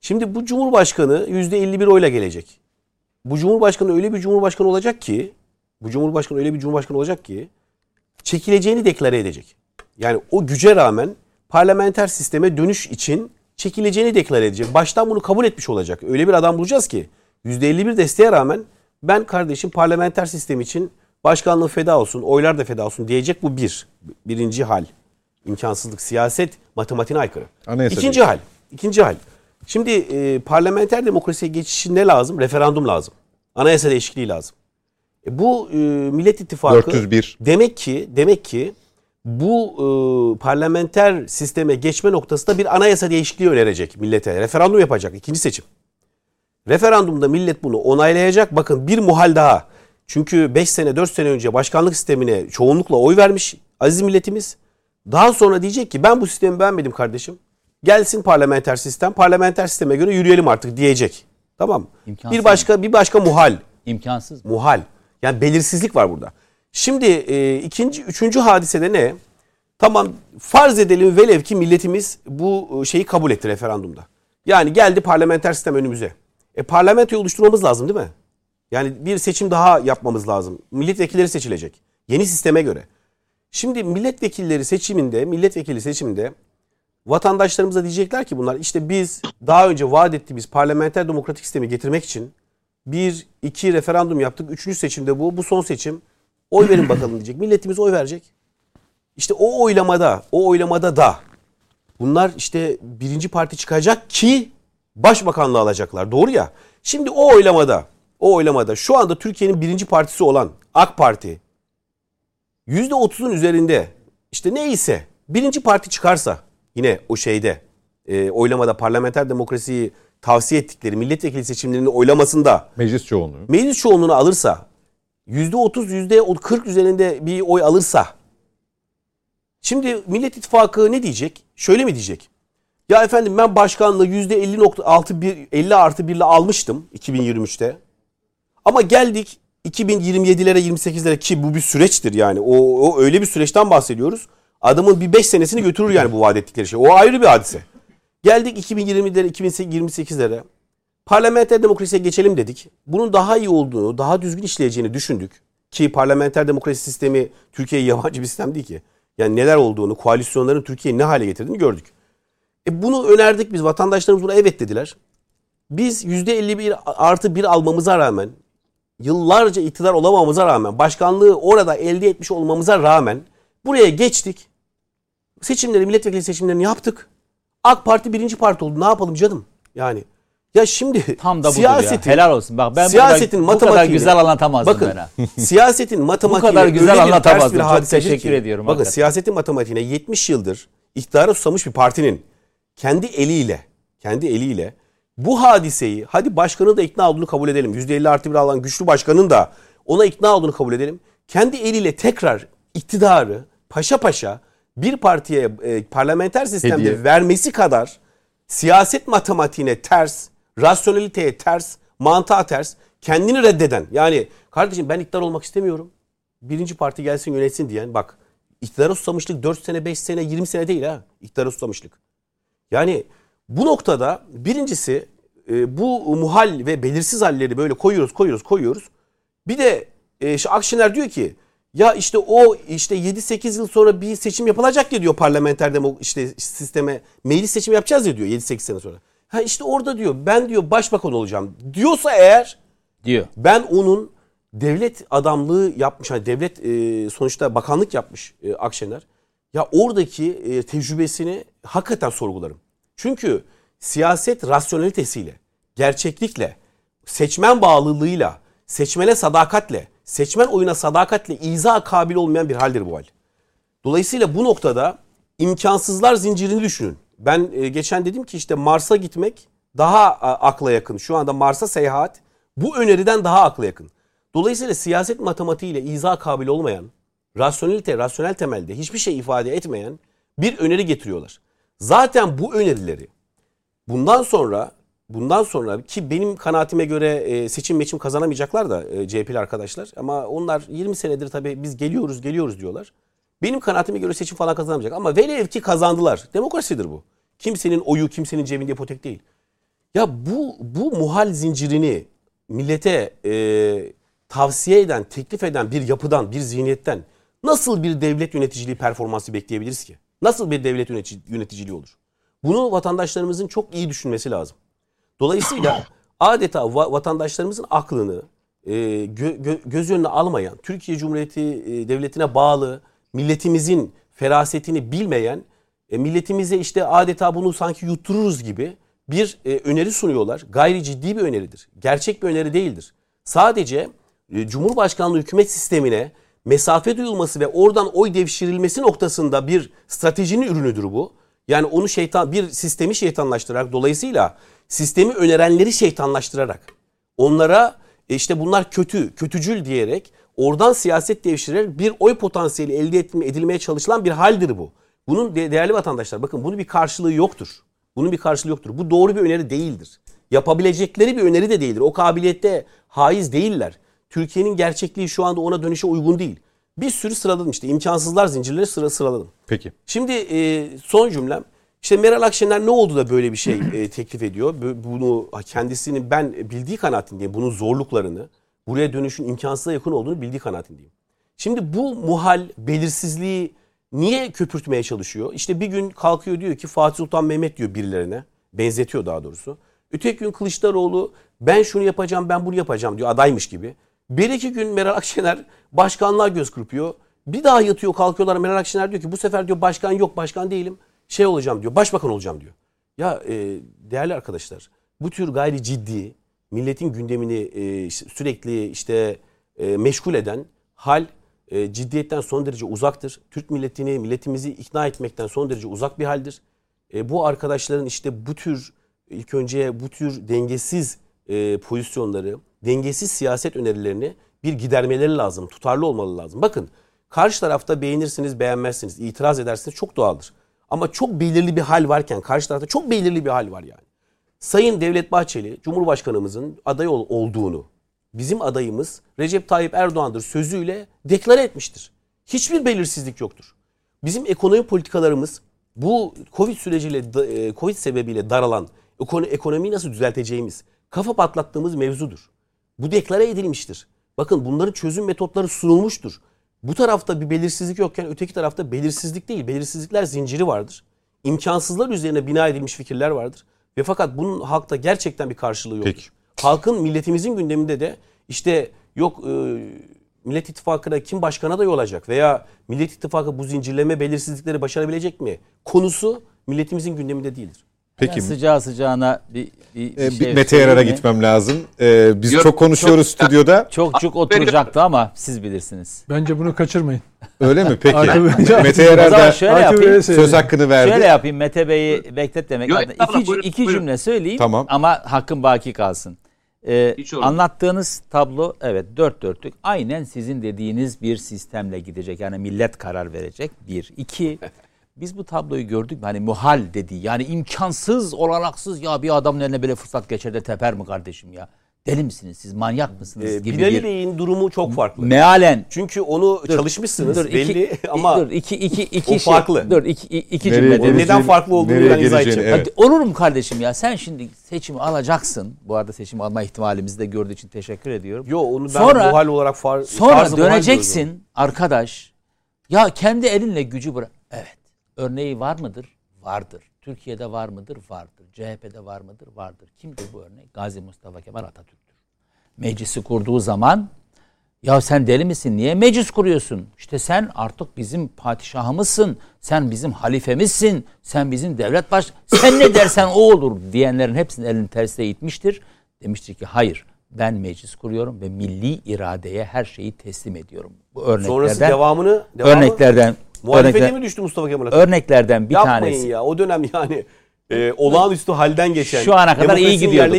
Şimdi bu Cumhurbaşkanı %51 oyla gelecek. Bu Cumhurbaşkanı öyle bir Cumhurbaşkanı olacak ki bu Cumhurbaşkanı öyle bir Cumhurbaşkanı olacak ki çekileceğini deklare edecek. Yani o güce rağmen parlamenter sisteme dönüş için çekileceğini deklare edecek. Baştan bunu kabul etmiş olacak. Öyle bir adam bulacağız ki %51 desteğe rağmen ben kardeşim parlamenter sistem için başkanlığı feda olsun, oylar da feda olsun diyecek bu bir. Birinci hal. İmkansızlık, siyaset matematiğine aykırı. Anayasa İkinci değil. hal. İkinci hal. Şimdi e, parlamenter demokrasiye geçiş için ne lazım? Referandum lazım. Anayasa değişikliği lazım. E, bu e, Millet İttifakı 401. demek ki demek ki bu e, parlamenter sisteme geçme noktasında bir anayasa değişikliği önerecek millete. Referandum yapacak ikinci seçim. Referandumda millet bunu onaylayacak. Bakın bir muhal daha. Çünkü 5 sene 4 sene önce başkanlık sistemine çoğunlukla oy vermiş aziz milletimiz. Daha sonra diyecek ki ben bu sistemi beğenmedim kardeşim. Gelsin parlamenter sistem. Parlamenter sisteme göre yürüyelim artık diyecek. Tamam. İmkansız Bir başka bir başka muhal. İmkansız. Muhal. Yani belirsizlik var burada. Şimdi e, ikinci, üçüncü hadisede ne? Tamam farz edelim velev ki milletimiz bu e, şeyi kabul etti referandumda. Yani geldi parlamenter sistem önümüze. E parlamentoyu oluşturmamız lazım değil mi? Yani bir seçim daha yapmamız lazım. Milletvekilleri seçilecek. Yeni sisteme göre. Şimdi milletvekilleri seçiminde, milletvekili seçiminde vatandaşlarımıza diyecekler ki bunlar işte biz daha önce vaat ettiğimiz parlamenter demokratik sistemi getirmek için bir, iki referandum yaptık. Üçüncü seçimde bu. Bu son seçim. Oy verin bakalım diyecek. Milletimiz oy verecek. İşte o oylamada, o oylamada da bunlar işte birinci parti çıkacak ki başbakanlığı alacaklar. Doğru ya. Şimdi o oylamada, o oylamada şu anda Türkiye'nin birinci partisi olan AK Parti %30'un üzerinde işte neyse birinci parti çıkarsa yine o şeyde e, oylamada parlamenter demokrasiyi tavsiye ettikleri milletvekili seçimlerinin oylamasında Meclis çoğunluğu. meclis çoğunluğunu alırsa %30 %40 üzerinde bir oy alırsa şimdi Millet İttifakı ne diyecek? Şöyle mi diyecek? Ya efendim ben başkanlığı %50.6 bir 50 artı 1 ile almıştım 2023'te. Ama geldik 2027'lere 28'lere ki bu bir süreçtir yani. O, o öyle bir süreçten bahsediyoruz. Adamın bir 5 senesini götürür yani bu vaat ettikleri şey. O ayrı bir hadise. Geldik 2020'lere 2028'lere. Parlamenter demokrasiye geçelim dedik. Bunun daha iyi olduğunu, daha düzgün işleyeceğini düşündük. Ki parlamenter demokrasi sistemi Türkiye'ye yabancı bir sistem değil ki. Yani neler olduğunu, koalisyonların Türkiye'yi ne hale getirdiğini gördük. E bunu önerdik biz. Vatandaşlarımız buna evet dediler. Biz %51 artı 1 almamıza rağmen, yıllarca iktidar olamamıza rağmen, başkanlığı orada elde etmiş olmamıza rağmen buraya geçtik. Seçimleri, milletvekili seçimlerini yaptık. AK Parti birinci parti oldu. Ne yapalım canım? Yani ya şimdi [laughs] Tam da siyasetin, ya. Helal olsun. Bak ben siyasetin bu kadar, bu kadar güzel anlatamazdım Bakın ben [laughs] siyasetin matematiğine kadar güzel anlatamazdım. bir Çok teşekkür ki- ediyorum Bakın hakikaten. siyasetin matematiğine 70 yıldır iktidara susamış bir partinin kendi eliyle kendi eliyle bu hadiseyi hadi başkanın da ikna olduğunu kabul edelim. %50 artı bir alan güçlü başkanın da ona ikna olduğunu kabul edelim. Kendi eliyle tekrar iktidarı paşa paşa bir partiye e, parlamenter sistemde Hediye. vermesi kadar siyaset matematiğine ters, rasyoneliteye ters, mantığa ters, kendini reddeden. Yani kardeşim ben iktidar olmak istemiyorum. Birinci parti gelsin yönetsin diyen bak iktidara susamışlık 4 sene, 5 sene, 20 sene değil ha. İktidara susamışlık. Yani bu noktada birincisi e, bu muhal ve belirsiz halleri böyle koyuyoruz, koyuyoruz, koyuyoruz. Bir de e, işte Akşener diyor ki ya işte o işte 7-8 yıl sonra bir seçim yapılacak ya diyor parlamenter demo işte sisteme meclis seçimi yapacağız ya diyor 7-8 sene sonra. Ha işte orada diyor ben diyor başbakan olacağım diyorsa eğer diyor. ben onun devlet adamlığı yapmış, hani devlet e, sonuçta bakanlık yapmış e, Akşener. Ya oradaki e, tecrübesini hakikaten sorgularım. Çünkü siyaset rasyonelitesiyle, gerçeklikle, seçmen bağlılığıyla, seçmene sadakatle, seçmen oyuna sadakatle iza kabil olmayan bir haldir bu hal. Dolayısıyla bu noktada imkansızlar zincirini düşünün. Ben e, geçen dedim ki işte Mars'a gitmek daha a, akla yakın. Şu anda Mars'a seyahat bu öneriden daha akla yakın. Dolayısıyla siyaset matematiğiyle izah kabil olmayan, rasyonelite, rasyonel temelde hiçbir şey ifade etmeyen bir öneri getiriyorlar. Zaten bu önerileri bundan sonra bundan sonra ki benim kanaatime göre e, seçim meçim kazanamayacaklar da e, CHP'li arkadaşlar ama onlar 20 senedir tabii biz geliyoruz geliyoruz diyorlar. Benim kanaatime göre seçim falan kazanamayacak ama velev ki kazandılar. Demokrasidir bu. Kimsenin oyu kimsenin cebinde ipotek değil. Ya bu bu muhal zincirini millete e, tavsiye eden, teklif eden bir yapıdan, bir zihniyetten nasıl bir devlet yöneticiliği performansı bekleyebiliriz ki? Nasıl bir devlet yönetici, yöneticiliği olur? Bunu vatandaşlarımızın çok iyi düşünmesi lazım. Dolayısıyla [laughs] adeta va- vatandaşlarımızın aklını e, gö- gö- göz önüne almayan, Türkiye Cumhuriyeti e, Devleti'ne bağlı, milletimizin ferasetini bilmeyen, e, milletimize işte adeta bunu sanki yuttururuz gibi bir e, öneri sunuyorlar. Gayri ciddi bir öneridir. Gerçek bir öneri değildir. Sadece e, Cumhurbaşkanlığı hükümet sistemine mesafe duyulması ve oradan oy devşirilmesi noktasında bir stratejinin ürünüdür bu. Yani onu şeytan bir sistemi şeytanlaştırarak dolayısıyla sistemi önerenleri şeytanlaştırarak onlara e, işte bunlar kötü, kötücül diyerek oradan siyaset devşirerek bir oy potansiyeli elde edilmeye çalışılan bir haldir bu. Bunun de, değerli vatandaşlar bakın bunun bir karşılığı yoktur. Bunun bir karşılığı yoktur. Bu doğru bir öneri değildir. Yapabilecekleri bir öneri de değildir. O kabiliyette haiz değiller. Türkiye'nin gerçekliği şu anda ona dönüşe uygun değil. Bir sürü sıraladım işte imkansızlar zincirleri sıra sıraladım. Peki. Şimdi e, son cümlem. İşte Meral Akşener ne oldu da böyle bir şey [clears throat] e, teklif ediyor? Bunu kendisini ben bildiği kanaatindeyim. Bunun zorluklarını, buraya dönüşün imkansıza yakın olduğunu bildiği kanaatindeyim. Şimdi bu muhal, belirsizliği niye köpürtmeye çalışıyor? İşte bir gün kalkıyor diyor ki Fatih Sultan Mehmet diyor birilerine. Benzetiyor daha doğrusu. Öteki gün Kılıçdaroğlu ben şunu yapacağım ben bunu yapacağım diyor adaymış gibi. Bir iki gün Meral Akşener başkanlığa göz kırpıyor. Bir daha yatıyor kalkıyorlar Meral Akşener diyor ki bu sefer diyor başkan yok başkan değilim. Şey olacağım diyor başbakan olacağım diyor. Ya e, değerli arkadaşlar bu tür gayri ciddi milletin gündemini e, sürekli işte e, meşgul eden hal e, ciddiyetten son derece uzaktır. Türk milletini, milletimizi ikna etmekten son derece uzak bir haldir. E, bu arkadaşların işte bu tür ilk önce bu tür dengesiz e, pozisyonları, dengesiz siyaset önerilerini bir gidermeleri lazım. Tutarlı olmalı lazım. Bakın karşı tarafta beğenirsiniz, beğenmezsiniz, itiraz edersiniz çok doğaldır. Ama çok belirli bir hal varken karşı tarafta çok belirli bir hal var yani. Sayın Devlet Bahçeli Cumhurbaşkanımızın aday ol, olduğunu bizim adayımız Recep Tayyip Erdoğan'dır sözüyle deklare etmiştir. Hiçbir belirsizlik yoktur. Bizim ekonomi politikalarımız bu Covid süreciyle e, Covid sebebiyle daralan ekonomiyi nasıl düzelteceğimiz, kafa patlattığımız mevzudur. Bu deklare edilmiştir. Bakın bunların çözüm metotları sunulmuştur. Bu tarafta bir belirsizlik yokken öteki tarafta belirsizlik değil. Belirsizlikler zinciri vardır. İmkansızlar üzerine bina edilmiş fikirler vardır. Ve fakat bunun halkta gerçekten bir karşılığı. Peki. Halkın milletimizin gündeminde de işte yok e, Millet İttifakı'na kim başkana da olacak veya Millet İttifakı bu zincirleme belirsizlikleri başarabilecek mi? Konusu milletimizin gündeminde değildir. Peki. Ben sıcağı sıcağına bir, bir, bir, ee, şey Mete Yarar'a gitmem lazım. Ee, biz Yok, çok konuşuyoruz çok, stüdyoda. Çok çok oturacaktı ama siz bilirsiniz. Bence bunu kaçırmayın. Öyle mi? Peki. Mete Yarar da şöyle yapayım, söz hakkını verdi. Şöyle yapayım Mete Bey'i bekletmemek Yok, adına. İki, buyurun, iki buyurun. cümle söyleyeyim tamam. ama hakkım baki kalsın. Ee, anlattığınız tablo evet dört dörtlük aynen sizin dediğiniz bir sistemle gidecek. Yani millet karar verecek. Bir. iki Biz bu tabloyu gördük mü? Hani muhal dedi. Yani imkansız, olanaksız ya bir adamın eline böyle fırsat geçer de teper mi kardeşim ya? Deli misiniz siz? Manyak mısınız? Ee, gibi Binali bir... Bey'in durumu çok farklı. Mealen. Çünkü onu dur, çalışmışsınız dur, belli iki, ama dur, iki, iki, iki o şey, farklı. Dur iki, iki cümle. Neden farklı olduğunu ben izah edeceğim. Evet. Hadi, olur mu kardeşim ya? Sen şimdi seçimi alacaksın. Bu arada seçim alma ihtimalimizi de gördüğü için teşekkür ediyorum. Yo onu ben sonra, bu hal olarak far, Sonra döneceksin arkadaş. Ya kendi elinle gücü bırak. Evet. Örneği var mıdır? Vardır. Türkiye'de var mıdır? Vardır. CHP'de var mıdır? Vardır. Kimdir bu örnek? Gazi Mustafa Kemal Atatürk'tür. Meclisi kurduğu zaman ya sen deli misin? Niye meclis kuruyorsun? İşte sen artık bizim padişahımızsın. Sen bizim halifemizsin. Sen bizim devlet baş... [laughs] Sen ne dersen o olur diyenlerin hepsinin elini tersine itmiştir. Demiştir ki hayır ben meclis kuruyorum ve milli iradeye her şeyi teslim ediyorum. Bu örneklerden Sonrası devamını, devamı, örneklerden Muhalefete örnekler, mi düştü Mustafa Kemal Atatürk? Örneklerden bir Yapmayın tanesi. ya o dönem yani e, olağanüstü halden geçen. Şu ana kadar iyi gidiyordu.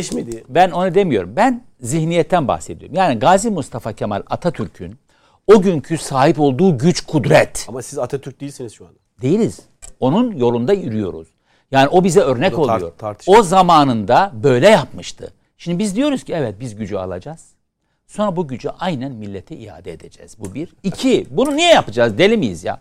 Ben onu demiyorum. Ben zihniyetten bahsediyorum. Yani Gazi Mustafa Kemal Atatürk'ün o günkü sahip olduğu güç, kudret. Ama siz Atatürk değilsiniz şu anda. Değiliz. Onun yolunda yürüyoruz. Yani o bize örnek o oluyor. o zamanında böyle yapmıştı. Şimdi biz diyoruz ki evet biz gücü alacağız. Sonra bu gücü aynen millete iade edeceğiz. Bu bir. İki, bunu niye yapacağız? Deli miyiz ya?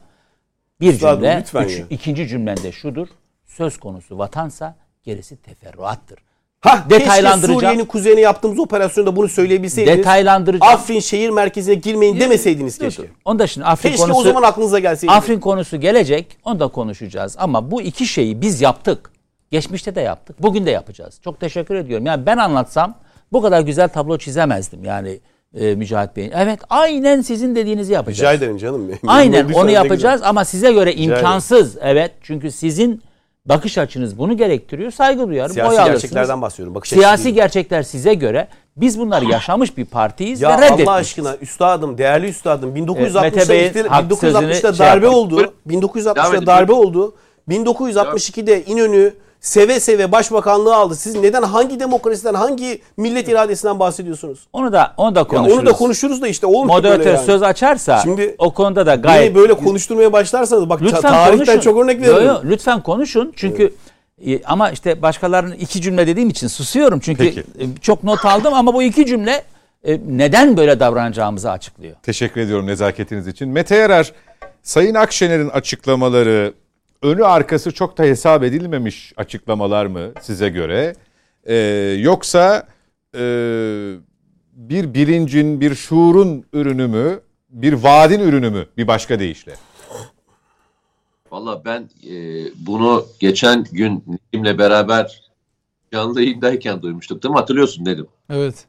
Bir Üstadım, cümle, üç, ya. ikinci cümlende şudur. Söz konusu vatansa gerisi teferruattır. Ha, detaylandıracağım. Suriye'nin kuzeyine yaptığımız operasyonda bunu söyleyebilseydiniz. Detaylandıracağım. Afrin şehir merkezine girmeyin demeseydiniz keşke. Onu da şimdi Afrin keşke konusu. o zaman aklınıza gelseydi. Afrin konusu gelecek. Onu da konuşacağız. Ama bu iki şeyi biz yaptık. Geçmişte de yaptık. Bugün de yapacağız. Çok teşekkür ediyorum. Yani ben anlatsam bu kadar güzel tablo çizemezdim. Yani e, Mücahit Bey'in. Evet aynen sizin dediğinizi yapacağız. Rica ederim canım. [laughs] Aynen onu yapacağız ama size göre imkansız. Evet çünkü sizin bakış açınız bunu gerektiriyor. Saygı duyarım. Siyasi gerçeklerden bahsediyorum. Bakış Siyasi gerçekler size göre Biz bunları yaşamış bir partiyiz Ya ve reddetmişiz. Allah aşkına üstadım, değerli üstadım Mete 1960'da Bey'in ihtil- hak 1960'da sözünü şey darbe yapalım. oldu. Devam 1960'da edin, darbe oldu. 1962'de İnönü seve seve başbakanlığı aldı. Siz neden hangi demokrasiden, hangi millet iradesinden bahsediyorsunuz? Onu da onu da Ya konuşuruz. onu da konuşuruz da işte olmuyor Moderatör yani. söz açarsa Şimdi o konuda da gayet böyle konuşturmaya başlarsanız bak Lütfen tarihten konuşun. çok örnek Yo, veririm. yo, lütfen konuşun çünkü e, ama işte başkalarının iki cümle dediğim için susuyorum çünkü Peki. e, çok not aldım ama bu iki cümle e, neden böyle davranacağımızı açıklıyor. Teşekkür ediyorum nezaketiniz için. Mete Yarar, Sayın Akşener'in açıklamaları önü arkası çok da hesap edilmemiş açıklamalar mı size göre? Ee, yoksa e, bir bilincin, bir şuurun ürünü mü, bir vaadin ürünü mü bir başka deyişle? Valla ben e, bunu geçen gün Nedim'le beraber canlı yayındayken duymuştuk değil mi? Hatırlıyorsun Nedim. Evet.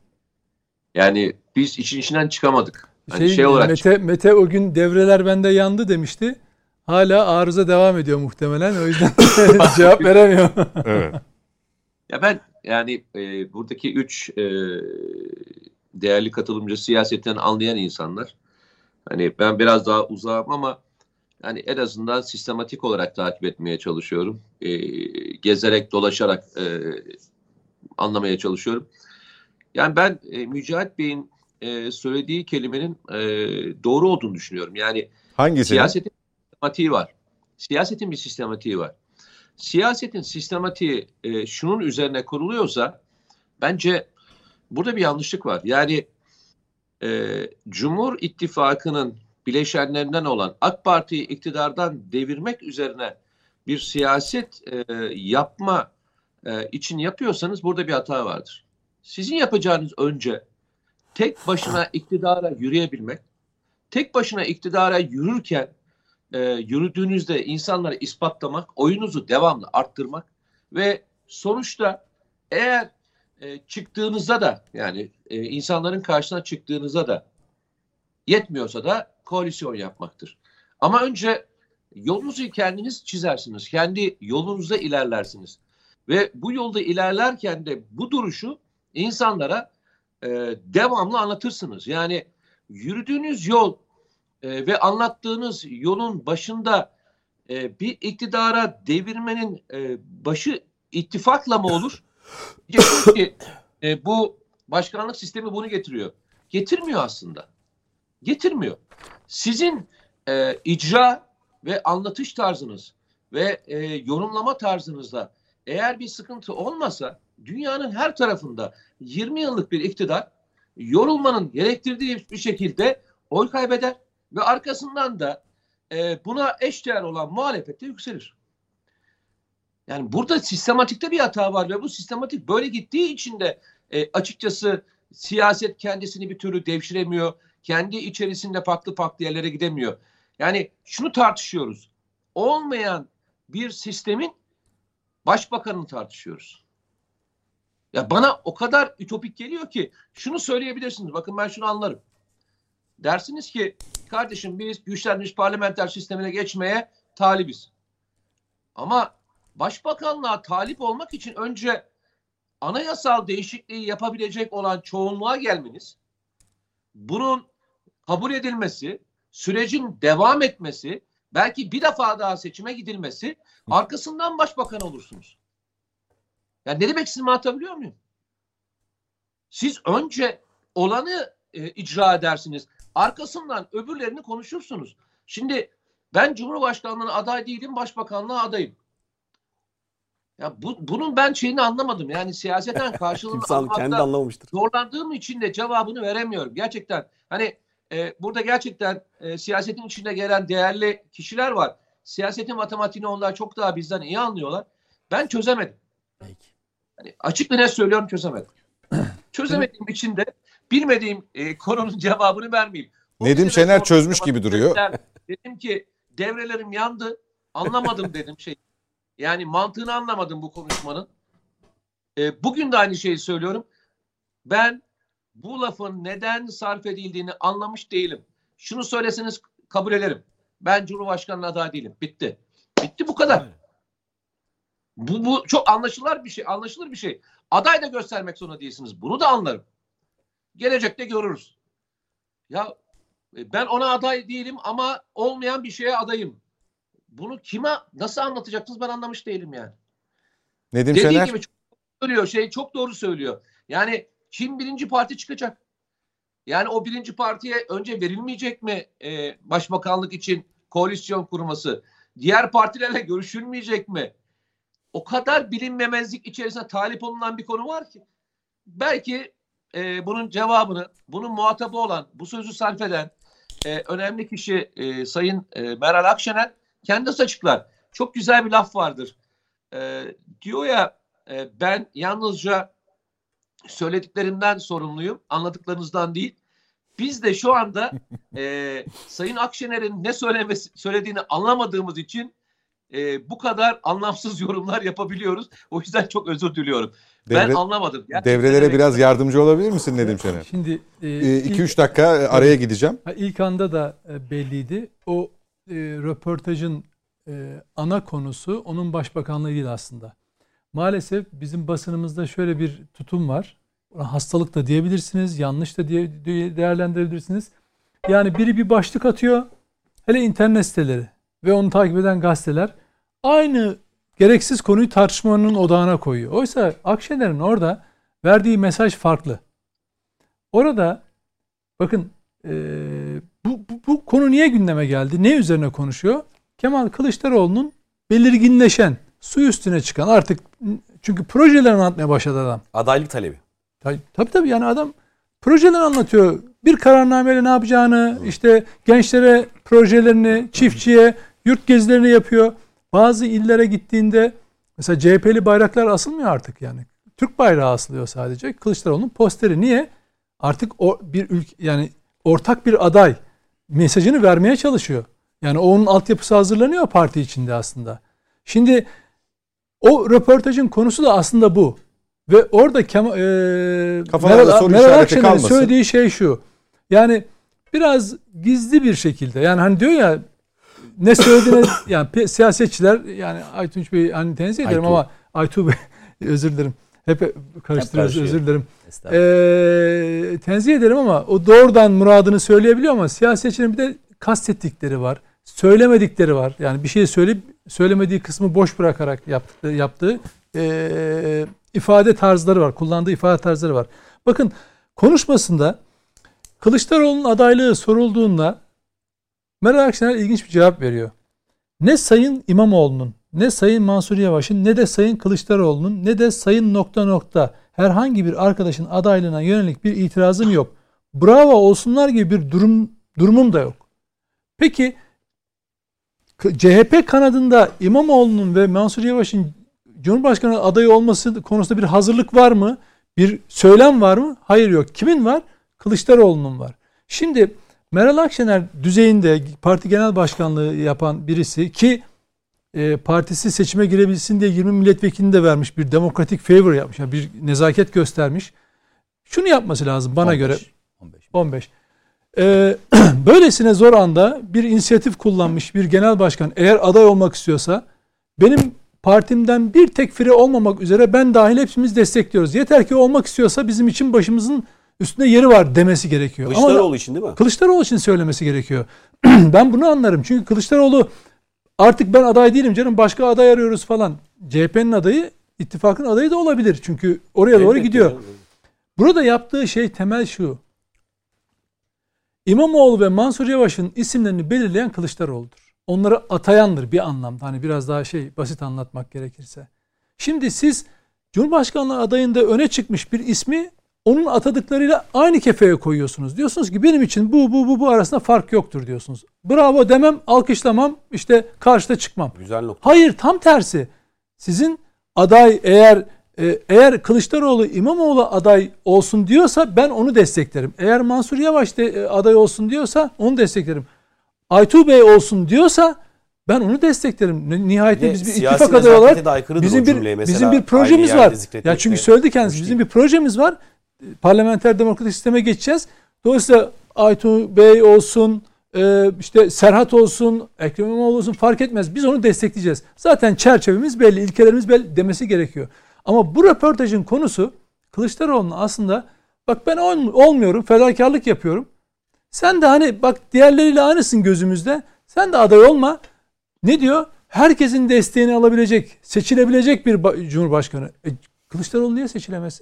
Yani biz için içinden çıkamadık. Hani şey, Şey, olarak Mete, Mete o gün devreler bende yandı demişti. Hala arıza devam ediyor muhtemelen. O yüzden [laughs] [laughs] cevap veremiyor. Evet. Ya ben yani e, buradaki üç e, değerli katılımcı siyasetten anlayan insanlar. Hani ben biraz daha uzağım ama yani en azından sistematik olarak takip etmeye çalışıyorum. E, gezerek dolaşarak e, anlamaya çalışıyorum. Yani ben e, Mücahit Bey'in e, söylediği kelimenin e, doğru olduğunu düşünüyorum. Yani Hangisi? Siyasetin sistematiği var. Siyasetin bir sistematiği var. Siyasetin sistematiği e, şunun üzerine kuruluyorsa bence burada bir yanlışlık var. Yani e, Cumhur İttifakı'nın bileşenlerinden olan AK Parti'yi iktidardan devirmek üzerine bir siyaset e, yapma e, için yapıyorsanız burada bir hata vardır. Sizin yapacağınız önce tek başına iktidara yürüyebilmek, tek başına iktidara yürürken e, yürüdüğünüzde insanları ispatlamak, oyunuzu devamlı arttırmak ve sonuçta eğer e, çıktığınızda da yani e, insanların karşısına çıktığınızda da yetmiyorsa da koalisyon yapmaktır. Ama önce yolunuzu kendiniz çizersiniz. Kendi yolunuzda ilerlersiniz. Ve bu yolda ilerlerken de bu duruşu insanlara e, devamlı anlatırsınız. Yani yürüdüğünüz yol e, ve anlattığınız yolun başında e, bir iktidara devirmenin e, başı ittifakla mı olur? [coughs] Diyeceksiniz ki e, bu başkanlık sistemi bunu getiriyor. Getirmiyor aslında. Getirmiyor. Sizin e, icra ve anlatış tarzınız ve e, yorumlama tarzınızda eğer bir sıkıntı olmasa dünyanın her tarafında 20 yıllık bir iktidar yorulmanın gerektirdiği bir şekilde oy kaybeder ve arkasından da e, buna eşdeğer olan muhalefette yükselir. Yani burada sistematikte bir hata var ve bu sistematik böyle gittiği için de e, açıkçası siyaset kendisini bir türlü devşiremiyor. Kendi içerisinde farklı farklı yerlere gidemiyor. Yani şunu tartışıyoruz. Olmayan bir sistemin başbakanını tartışıyoruz. Ya bana o kadar ütopik geliyor ki şunu söyleyebilirsiniz. Bakın ben şunu anlarım. Dersiniz ki kardeşim biz güçlenmiş parlamenter sistemine geçmeye talibiz. Ama başbakanlığa talip olmak için önce anayasal değişikliği yapabilecek olan çoğunluğa gelmeniz, bunun kabul edilmesi, sürecin devam etmesi, belki bir defa daha seçime gidilmesi, arkasından başbakan olursunuz. Yani ne demek istediğimi anlatabiliyor muyum? Siz önce olanı e, icra edersiniz. Arkasından öbürlerini konuşursunuz. Şimdi ben Cumhurbaşkanlığına aday değilim, başbakanlığa adayım. Ya bu, bunun ben şeyini anlamadım. Yani siyaseten [laughs] karşılığını almakta zorlandığım için de cevabını veremiyorum. Gerçekten hani e, burada gerçekten e, siyasetin içinde gelen değerli kişiler var. Siyasetin matematiğini onlar çok daha bizden iyi anlıyorlar. Ben çözemedim. Peki. Hani açık ve net söylüyorum çözemedim. [clears throat] Çözemediğim için de bilmediğim e, konunun cevabını vermeyeyim. O Nedim Şener çözmüş gibi duruyor. dediler, Dedim ki devrelerim yandı. Anlamadım dedim şey. Yani mantığını anlamadım bu konuşmanın. E, bugün de aynı şeyi söylüyorum. Ben bu lafın neden sarf edildiğini anlamış değilim. Şunu söyleseniz kabul ederim. Ben Cumhurbaşkanı'na aday değilim. Bitti. Bitti bu kadar. Bu, bu çok anlaşılır bir şey. Anlaşılır bir şey. Aday da göstermek zorunda değilsiniz. Bunu da anlarım. Gelecekte görürüz. Ya e, ben ona aday değilim ama olmayan bir şeye adayım. Bunu kime nasıl anlatacaksınız ben anlamış değilim yani. Nedim Dediği Şener. gibi çok söylüyor şey çok doğru söylüyor. Yani kim birinci parti çıkacak? Yani o birinci partiye önce verilmeyecek mi e, başbakanlık için koalisyon kurması? Diğer partilerle görüşülmeyecek mi? O kadar bilinmemezlik içerisinde talip olunan bir konu var ki. Belki e, bunun cevabını, bunun muhatabı olan, bu sözü sarf eden e, önemli kişi e, Sayın e, Meral Akşener kendisi açıklar. Çok güzel bir laf vardır. E, diyor ya e, ben yalnızca söylediklerimden sorumluyum, anladıklarınızdan değil. Biz de şu anda e, [laughs] Sayın Akşener'in ne söylemesi, söylediğini anlamadığımız için e, bu kadar anlamsız yorumlar yapabiliyoruz. O yüzden çok özür diliyorum. Ben Devre- anlamadım. Gerçekten Devrelere biraz yardımcı olabilir misin Nedim Şener? Şimdi e, ilk- 2-3 dakika e, araya gideceğim. Ha, ilk anda da e, belliydi. O e, röportajın e, ana konusu onun başbakanlığı değil aslında. Maalesef bizim basınımızda şöyle bir tutum var. Hastalık da diyebilirsiniz, yanlış da diye, diye değerlendirebilirsiniz. Yani biri bir başlık atıyor, hele internet siteleri ve onu takip eden gazeteler aynı gereksiz konuyu tartışmanın odağına koyuyor. Oysa Akşener'in orada verdiği mesaj farklı. Orada bakın ee, bu, bu, bu konu niye gündeme geldi? Ne üzerine konuşuyor? Kemal Kılıçdaroğlu'nun belirginleşen, su üstüne çıkan artık çünkü projelerini anlatmaya başladı adam. Adaylık talebi. Tabii tabii, tabii yani adam projeler anlatıyor. Bir kararnameyle ne yapacağını, işte gençlere projelerini, çiftçiye yurt gezilerini yapıyor. Bazı illere gittiğinde mesela CHP'li bayraklar asılmıyor artık yani. Türk bayrağı asılıyor sadece. Kılıçdaroğlu'nun posteri. Niye? Artık o bir ülke yani ortak bir aday mesajını vermeye çalışıyor. Yani onun altyapısı hazırlanıyor parti içinde aslında. Şimdi o röportajın konusu da aslında bu. Ve orada Kemal, e, Meral, Meral Akşener'in söylediği şey şu. Yani biraz gizli bir şekilde yani hani diyor ya ne söylediğini [laughs] yani siyasetçiler yani Aytunç Bey hani tenzih ederim Aytu. ama Aytu Bey [laughs] özür dilerim. Hep karıştırıyoruz özür dilerim. Ee, tenzih ederim ama o doğrudan muradını söyleyebiliyor ama siyasetçinin bir de kastettikleri var. Söylemedikleri var. Yani bir şey söyleyip söylemediği kısmı boş bırakarak yaptığı, yaptığı ee, ifade tarzları var. Kullandığı ifade tarzları var. Bakın konuşmasında Kılıçdaroğlu'nun adaylığı sorulduğunda Meral Akşener ilginç bir cevap veriyor. Ne Sayın İmamoğlu'nun, ne Sayın Mansur Yavaş'ın, ne de Sayın Kılıçdaroğlu'nun, ne de Sayın nokta nokta herhangi bir arkadaşın adaylığına yönelik bir itirazım yok. Bravo olsunlar gibi bir durum durumum da yok. Peki CHP kanadında İmamoğlu'nun ve Mansur Yavaş'ın Cumhurbaşkanı adayı olması konusunda bir hazırlık var mı? Bir söylem var mı? Hayır yok. Kimin var? Kılıçdaroğlu'nun var. Şimdi Meral Akşener düzeyinde parti genel başkanlığı yapan birisi ki e, partisi seçime girebilsin diye 20 milletvekilini de vermiş bir demokratik favor yapmış. Yani bir nezaket göstermiş. Şunu yapması lazım bana 15, göre 15. 15. Ee, böylesine zor anda bir inisiyatif kullanmış bir genel başkan eğer aday olmak istiyorsa benim partimden bir tek fire olmamak üzere ben dahil hepimiz destekliyoruz. Yeter ki olmak istiyorsa bizim için başımızın üstünde yeri var demesi gerekiyor. Ama Kılıçdaroğlu için değil mi? Kılıçdaroğlu için söylemesi gerekiyor. [clears throat] ben bunu anlarım. Çünkü Kılıçdaroğlu artık ben aday değilim canım başka aday arıyoruz falan. CHP'nin adayı ittifakın adayı da olabilir. Çünkü oraya doğru Elbette gidiyor. canım. Burada yaptığı şey temel şu. İmamoğlu ve Mansur Yavaş'ın isimlerini belirleyen Kılıçdaroğlu'dur. Onları atayandır bir anlamda. Hani biraz daha şey basit anlatmak gerekirse. Şimdi siz Cumhurbaşkanlığı adayında öne çıkmış bir ismi onun atadıklarıyla aynı kefeye koyuyorsunuz. Diyorsunuz ki benim için bu bu bu bu arasında fark yoktur diyorsunuz. Bravo demem, alkışlamam, işte karşıda çıkmam. Güzel nokta. Hayır tam tersi. Sizin aday eğer e, eğer Kılıçdaroğlu İmamoğlu aday olsun diyorsa ben onu desteklerim. Eğer Mansur Yavaş de, e, aday olsun diyorsa onu desteklerim. Aytu Bey olsun diyorsa ben onu desteklerim. Ni- Nihayetinde biz bir ittifak adayı olarak bizim bir mesela. bizim bir projemiz var. Ya çünkü söyledi kendisi bizim değil. bir projemiz var. Parlamenter demokratik sisteme geçeceğiz. Dolayısıyla Aytu Bey olsun, e, işte Serhat olsun, Ekrem İmamoğlu olsun fark etmez. Biz onu destekleyeceğiz. Zaten çerçevemiz belli, ilkelerimiz belli demesi gerekiyor. Ama bu röportajın konusu Kılıçdaroğlu'nun aslında Bak ben ol, olmuyorum. Fedakarlık yapıyorum. Sen de hani bak diğerleriyle aynısın gözümüzde. Sen de aday olma. Ne diyor? Herkesin desteğini alabilecek, seçilebilecek bir cumhurbaşkanı. E, Kılıçdaroğlu niye seçilemez?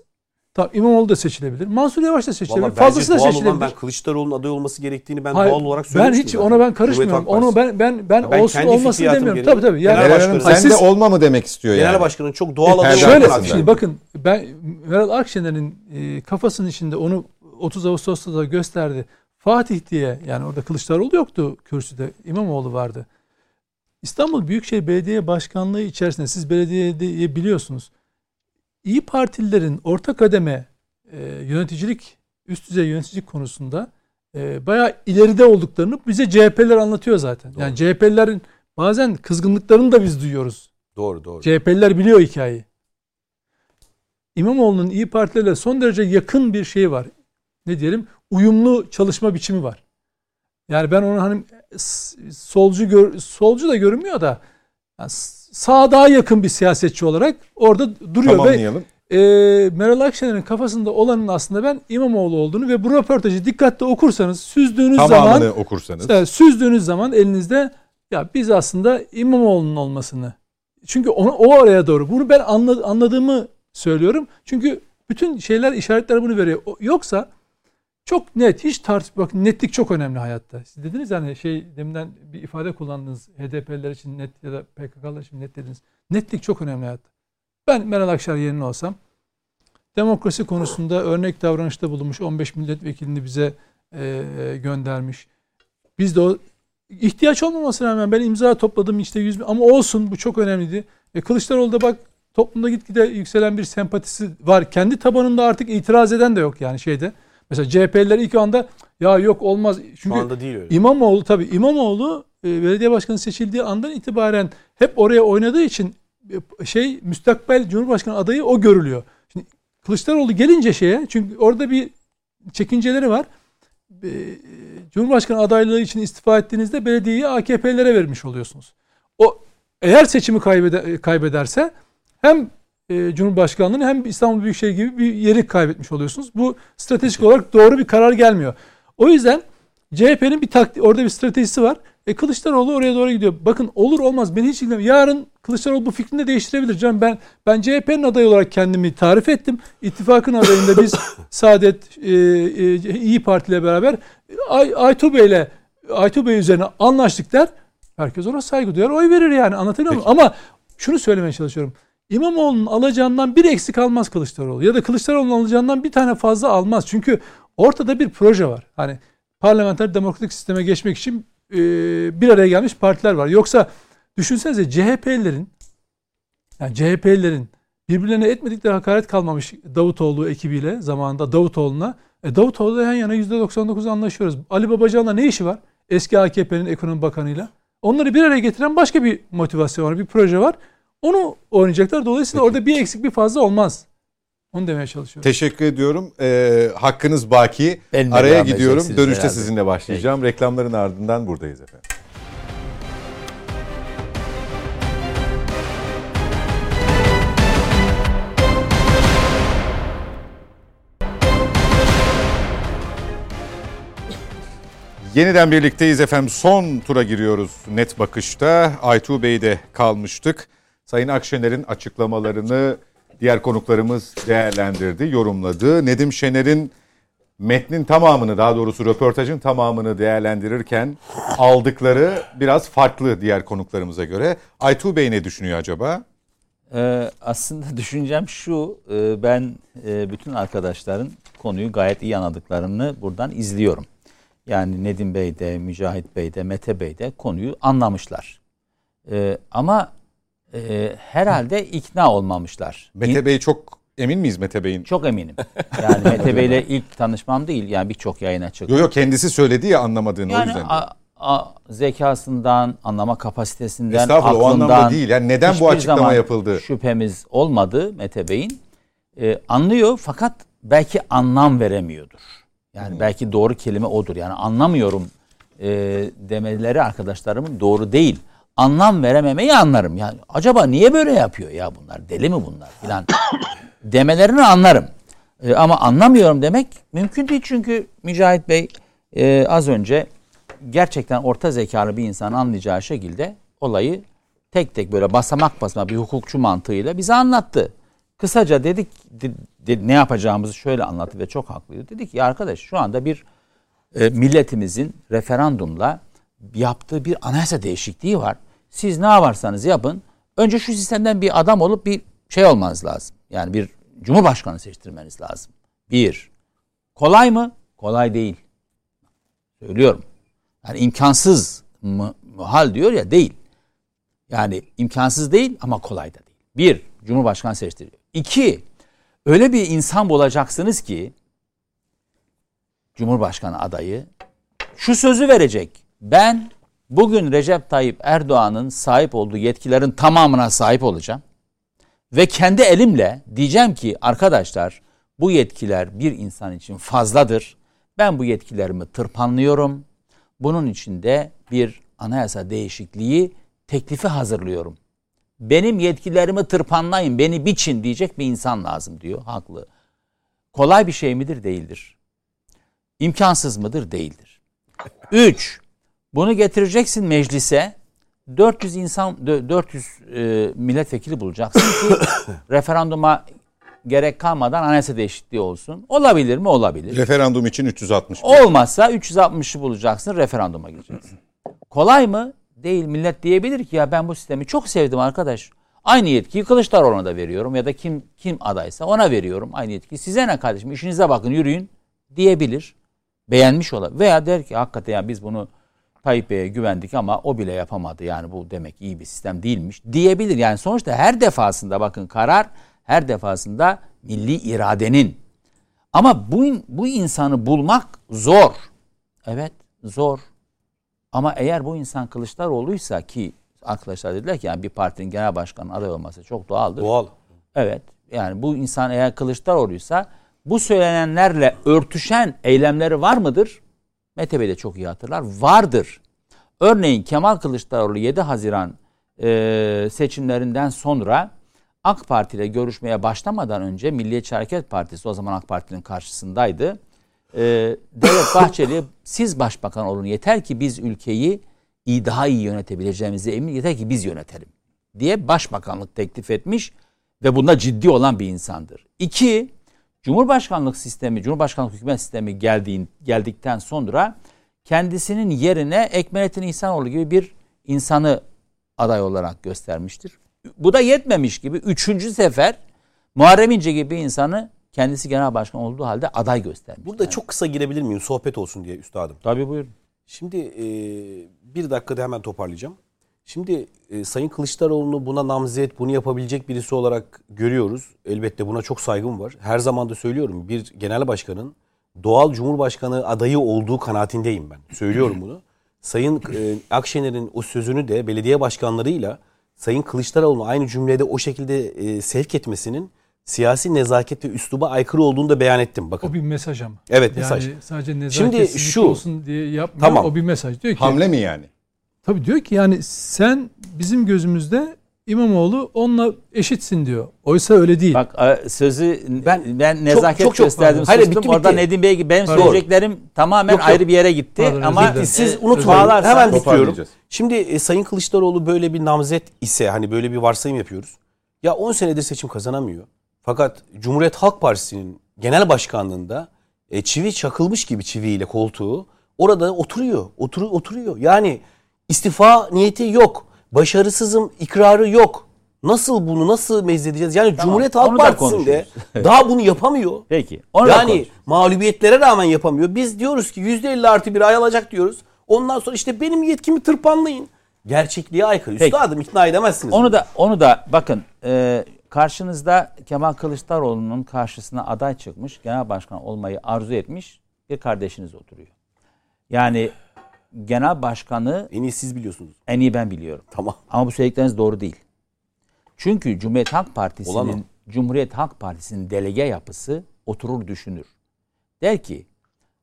Tamam İmamoğlu da seçilebilir. Mansur Yavaş da seçilebilir. Vallahi Fazlası da doğal seçilebilir. olan ben Kılıçdaroğlu'nun aday olması gerektiğini ben Hayır, doğal olarak ben söylemiştim. hiç zaten. ona ben karışmıyorum. Onu ben ben ben, Ben olsun olmasın demiyorum. gereği- Tabii tabii. Genel Yani başkanım, sen siz- de olma mı demek istiyor Genel yani? başkanın çok doğal aday Perde Şöyle şimdi bakın ben Meral Akşener'in e, kafasının içinde onu 30 Ağustos'ta da gösterdi. Fatih diye yani orada Kılıçdaroğlu yoktu kürsüde İmamoğlu vardı. İstanbul Büyükşehir Belediye Başkanlığı içerisinde siz belediyeyi biliyorsunuz. İyi Partililerin orta kademe e, yöneticilik üst düzey yöneticilik konusunda e, bayağı ileride olduklarını bize CHP'ler anlatıyor zaten. Yani CHP'lerin bazen kızgınlıklarını da biz duyuyoruz. Doğru doğru. CHP'liler biliyor hikayeyi. İmamoğlu'nun İyi Partilerle son derece yakın bir şey var. Ne diyelim? Uyumlu çalışma biçimi var. Yani ben onu hani solcu gör, solcu da görünmüyor da yani sağa daha yakın bir siyasetçi olarak orada duruyor ve Tamamlayalım. e, Meral Akşener'in kafasında olanın aslında ben İmamoğlu olduğunu ve bu röportajı dikkatle okursanız süzdüğünüz Tamamını zaman okursanız. Evet, süzdüğünüz zaman elinizde ya biz aslında İmamoğlu'nun olmasını. Çünkü onu, o oraya doğru. Bunu ben anla- anladığımı söylüyorum. Çünkü bütün şeyler işaretler bunu veriyor. Yoksa çok net hiç tartış bakın netlik çok önemli hayatta. Siz dediniz hani şey deminden bir ifade kullandınız HDP'liler için net ya da PKK'lar için net dediniz. Netlik çok önemli hayatta. Ben Meral Akşener yerine olsam demokrasi konusunda örnek davranışta bulunmuş 15 milletvekilini bize e, göndermiş. Biz de o ihtiyaç olmamasına rağmen ben imza topladım işte 100 bin ama olsun bu çok önemliydi. E Kılıçdaroğlu da bak toplumda gitgide yükselen bir sempatisi var. Kendi tabanında artık itiraz eden de yok yani şeyde. Mesela CHP'liler ilk anda ya yok olmaz. Şu Çünkü anda değil öyle. İmamoğlu tabii İmamoğlu e, belediye başkanı seçildiği andan itibaren hep oraya oynadığı için e, şey müstakbel Cumhurbaşkanı adayı o görülüyor. Şimdi Kılıçdaroğlu gelince şeye çünkü orada bir çekinceleri var. E, Cumhurbaşkanı adaylığı için istifa ettiğinizde belediyeyi AKP'lere vermiş oluyorsunuz. O eğer seçimi kaybeder, kaybederse hem e, Cumhurbaşkanlığını hem İstanbul Büyükşehir gibi bir yeri kaybetmiş oluyorsunuz. Bu stratejik olarak doğru bir karar gelmiyor. O yüzden CHP'nin bir taktik, orada bir stratejisi var. E Kılıçdaroğlu oraya doğru gidiyor. Bakın olur olmaz beni hiç ilgilenmiyor. Yarın Kılıçdaroğlu bu fikrini de değiştirebilir. Canım ben ben CHP'nin adayı olarak kendimi tarif ettim. İttifakın adayında biz [laughs] Saadet e, e, İyi Parti ile beraber Ay, Aytu Bey'le Aytu Bey üzerine anlaştık der. Herkes ona saygı duyar, oy verir yani. Anlatabiliyor muyum? Ama şunu söylemeye çalışıyorum. İmamoğlu'nun alacağından bir eksik almaz Kılıçdaroğlu. Ya da Kılıçdaroğlu'nun alacağından bir tane fazla almaz. Çünkü ortada bir proje var. Hani parlamenter demokratik sisteme geçmek için e, bir araya gelmiş partiler var. Yoksa düşünsenize CHP'lilerin yani CHP'lilerin birbirlerine etmedikleri hakaret kalmamış Davutoğlu ekibiyle zamanında Davutoğlu'na. E Davutoğlu'yla yan yana %99 anlaşıyoruz. Ali Babacan'la ne işi var? Eski AKP'nin ekonomi bakanıyla. Onları bir araya getiren başka bir motivasyon var, bir proje var. Onu oynayacaklar. Dolayısıyla orada bir eksik bir fazla olmaz. Onu demeye çalışıyorum. Teşekkür ediyorum. Ee, hakkınız baki. Benimle Araya gidiyorum. Dönüşte herhalde. sizinle başlayacağım. Reklamların ardından buradayız efendim. Yeniden birlikteyiz efendim. Son tura giriyoruz net bakışta. Aytuğ Bey'de kalmıştık. Sayın Akşener'in açıklamalarını diğer konuklarımız değerlendirdi, yorumladı. Nedim Şener'in metnin tamamını daha doğrusu röportajın tamamını değerlendirirken aldıkları biraz farklı diğer konuklarımıza göre. Aytuğ Bey ne düşünüyor acaba? Ee, aslında [laughs] düşüncem şu, e, ben e, bütün arkadaşların konuyu gayet iyi anladıklarını buradan izliyorum. Yani Nedim Bey de, Mücahit Bey de, Mete Bey de konuyu anlamışlar. Ee, ama e, herhalde ikna olmamışlar. Mete Bey çok emin miyiz Mete Bey'in? Çok eminim. Yani Mete Bey'le ilk tanışmam değil, yani birçok yayına çıktı. Yok yok kendisi söyledi ya anlamadığını o Yani yüzden. a, a, zekasından, anlama kapasitesinden, Estağfurullah o aklından anlamda değil. Yani neden bu açıklama yapıldı? Şüphemiz olmadı Mete Bey'in. Ee, anlıyor fakat belki anlam veremiyordur. Yani belki doğru kelime odur. Yani anlamıyorum e, demeleri arkadaşlarımın doğru değil. Anlam verememeyi anlarım. Yani acaba niye böyle yapıyor ya bunlar? Deli mi bunlar filan [coughs] demelerini anlarım. E, ama anlamıyorum demek mümkün değil çünkü Mücahit Bey e, az önce gerçekten orta zekalı bir insan anlayacağı şekilde olayı tek tek böyle basamak basamak bir hukukçu mantığıyla bize anlattı. Kısaca dedik de, de, ne yapacağımızı şöyle anlattı ve çok haklıydı. Dedik ki arkadaş şu anda bir e, milletimizin referandumla yaptığı bir anayasa değişikliği var. Siz ne yaparsanız yapın önce şu sistemden bir adam olup bir şey olmanız lazım. Yani bir cumhurbaşkanı seçtirmeniz lazım. Bir. Kolay mı? Kolay değil. Söylüyorum. Yani imkansız mı, hal diyor ya değil. Yani imkansız değil ama kolay da değil. Bir, Cumhurbaşkanı seçtiriyor. İki, öyle bir insan bulacaksınız ki Cumhurbaşkanı adayı şu sözü verecek. Ben bugün Recep Tayyip Erdoğan'ın sahip olduğu yetkilerin tamamına sahip olacağım. Ve kendi elimle diyeceğim ki arkadaşlar bu yetkiler bir insan için fazladır. Ben bu yetkilerimi tırpanlıyorum. Bunun için de bir anayasa değişikliği teklifi hazırlıyorum. Benim yetkilerimi tırpanlayın, beni biçin diyecek bir insan lazım diyor. Haklı. Kolay bir şey midir? Değildir. İmkansız mıdır? Değildir. Üç, bunu getireceksin meclise. 400 insan 400 e, milletvekili bulacaksın ki [coughs] referanduma gerek kalmadan anayasa değişikliği olsun. Olabilir mi? Olabilir. Referandum için 360. Olmazsa 360'ı bulacaksın, referanduma gireceksin. Kolay mı? Değil. Millet diyebilir ki ya ben bu sistemi çok sevdim arkadaş. Aynı yetkiyi Kılıçdaroğlu'na da veriyorum ya da kim kim adaysa ona veriyorum aynı yetkiyi. Size ne kardeşim işinize bakın yürüyün diyebilir. Beğenmiş olabilir. Veya der ki hakikaten ya biz bunu Tayyip Bey'e güvendik ama o bile yapamadı. Yani bu demek iyi bir sistem değilmiş diyebilir. Yani sonuçta her defasında bakın karar her defasında milli iradenin. Ama bu, bu insanı bulmak zor. Evet zor. Ama eğer bu insan Kılıçdaroğlu'ysa ki arkadaşlar dediler ki yani bir partinin genel başkanı aday olması çok doğaldır. Doğal. Evet. Yani bu insan eğer Kılıçdaroğlu'ysa bu söylenenlerle örtüşen eylemleri var mıdır? Mete Bey de çok iyi hatırlar. Vardır. Örneğin Kemal Kılıçdaroğlu 7 Haziran e, seçimlerinden sonra AK Parti ile görüşmeye başlamadan önce Milliyetçi Hareket Partisi o zaman AK Parti'nin karşısındaydı. E, Devlet [coughs] Bahçeli siz başbakan olun yeter ki biz ülkeyi iyi daha iyi yönetebileceğimize emin yeter ki biz yönetelim diye başbakanlık teklif etmiş ve bunda ciddi olan bir insandır. İki, Cumhurbaşkanlık sistemi, Cumhurbaşkanlık hükümet sistemi geldiğin, geldikten sonra kendisinin yerine Ekmelettin İhsanoğlu gibi bir insanı aday olarak göstermiştir. Bu da yetmemiş gibi üçüncü sefer Muharrem İnce gibi bir insanı kendisi genel başkan olduğu halde aday göstermiş. Burada yani. çok kısa girebilir miyim? Sohbet olsun diye üstadım. Tabii buyurun. Şimdi e, bir dakikada hemen toparlayacağım. Şimdi e, Sayın Kılıçdaroğlu'nu buna namzet, bunu yapabilecek birisi olarak görüyoruz. Elbette buna çok saygım var. Her zaman da söylüyorum bir genel başkanın doğal cumhurbaşkanı adayı olduğu kanaatindeyim ben. Söylüyorum bunu. Sayın e, Akşener'in o sözünü de belediye başkanlarıyla Sayın Kılıçdaroğlu'nu aynı cümlede o şekilde e, sevk etmesinin siyasi nezaket ve üsluba aykırı olduğunu da beyan ettim. Bakın. O bir mesaj ama. Evet mesaj. Yani sadece nezaketsizlik Şimdi şu, olsun diye yapmıyor. Tamam. O bir mesaj. Diyor ki, Hamle mi yani? Tabii diyor ki yani sen bizim gözümüzde İmamoğlu onunla eşitsin diyor. Oysa öyle değil. Bak sözü ben ben nezaket çok, çok, gösterdim. Hayır, bitti, bitti. Nedim Bey gibi benim Pardon. söyleyeceklerim tamamen yok, ayrı bir yere gitti. Pardon, ama siz unutmayın. Hemen bitiyorum. Şimdi e, Sayın Kılıçdaroğlu böyle bir namzet ise hani böyle bir varsayım yapıyoruz. Ya 10 senedir seçim kazanamıyor. Fakat Cumhuriyet Halk Partisi'nin genel başkanlığında e, çivi çakılmış gibi çiviyle koltuğu orada oturuyor. Otur, oturuyor. Yani istifa niyeti yok. Başarısızım ikrarı yok. Nasıl bunu nasıl mezledeceğiz? Yani tamam, Cumhuriyet Halk Partisi'nde daha bunu yapamıyor. Peki. Onu yani mağlubiyetlere rağmen yapamıyor. Biz diyoruz ki %50 artı bir ay alacak diyoruz. Ondan sonra işte benim yetkimi tırpanlayın. Gerçekliğe aykırı. Peki. Üstadım ikna edemezsiniz. Onu da onu da bakın e, karşınızda Kemal Kılıçdaroğlu'nun karşısına aday çıkmış, genel başkan olmayı arzu etmiş bir kardeşiniz oturuyor. Yani genel başkanı en iyi siz biliyorsunuz. En iyi ben biliyorum. Tamam. Ama bu söyledikleriniz doğru değil. Çünkü Cumhuriyet Halk Partisi'nin Cumhuriyet Halk Partisi'nin delege yapısı oturur düşünür. Der ki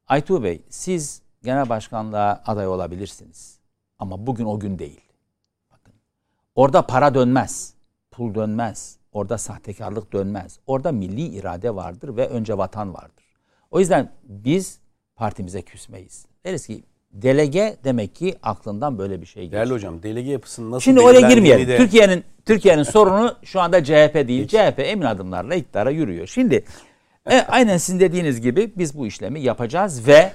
Aytuğ Bey siz genel başkanlığa aday olabilirsiniz. Ama bugün o gün değil. Bakın. Orada para dönmez. Pul dönmez. Orada sahtekarlık dönmez. Orada milli irade vardır ve önce vatan vardır. O yüzden biz partimize küsmeyiz. Deriz ki delege demek ki aklından böyle bir şey geçiyor. Değerli hocam delege yapısını nasıl Şimdi oraya girmeyelim. de- Türkiye'nin Türkiye'nin sorunu şu anda CHP değil. CHP emin adımlarla iktidara yürüyor. Şimdi e, aynen sizin dediğiniz gibi biz bu işlemi yapacağız ve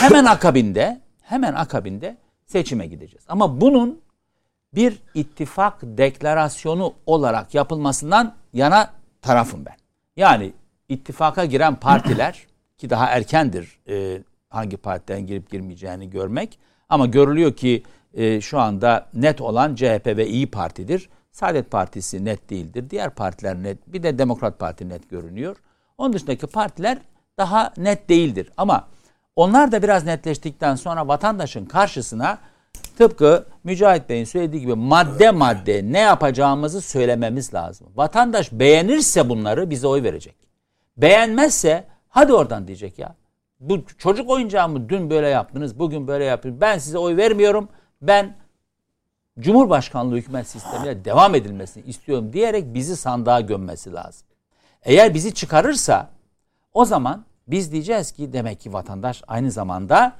hemen akabinde hemen akabinde seçime gideceğiz. Ama bunun bir ittifak deklarasyonu olarak yapılmasından yana tarafım ben. Yani ittifaka giren partiler ki daha erkendir e, hangi partiden girip girmeyeceğini görmek ama görülüyor ki e, şu anda net olan CHP ve İyi Parti'dir. Saadet Partisi net değildir. Diğer partiler net. Bir de Demokrat Parti net görünüyor. Onun dışındaki partiler daha net değildir. Ama onlar da biraz netleştikten sonra vatandaşın karşısına tıpkı Mücahit Bey'in söylediği gibi madde madde ne yapacağımızı söylememiz lazım. Vatandaş beğenirse bunları bize oy verecek. Beğenmezse hadi oradan diyecek ya. Bu çocuk oyuncağı mı dün böyle yaptınız, bugün böyle yaptınız. Ben size oy vermiyorum. Ben Cumhurbaşkanlığı hükümet sistemiyle devam edilmesini istiyorum diyerek bizi sandığa gömmesi lazım. Eğer bizi çıkarırsa o zaman biz diyeceğiz ki demek ki vatandaş aynı zamanda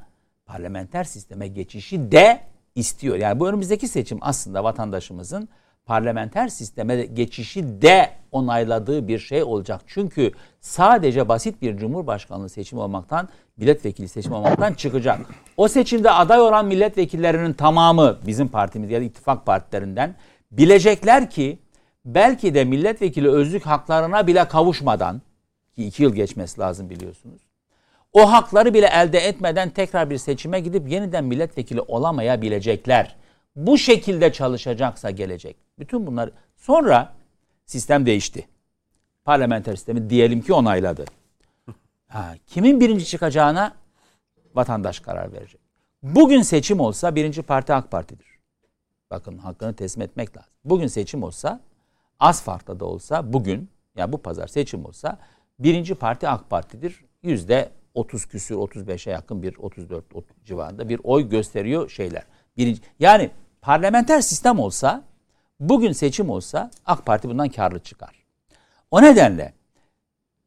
parlamenter sisteme geçişi de istiyor. Yani bu önümüzdeki seçim aslında vatandaşımızın parlamenter sisteme geçişi de onayladığı bir şey olacak. Çünkü sadece basit bir cumhurbaşkanlığı seçimi olmaktan, milletvekili seçimi olmaktan çıkacak. O seçimde aday olan milletvekillerinin tamamı bizim partimiz ya da ittifak partilerinden bilecekler ki belki de milletvekili özlük haklarına bile kavuşmadan ki iki yıl geçmesi lazım biliyorsunuz. O hakları bile elde etmeden tekrar bir seçime gidip yeniden milletvekili olamayabilecekler. Bu şekilde çalışacaksa gelecek. Bütün bunlar sonra sistem değişti. Parlamenter sistemi diyelim ki onayladı. Ha, kimin birinci çıkacağına vatandaş karar verecek. Bugün seçim olsa birinci parti AK Parti'dir. Bakın hakkını teslim etmek lazım. Bugün seçim olsa az farklı da olsa bugün yani bu pazar seçim olsa birinci parti AK Parti'dir. Yüzde 30 küsür 35'e yakın bir 34 civarında bir oy gösteriyor şeyler. Birinci, yani parlamenter sistem olsa bugün seçim olsa AK Parti bundan karlı çıkar. O nedenle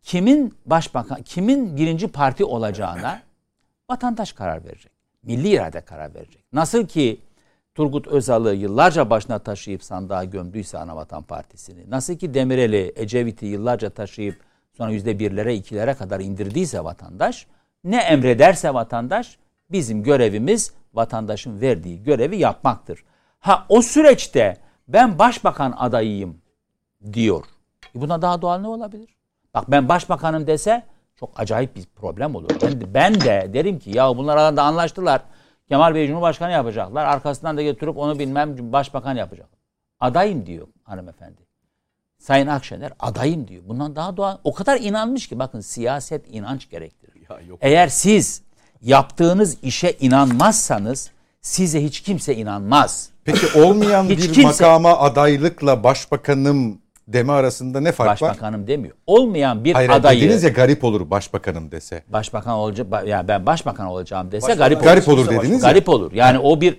kimin başbakan, kimin birinci parti olacağına [clears throat] vatandaş karar verecek. Milli irade karar verecek. Nasıl ki Turgut Özal'ı yıllarca başına taşıyıp sandığa gömdüyse Anavatan Partisi'ni, nasıl ki Demirel'i, Ecevit'i yıllarca taşıyıp sonra yüzde birlere, ikilere kadar indirdiyse vatandaş, ne emrederse vatandaş, bizim görevimiz vatandaşın verdiği görevi yapmaktır. Ha o süreçte ben başbakan adayıyım diyor. E buna daha doğal ne olabilir? Bak ben başbakanım dese çok acayip bir problem olur. Ben de, ben de derim ki ya bunlar arasında anlaştılar. Kemal Bey Cumhurbaşkanı yapacaklar. Arkasından da getirip onu bilmem başbakan yapacak. Adayım diyor hanımefendi. Sayın Akşener adayım diyor. Bundan daha doğal. O kadar inanmış ki bakın siyaset inanç gerektirir. Ya yok. Eğer siz yaptığınız işe inanmazsanız size hiç kimse inanmaz. Peki olmayan [laughs] Hiç bir kimse- makama adaylıkla başbakanım deme arasında ne fark var? Başbakanım demiyor. Olmayan bir Hayır adayı dediniz ya garip olur başbakanım dese. başbakan olacak yani ben başbakan olacağım dese Başbakan garip olur. Garip olur dediniz ya. Garip olur. Yani o bir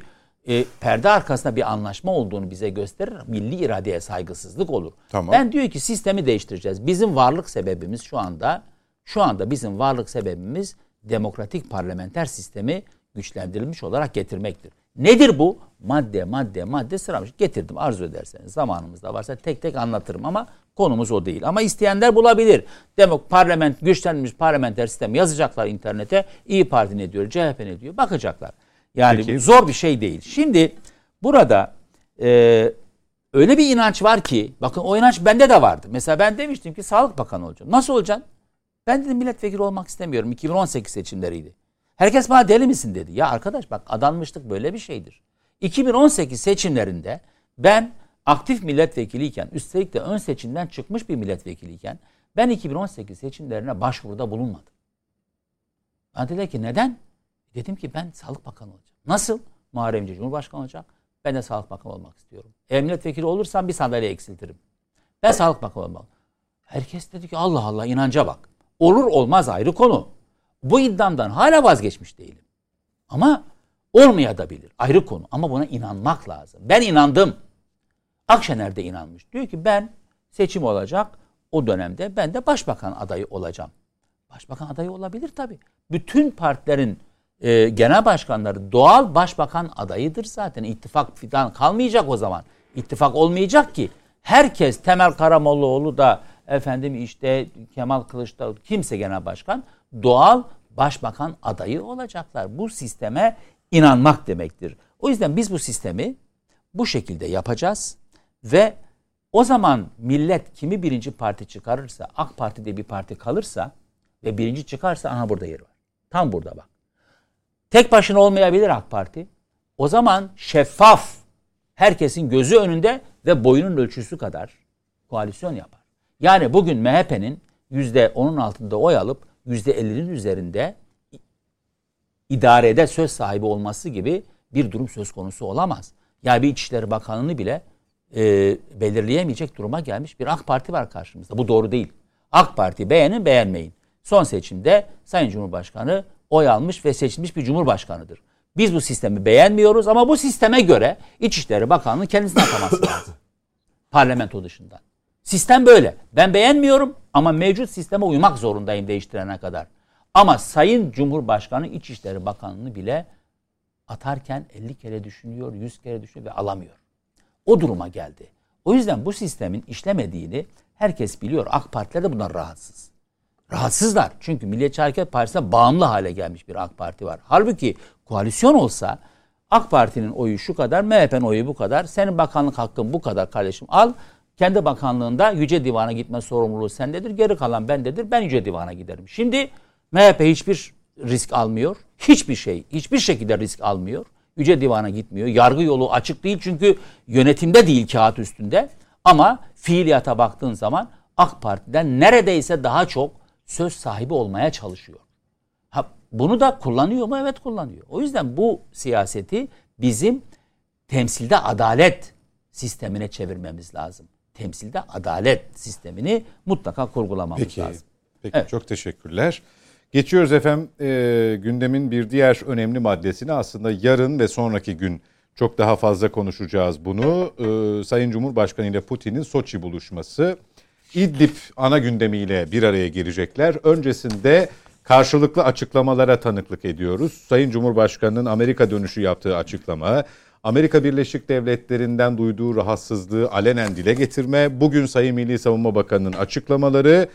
e, perde arkasında bir anlaşma olduğunu bize gösterir. Milli iradeye saygısızlık olur. Tamam. Ben diyor ki sistemi değiştireceğiz. Bizim varlık sebebimiz şu anda şu anda bizim varlık sebebimiz demokratik parlamenter sistemi güçlendirilmiş olarak getirmektir. Nedir bu? Madde madde madde sıramış. Getirdim arzu ederseniz zamanımız da varsa tek tek anlatırım ama konumuz o değil. Ama isteyenler bulabilir. Demok parlament güçlenmiş parlamenter sistem yazacaklar internete. İyi Parti ne diyor, CHP ne diyor bakacaklar. Yani Peki. zor bir şey değil. Şimdi burada e, öyle bir inanç var ki bakın o inanç bende de vardı. Mesela ben demiştim ki Sağlık Bakanı olacağım. Nasıl olacaksın? Ben dedim milletvekili olmak istemiyorum. 2018 seçimleriydi. Herkes bana deli misin dedi. Ya arkadaş bak adanmışlık böyle bir şeydir. 2018 seçimlerinde ben aktif milletvekiliyken üstelik de ön seçimden çıkmış bir milletvekiliyken ben 2018 seçimlerine başvuruda bulunmadım. Bana dediler ki neden? Dedim ki ben Sağlık Bakanı olacağım. Nasıl? Muharrem İnce Cumhurbaşkanı olacak. Ben de Sağlık Bakanı olmak istiyorum. Eğer milletvekili olursam bir sandalye eksiltirim. Ben Sağlık Bakanı olmak. Herkes dedi ki Allah Allah inanca bak. Olur olmaz ayrı konu. Bu iddiamdan hala vazgeçmiş değilim. Ama olmaya da bilir. Ayrı konu. Ama buna inanmak lazım. Ben inandım. Akşener de inanmış. Diyor ki ben Seçim olacak. O dönemde ben de başbakan adayı olacağım. Başbakan adayı olabilir tabii. Bütün partilerin e, genel başkanları doğal başbakan adayıdır zaten. İttifak fidan kalmayacak o zaman. İttifak olmayacak ki. Herkes Temel Karamollaoğlu da efendim işte Kemal Kılıçdaroğlu kimse genel başkan doğal başbakan adayı olacaklar. Bu sisteme inanmak demektir. O yüzden biz bu sistemi bu şekilde yapacağız ve o zaman millet kimi birinci parti çıkarırsa, AK Parti'de bir parti kalırsa ve birinci çıkarsa aha burada yeri var. Tam burada bak. Tek başına olmayabilir AK Parti. O zaman şeffaf, herkesin gözü önünde ve boyunun ölçüsü kadar koalisyon yapar. Yani bugün MHP'nin yüzde onun altında oy alıp yüzde ellinin üzerinde idarede söz sahibi olması gibi bir durum söz konusu olamaz. Yani bir İçişleri Bakanı'nı bile e, belirleyemeyecek duruma gelmiş bir AK Parti var karşımızda. Bu doğru değil. AK Parti beğenin beğenmeyin. Son seçimde Sayın Cumhurbaşkanı oy almış ve seçilmiş bir cumhurbaşkanıdır. Biz bu sistemi beğenmiyoruz ama bu sisteme göre İçişleri Bakanlığı kendisini ataması lazım. [coughs] Parlamento dışından. Sistem böyle. Ben beğenmiyorum ama mevcut sisteme uymak zorundayım değiştirene kadar. Ama Sayın Cumhurbaşkanı İçişleri Bakanlığı'nı bile atarken 50 kere düşünüyor, 100 kere düşünüyor ve alamıyor. O duruma geldi. O yüzden bu sistemin işlemediğini herkes biliyor. AK Partiler de bundan rahatsız. Rahatsızlar. Çünkü Milliyetçi Hareket Partisi'ne bağımlı hale gelmiş bir AK Parti var. Halbuki koalisyon olsa AK Parti'nin oyu şu kadar, MHP'nin oyu bu kadar, senin bakanlık hakkın bu kadar kardeşim al. Kendi bakanlığında Yüce Divan'a gitme sorumluluğu sendedir, geri kalan bendedir, ben Yüce Divan'a giderim. Şimdi MHP hiçbir risk almıyor. Hiçbir şey, hiçbir şekilde risk almıyor. Yüce Divan'a gitmiyor. Yargı yolu açık değil çünkü yönetimde değil kağıt üstünde. Ama fiiliyata baktığın zaman AK Parti'den neredeyse daha çok söz sahibi olmaya çalışıyor. Ha, bunu da kullanıyor mu? Evet kullanıyor. O yüzden bu siyaseti bizim temsilde adalet sistemine çevirmemiz lazım. Temsilde adalet sistemini mutlaka kurgulamamız Peki. lazım. Peki Evet. çok teşekkürler. Geçiyoruz efendim e, gündemin bir diğer önemli maddesine aslında yarın ve sonraki gün çok daha fazla konuşacağız bunu. E, Sayın Cumhurbaşkanı ile Putin'in Soçi buluşması. İdlib ana gündemiyle bir araya girecekler. Öncesinde karşılıklı açıklamalara tanıklık ediyoruz. Sayın Cumhurbaşkanı'nın Amerika dönüşü yaptığı açıklama, Amerika Birleşik Devletleri'nden duyduğu rahatsızlığı alenen dile getirme, bugün Sayın Milli Savunma Bakanı'nın açıklamaları,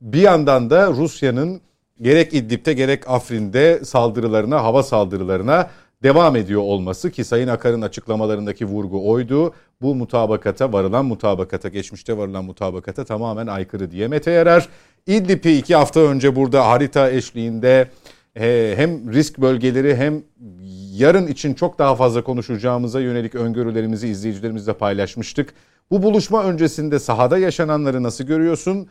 bir yandan da Rusya'nın gerek İdlib'de gerek Afrin'de saldırılarına, hava saldırılarına devam ediyor olması ki Sayın Akar'ın açıklamalarındaki vurgu oydu. Bu mutabakata, varılan mutabakata, geçmişte varılan mutabakata tamamen aykırı diye Mete Yarar. İdlib'i iki hafta önce burada harita eşliğinde hem risk bölgeleri hem yarın için çok daha fazla konuşacağımıza yönelik öngörülerimizi izleyicilerimizle paylaşmıştık. Bu buluşma öncesinde sahada yaşananları nasıl görüyorsun?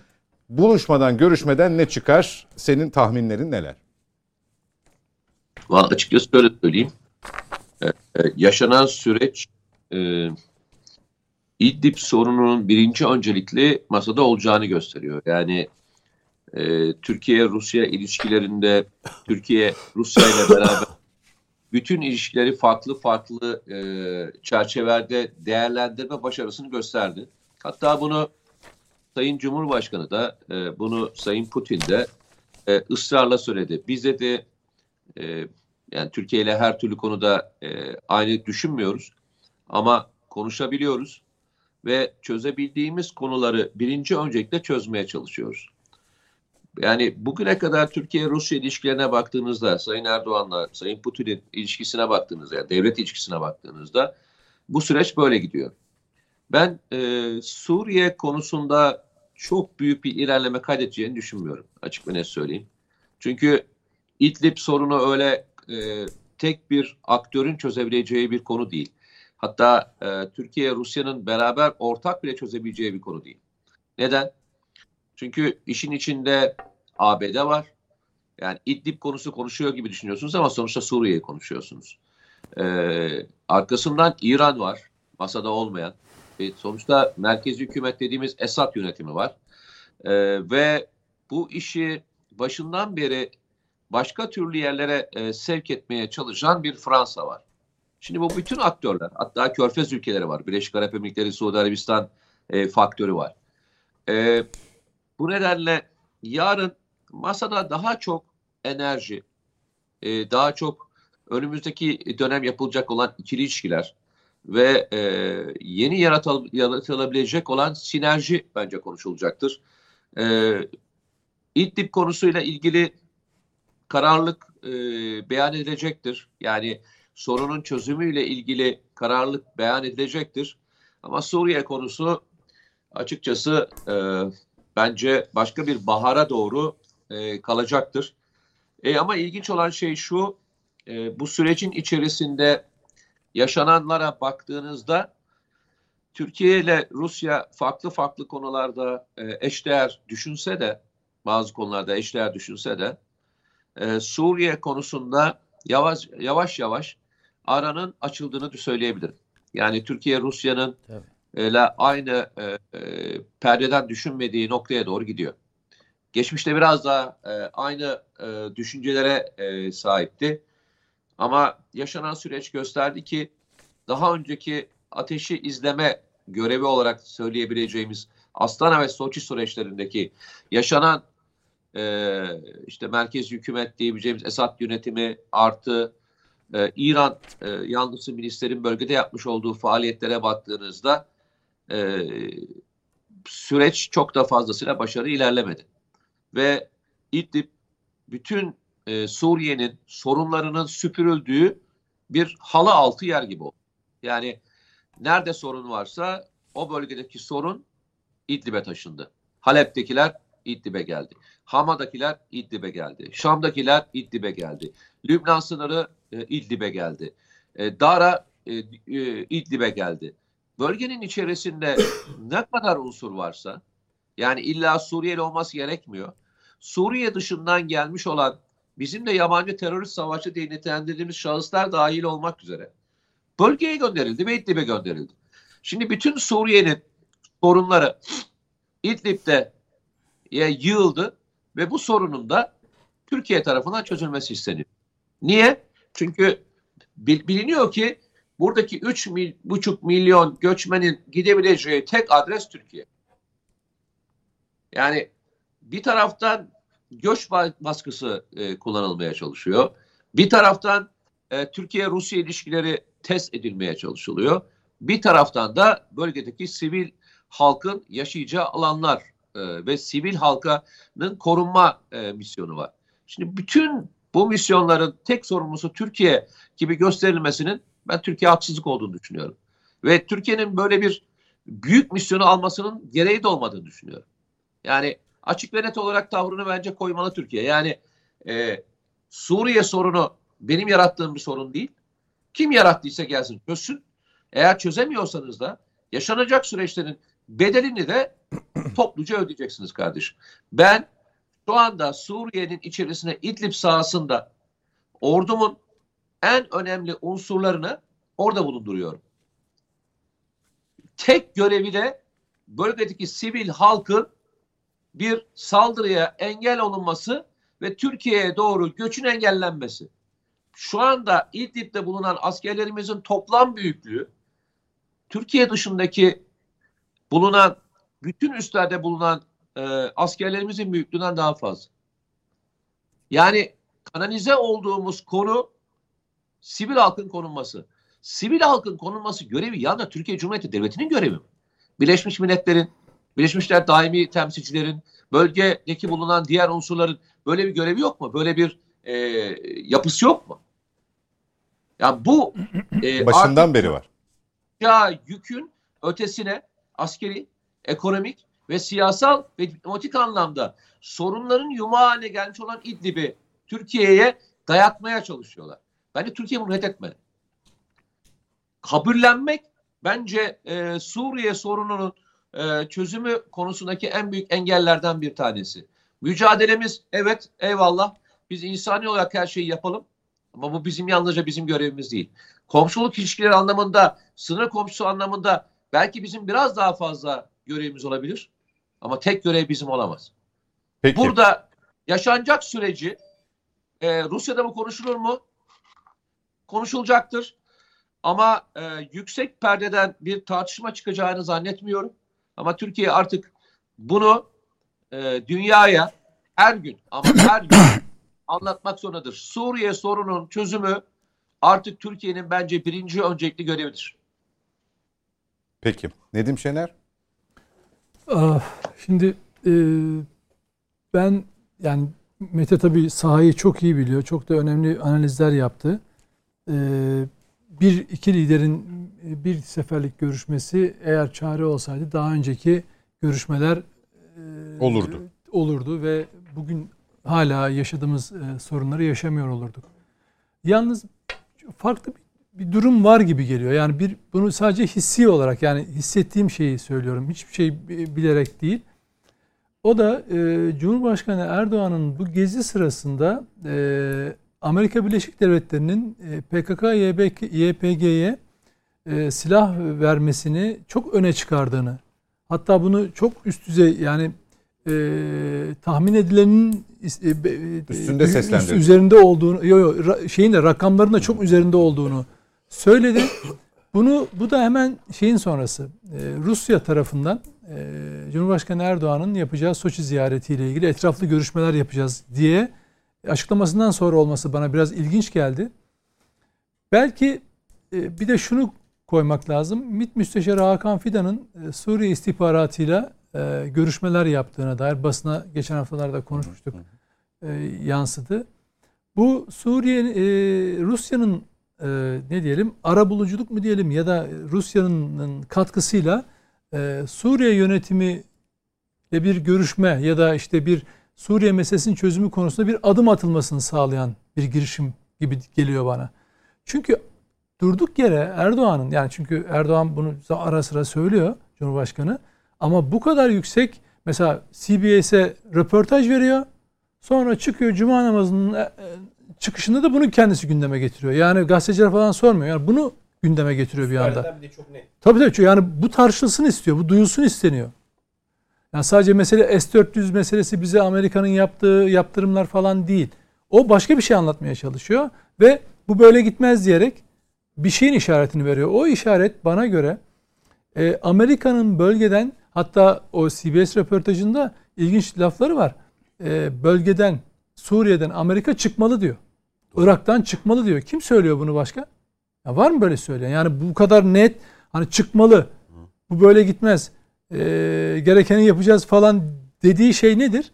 Buluşmadan, görüşmeden ne çıkar? Senin tahminlerin neler? Vallahi açıkçası şöyle söyleyeyim. Ee, e, yaşanan süreç e, İdlib sorununun birinci öncelikli masada olacağını gösteriyor. Yani e, Türkiye-Rusya ilişkilerinde Türkiye Rusya ile beraber [laughs] bütün ilişkileri farklı farklı e, çerçevelerde değerlendirme başarısını gösterdi. Hatta bunu Sayın Cumhurbaşkanı da e, bunu Sayın Putin de e, ısrarla söyledi. Biz de e, yani Türkiye ile her türlü konuda e, aynı düşünmüyoruz ama konuşabiliyoruz ve çözebildiğimiz konuları birinci öncelikle çözmeye çalışıyoruz. Yani bugüne kadar Türkiye-Rusya ilişkilerine baktığınızda, Sayın Erdoğan'la Sayın Putin'in ilişkisine baktığınızda, yani devlet ilişkisine baktığınızda bu süreç böyle gidiyor. Ben e, Suriye konusunda çok büyük bir ilerleme kaydedeceğini düşünmüyorum açık ve net söyleyeyim. Çünkü İdlib sorunu öyle e, tek bir aktörün çözebileceği bir konu değil. Hatta e, Türkiye Rusya'nın beraber ortak bile çözebileceği bir konu değil. Neden? Çünkü işin içinde ABD var. Yani İdlib konusu konuşuyor gibi düşünüyorsunuz ama sonuçta Suriye'yi konuşuyorsunuz. E, arkasından İran var. Masada olmayan. E, sonuçta merkezi hükümet dediğimiz Esad yönetimi var. E, ve bu işi başından beri başka türlü yerlere e, sevk etmeye çalışan bir Fransa var. Şimdi bu bütün aktörler, hatta Körfez ülkeleri var. Birleşik Arap Emirlikleri, Suudi Arabistan e, faktörü var. E, bu nedenle yarın masada daha çok enerji, e, daha çok önümüzdeki dönem yapılacak olan ikili ilişkiler ve e, yeni yaratıl, yaratılabilecek olan sinerji bence konuşulacaktır. E, İdlib konusuyla ilgili kararlılık e, beyan edilecektir. Yani sorunun çözümüyle ilgili kararlılık beyan edilecektir. Ama Suriye konusu açıkçası e, bence başka bir bahara doğru e, kalacaktır. E, ama ilginç olan şey şu, e, bu sürecin içerisinde yaşananlara baktığınızda Türkiye ile Rusya farklı farklı konularda e, eşdeğer düşünse de bazı konularda eşdeğer düşünse de e, Suriye konusunda yavaş yavaş yavaş aranın açıldığını söyleyebilirim. Yani Türkiye Rusya'nın ile aynı e, e, perdeden düşünmediği noktaya doğru gidiyor. Geçmişte biraz daha e, aynı e, düşüncelere e, sahipti. Ama yaşanan süreç gösterdi ki daha önceki ateşi izleme görevi olarak söyleyebileceğimiz Astana ve Soçi süreçlerindeki yaşanan e, işte merkez hükümet diyebileceğimiz Esad yönetimi artı e, İran e, yanlısı ministerin bölgede yapmış olduğu faaliyetlere baktığınızda e, süreç çok da fazlasıyla başarı ilerlemedi. Ve İdlib bütün e, Suriye'nin sorunlarının süpürüldüğü bir halı altı yer gibi oldu. Yani nerede sorun varsa o bölgedeki sorun İdlib'e taşındı. Halep'tekiler İdlib'e geldi. Hama'dakiler İdlib'e geldi. Şam'dakiler İdlib'e geldi. Lübnan sınırı e, İdlib'e geldi. E, Dara e, e, İdlib'e geldi. Bölgenin içerisinde ne kadar unsur varsa yani illa Suriyeli olması gerekmiyor. Suriye dışından gelmiş olan bizim de yabancı terörist savaşçı diye nitelendirdiğimiz şahıslar dahil olmak üzere bölgeye gönderildi ve İdlib'e gönderildi. Şimdi bütün Suriye'nin sorunları İdlib'de yığıldı ve bu sorunun da Türkiye tarafından çözülmesi isteniyor. Niye? Çünkü biliniyor ki buradaki 3,5 milyon göçmenin gidebileceği tek adres Türkiye. Yani bir taraftan göç baskısı e, kullanılmaya çalışıyor. Bir taraftan e, Türkiye-Rusya ilişkileri test edilmeye çalışılıyor. Bir taraftan da bölgedeki sivil halkın yaşayacağı alanlar e, ve sivil halkanın korunma e, misyonu var. Şimdi bütün bu misyonların tek sorumlusu Türkiye gibi gösterilmesinin ben Türkiye haksızlık olduğunu düşünüyorum. Ve Türkiye'nin böyle bir büyük misyonu almasının gereği de olmadığını düşünüyorum. Yani açık ve net olarak tavrını bence koymalı Türkiye. Yani e, Suriye sorunu benim yarattığım bir sorun değil. Kim yarattıysa gelsin çözsün. Eğer çözemiyorsanız da yaşanacak süreçlerin bedelini de [clears throat] topluca ödeyeceksiniz kardeşim. Ben şu anda Suriye'nin içerisine İdlib sahasında ordumun en önemli unsurlarını orada bulunduruyorum. Tek görevi de bölgedeki sivil halkın bir saldırıya engel olunması ve Türkiye'ye doğru göçün engellenmesi. Şu anda İdlib'de bulunan askerlerimizin toplam büyüklüğü Türkiye dışındaki bulunan bütün üstlerde bulunan e, askerlerimizin büyüklüğünden daha fazla. Yani kanalize olduğumuz konu sivil halkın konulması. Sivil halkın konulması görevi yalnız Türkiye Cumhuriyeti Devleti'nin görevi mi? Birleşmiş Milletler'in, Birleşmiş Milletler daimi temsilcilerin, bölgedeki bulunan diğer unsurların böyle bir görevi yok mu? Böyle bir e, yapısı yok mu? Ya yani bu e, [clears throat] başından beri var. Ya yükün ötesine askeri, ekonomik ve siyasal ve diplomatik anlamda sorunların yumağı haline gelmiş olan İdlib'i Türkiye'ye dayatmaya çalışıyorlar. Bence Türkiye bunu reddetmeli. Kabullenmek bence e, Suriye sorununun e, çözümü konusundaki en büyük engellerden bir tanesi. Mücadelemiz evet eyvallah biz insani olarak her şeyi yapalım ama bu bizim yalnızca bizim görevimiz değil. Komşuluk ilişkileri anlamında, sınır komşusu anlamında belki bizim biraz daha fazla görevimiz olabilir. Ama tek görev bizim olamaz. Peki. Burada yaşanacak süreci e, Rusya'da bu konuşulur mu? Konuşulacaktır. Ama e, yüksek perdeden bir tartışma çıkacağını zannetmiyorum. Ama Türkiye artık bunu e, dünyaya her gün ama her gün [coughs] anlatmak zorundadır. Suriye sorunun çözümü artık Türkiye'nin bence birinci öncelikli görevidir. Peki. Nedim Şener? Ah, Şimdi e, ben yani Mete tabii sahayı çok iyi biliyor. Çok da önemli analizler yaptı. E, bir iki liderin e, bir seferlik görüşmesi eğer çare olsaydı daha önceki görüşmeler e, Olurdu. olurdu ve bugün hala yaşadığımız e, sorunları yaşamıyor olurduk. Yalnız farklı bir, bir durum var gibi geliyor. Yani bir bunu sadece hissi olarak yani hissettiğim şeyi söylüyorum. Hiçbir şey bi- bilerek değil. O da e, Cumhurbaşkanı Erdoğan'ın bu gezi sırasında e, Amerika Birleşik Devletleri'nin e, PKK, YBK, YPG'ye e, silah vermesini çok öne çıkardığını, hatta bunu çok üst düzey yani e, tahmin edilenin e, e, Üstünde üst- üzerinde olduğunu, yo, yo, şeyin de rakamların da çok üzerinde olduğunu söyledi. Bunu bu da hemen şeyin sonrası e, Rusya tarafından e, Cumhurbaşkanı Erdoğan'ın yapacağı Soçi ziyaretiyle ilgili etraflı görüşmeler yapacağız diye açıklamasından sonra olması bana biraz ilginç geldi. Belki e, bir de şunu koymak lazım. MİT Müsteşarı Hakan Fidan'ın e, Suriye istihbaratıyla e, görüşmeler yaptığına dair basına geçen haftalarda konuşmuştuk. E, yansıdı. Bu Suriye e, Rusya'nın e, ne diyelim arabuluculuk mu diyelim ya da Rusya'nın katkısıyla e, Suriye yönetimi bir görüşme ya da işte bir Suriye meselesinin çözümü konusunda bir adım atılmasını sağlayan bir girişim gibi geliyor bana. Çünkü durduk yere Erdoğan'ın yani çünkü Erdoğan bunu ara sıra söylüyor Cumhurbaşkanı ama bu kadar yüksek mesela CBS'e röportaj veriyor. Sonra çıkıyor cuma namazının e, e, çıkışında da bunu kendisi gündeme getiriyor. Yani gazeteciler falan sormuyor. Yani bunu gündeme getiriyor bir anda. Bir de çok net. Tabii tabii yani bu tartışılsın istiyor. Bu duyulsun isteniyor. Yani sadece mesele S-400 meselesi bize Amerika'nın yaptığı yaptırımlar falan değil. O başka bir şey anlatmaya çalışıyor ve bu böyle gitmez diyerek bir şeyin işaretini veriyor. O işaret bana göre e, Amerika'nın bölgeden hatta o CBS röportajında ilginç lafları var. E, bölgeden Suriye'den Amerika çıkmalı diyor. Irak'tan çıkmalı diyor. Kim söylüyor bunu başka? Ya var mı böyle söyleyen? Yani bu kadar net hani çıkmalı. Bu böyle gitmez. E, gerekeni yapacağız falan dediği şey nedir?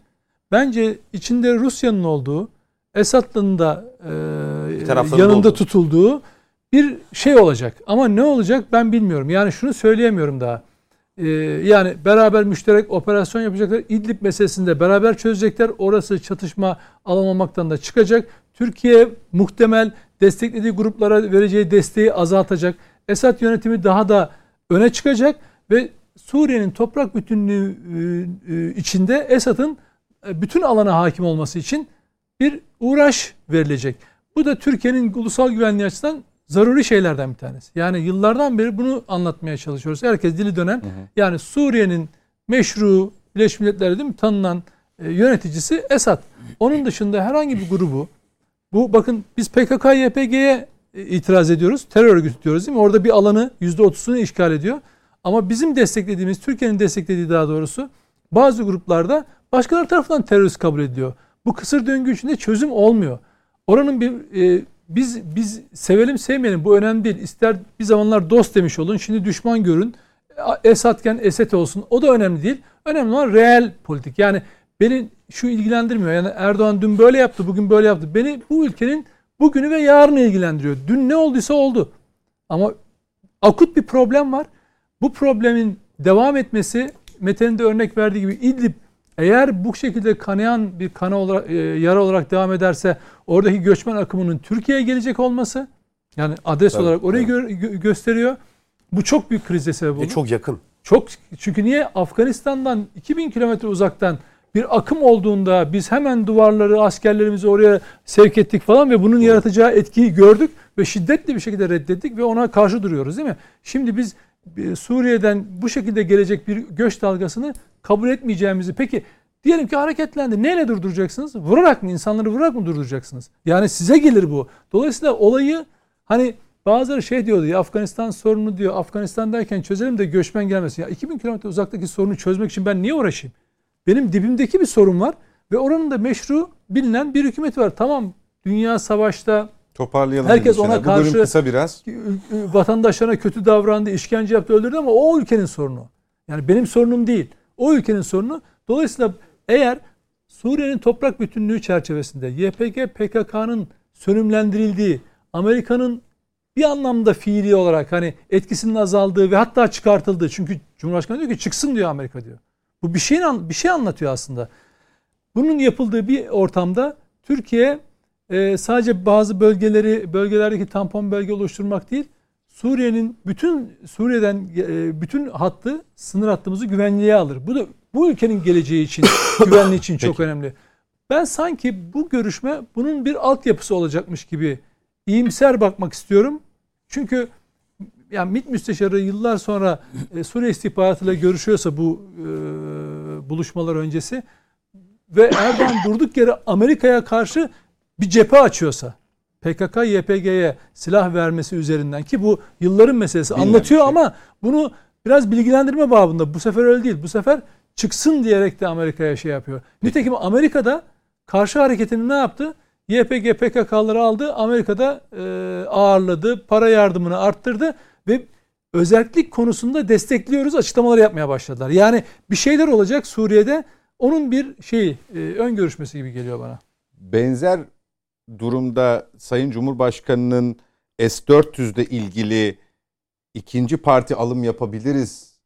Bence içinde Rusya'nın olduğu, Esad'ın da e, yanında olduğu. tutulduğu bir şey olacak. Ama ne olacak ben bilmiyorum. Yani şunu söyleyemiyorum daha. Ee, yani beraber müşterek operasyon yapacaklar. İdlib meselesinde beraber çözecekler. Orası çatışma alamamaktan da çıkacak. Türkiye muhtemel desteklediği gruplara vereceği desteği azaltacak. Esad yönetimi daha da öne çıkacak ve Suriye'nin toprak bütünlüğü e, e, içinde Esad'ın e, bütün alana hakim olması için bir uğraş verilecek. Bu da Türkiye'nin ulusal güvenliği açısından zaruri şeylerden bir tanesi. Yani yıllardan beri bunu anlatmaya çalışıyoruz. Herkes dili dönen. Yani Suriye'nin meşru Birleşmiş Milletler'de değil mi tanınan e, yöneticisi Esad. Onun dışında herhangi bir grubu bu bakın biz PKK YPG'ye itiraz ediyoruz. Terör örgütü diyoruz değil mi? Orada bir alanı %30'unu işgal ediyor. Ama bizim desteklediğimiz, Türkiye'nin desteklediği daha doğrusu bazı gruplarda başkaları tarafından terörist kabul ediliyor. Bu kısır döngü içinde çözüm olmuyor. Oranın bir e, biz biz sevelim sevmeyelim bu önemli değil. İster bir zamanlar dost demiş olun, şimdi düşman görün. Esadken Esed olsun. O da önemli değil. Önemli olan reel politik. Yani beni şu ilgilendirmiyor. Yani Erdoğan dün böyle yaptı, bugün böyle yaptı. Beni bu ülkenin bugünü ve yarını ilgilendiriyor. Dün ne olduysa oldu. Ama akut bir problem var. Bu problemin devam etmesi Mete'nin de örnek verdiği gibi İdlib eğer bu şekilde kanayan bir kana olarak, e, yara olarak devam ederse oradaki göçmen akımının Türkiye'ye gelecek olması yani adres Tabii, olarak orayı tabii. gö- gö- gösteriyor. Bu çok büyük krize sebep olur. E çok yakın. Çok çünkü niye Afganistan'dan 2000 kilometre uzaktan bir akım olduğunda biz hemen duvarları askerlerimizi oraya sevk ettik falan ve bunun yaratacağı etkiyi gördük ve şiddetli bir şekilde reddettik ve ona karşı duruyoruz değil mi? Şimdi biz Suriye'den bu şekilde gelecek bir göç dalgasını kabul etmeyeceğimizi peki diyelim ki hareketlendi. Neyle durduracaksınız? Vurarak mı? insanları vurarak mı durduracaksınız? Yani size gelir bu. Dolayısıyla olayı hani bazıları şey diyordu ya Afganistan sorunu diyor. Afganistan derken çözelim de göçmen gelmesin. Ya 2000 kilometre uzaktaki sorunu çözmek için ben niye uğraşayım? Benim dibimdeki bir sorun var ve oranın da meşru bilinen bir hükümeti var. Tamam dünya savaşta Toparlayalım. Herkes ona karşı- kısa biraz. vatandaşlarına kötü davrandı, işkence yaptı, öldürdü ama o ülkenin sorunu. Yani benim sorunum değil. O ülkenin sorunu. Dolayısıyla eğer Suriye'nin toprak bütünlüğü çerçevesinde YPG PKK'nın sönümlendirildiği, Amerika'nın bir anlamda fiili olarak hani etkisinin azaldığı ve hatta çıkartıldığı. Çünkü Cumhurbaşkanı diyor ki çıksın diyor Amerika diyor. Bu bir şeyin bir şey anlatıyor aslında. Bunun yapıldığı bir ortamda Türkiye e, sadece bazı bölgeleri bölgelerdeki tampon bölge oluşturmak değil, Suriye'nin bütün Suriye'den e, bütün hattı sınır hattımızı güvenliğe alır. Bu da bu ülkenin geleceği için, [coughs] güvenliği için çok Peki. önemli. Ben sanki bu görüşme bunun bir altyapısı olacakmış gibi iyimser bakmak istiyorum. Çünkü yani MİT müsteşarı yıllar sonra e, Suriye istihbaratıyla görüşüyorsa bu e, buluşmalar öncesi ve Erdoğan durduk yere Amerika'ya karşı bir cephe açıyorsa PKK YPG'ye silah vermesi üzerinden ki bu yılların meselesi Bilinen anlatıyor şey. ama bunu biraz bilgilendirme babında bu sefer öyle değil. Bu sefer çıksın diyerek de Amerika'ya şey yapıyor. Nitekim Amerika'da karşı hareketini ne yaptı? YPG PKK'ları aldı. Amerika'da e, ağırladı. Para yardımını arttırdı ve özellik konusunda destekliyoruz açıklamalar yapmaya başladılar. Yani bir şeyler olacak Suriye'de onun bir şey ön görüşmesi gibi geliyor bana. Benzer durumda Sayın Cumhurbaşkanı'nın S-400'de ilgili ikinci parti alım yapabiliriz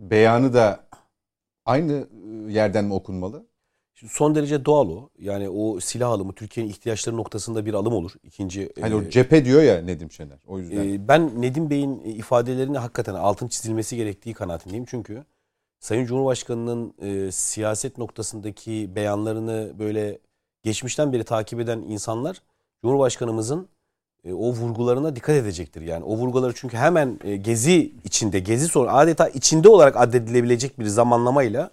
beyanı da aynı e, yerden mi okunmalı? Şimdi son derece doğal o. Yani o silah alımı Türkiye'nin ihtiyaçları noktasında bir alım olur. İkinci Hani e, o cephe diyor ya Nedim Şener. O yüzden. e, ben Nedim Bey'in ifadelerini hakikaten altın çizilmesi gerektiği kanaatindeyim. Çünkü Sayın Cumhurbaşkanı'nın e, siyaset noktasındaki beyanlarını böyle geçmişten beri takip eden insanlar Cumhurbaşkanımızın e, o vurgularına dikkat edecektir. Yani o vurguları çünkü hemen e, gezi içinde, gezi sonra adeta içinde olarak addedilebilecek bir zamanlamayla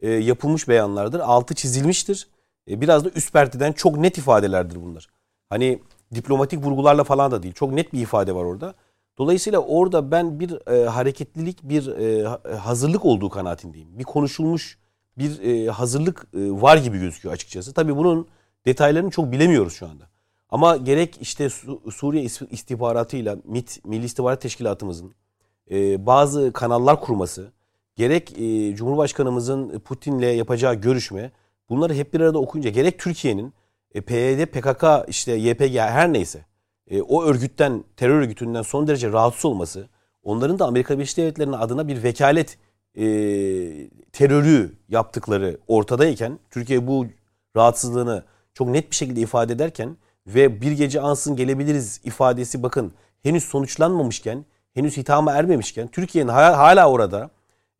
e, yapılmış beyanlardır. Altı çizilmiştir. Biraz da üst perdeden çok net ifadelerdir bunlar. Hani diplomatik vurgularla falan da değil. Çok net bir ifade var orada. Dolayısıyla orada ben bir hareketlilik, bir ha- hazırlık olduğu kanaatindeyim. Bir konuşulmuş bir e, hazırlık e, var gibi gözüküyor açıkçası. Tabii bunun detaylarını çok bilemiyoruz şu anda. Ama gerek işte Su- Suriye is- istihbaratıyla MİT, Milli İstihbarat Teşkilatımızın e, bazı kanallar kurması, gerek e, Cumhurbaşkanımızın Putin'le yapacağı görüşme, bunları hep bir arada okuyunca gerek Türkiye'nin e, PYD, PKK, işte YPG her neyse e, o örgütten, terör örgütünden son derece rahatsız olması, onların da Amerika Birleşik Devletleri'nin adına bir vekalet e, terörü yaptıkları ortadayken, Türkiye bu rahatsızlığını çok net bir şekilde ifade ederken ve bir gece ansın gelebiliriz ifadesi bakın henüz sonuçlanmamışken, henüz hitama ermemişken Türkiye'nin hala, orada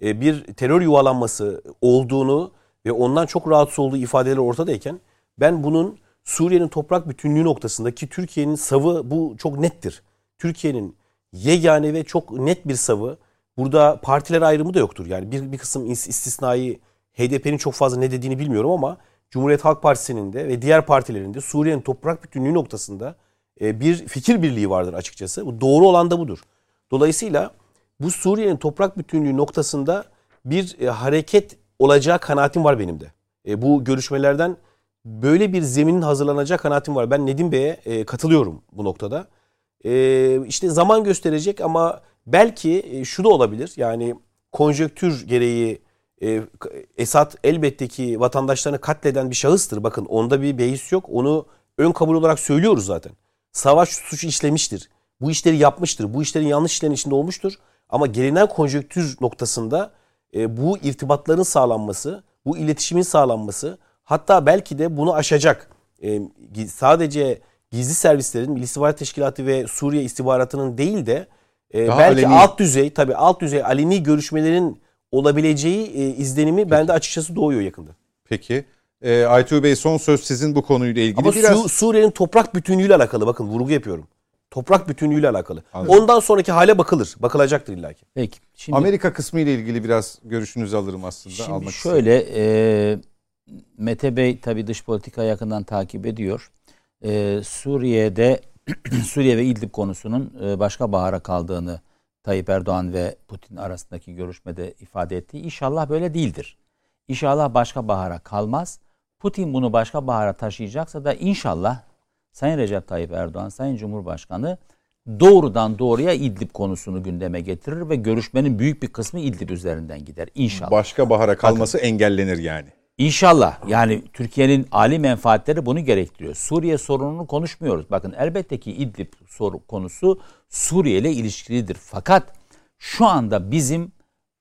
e, bir terör yuvalanması olduğunu ve ondan çok rahatsız olduğu ifadeleri ortadayken ben bunun Suriye'nin toprak bütünlüğü noktasındaki Türkiye'nin savı bu çok nettir. Türkiye'nin yegane ve çok net bir savı. Burada partiler ayrımı da yoktur. Yani bir, bir kısım is- istisnai HDP'nin çok fazla ne dediğini bilmiyorum ama Cumhuriyet Halk Partisi'nin de ve diğer partilerin de Suriye'nin toprak bütünlüğü noktasında e, bir fikir birliği vardır açıkçası. Bu doğru olan da budur. Dolayısıyla bu Suriye'nin toprak bütünlüğü noktasında bir e, hareket olacağı kanaatim var benim de. E, bu görüşmelerden böyle bir zeminin hazırlanacağı kanaatim var. Ben Nedim Bey'e katılıyorum bu noktada. İşte zaman gösterecek ama belki e, şu da olabilir. Yani konjöktür gereği e, Esad elbette ki vatandaşlarını katleden bir şahıstır. Bakın onda bir beis yok. Onu ön kabul olarak söylüyoruz zaten. Savaş suçu işlemiştir. Bu işleri yapmıştır. Bu işlerin yanlış işlerin içinde olmuştur. Ama gelinen konjöktür noktasında e, bu irtibatların sağlanması, bu iletişimin sağlanması hatta belki de bunu aşacak. Sadece gizli servislerin, Milli İstihbarat Teşkilatı ve Suriye istihbaratının değil de e, Daha belki aleni. alt düzey tabii alt düzey aleni görüşmelerin olabileceği e, izlenimi bende açıkçası doğuyor yakında. Peki. E, Aytuğ Bey son söz sizin bu konuyla ilgili. Ama Biraz Su- Suriye'nin toprak bütünlüğüyle alakalı bakın vurgu yapıyorum. Toprak bütünlüğüyle alakalı. Anladım. Ondan sonraki hale bakılır. Bakılacaktır illaki. Peki. Şimdi, Amerika kısmı ile ilgili biraz görüşünüzü alırım aslında. şimdi almak şöyle e, Mete Bey tabii dış politika yakından takip ediyor. E, Suriye'de [clears throat] Suriye ve İdlib konusunun e, başka bahara kaldığını Tayyip Erdoğan ve Putin arasındaki görüşmede ifade etti. İnşallah böyle değildir. İnşallah başka bahara kalmaz. Putin bunu başka bahara taşıyacaksa da inşallah Sayın Recep Tayyip Erdoğan, Sayın Cumhurbaşkanı doğrudan doğruya İdlib konusunu gündeme getirir ve görüşmenin büyük bir kısmı İdlib üzerinden gider inşallah. Başka bahara kalması Bakın, engellenir yani. İnşallah yani Türkiye'nin ali menfaatleri bunu gerektiriyor. Suriye sorununu konuşmuyoruz. Bakın elbette ki İdlib soru konusu Suriye ile ilişkilidir. Fakat şu anda bizim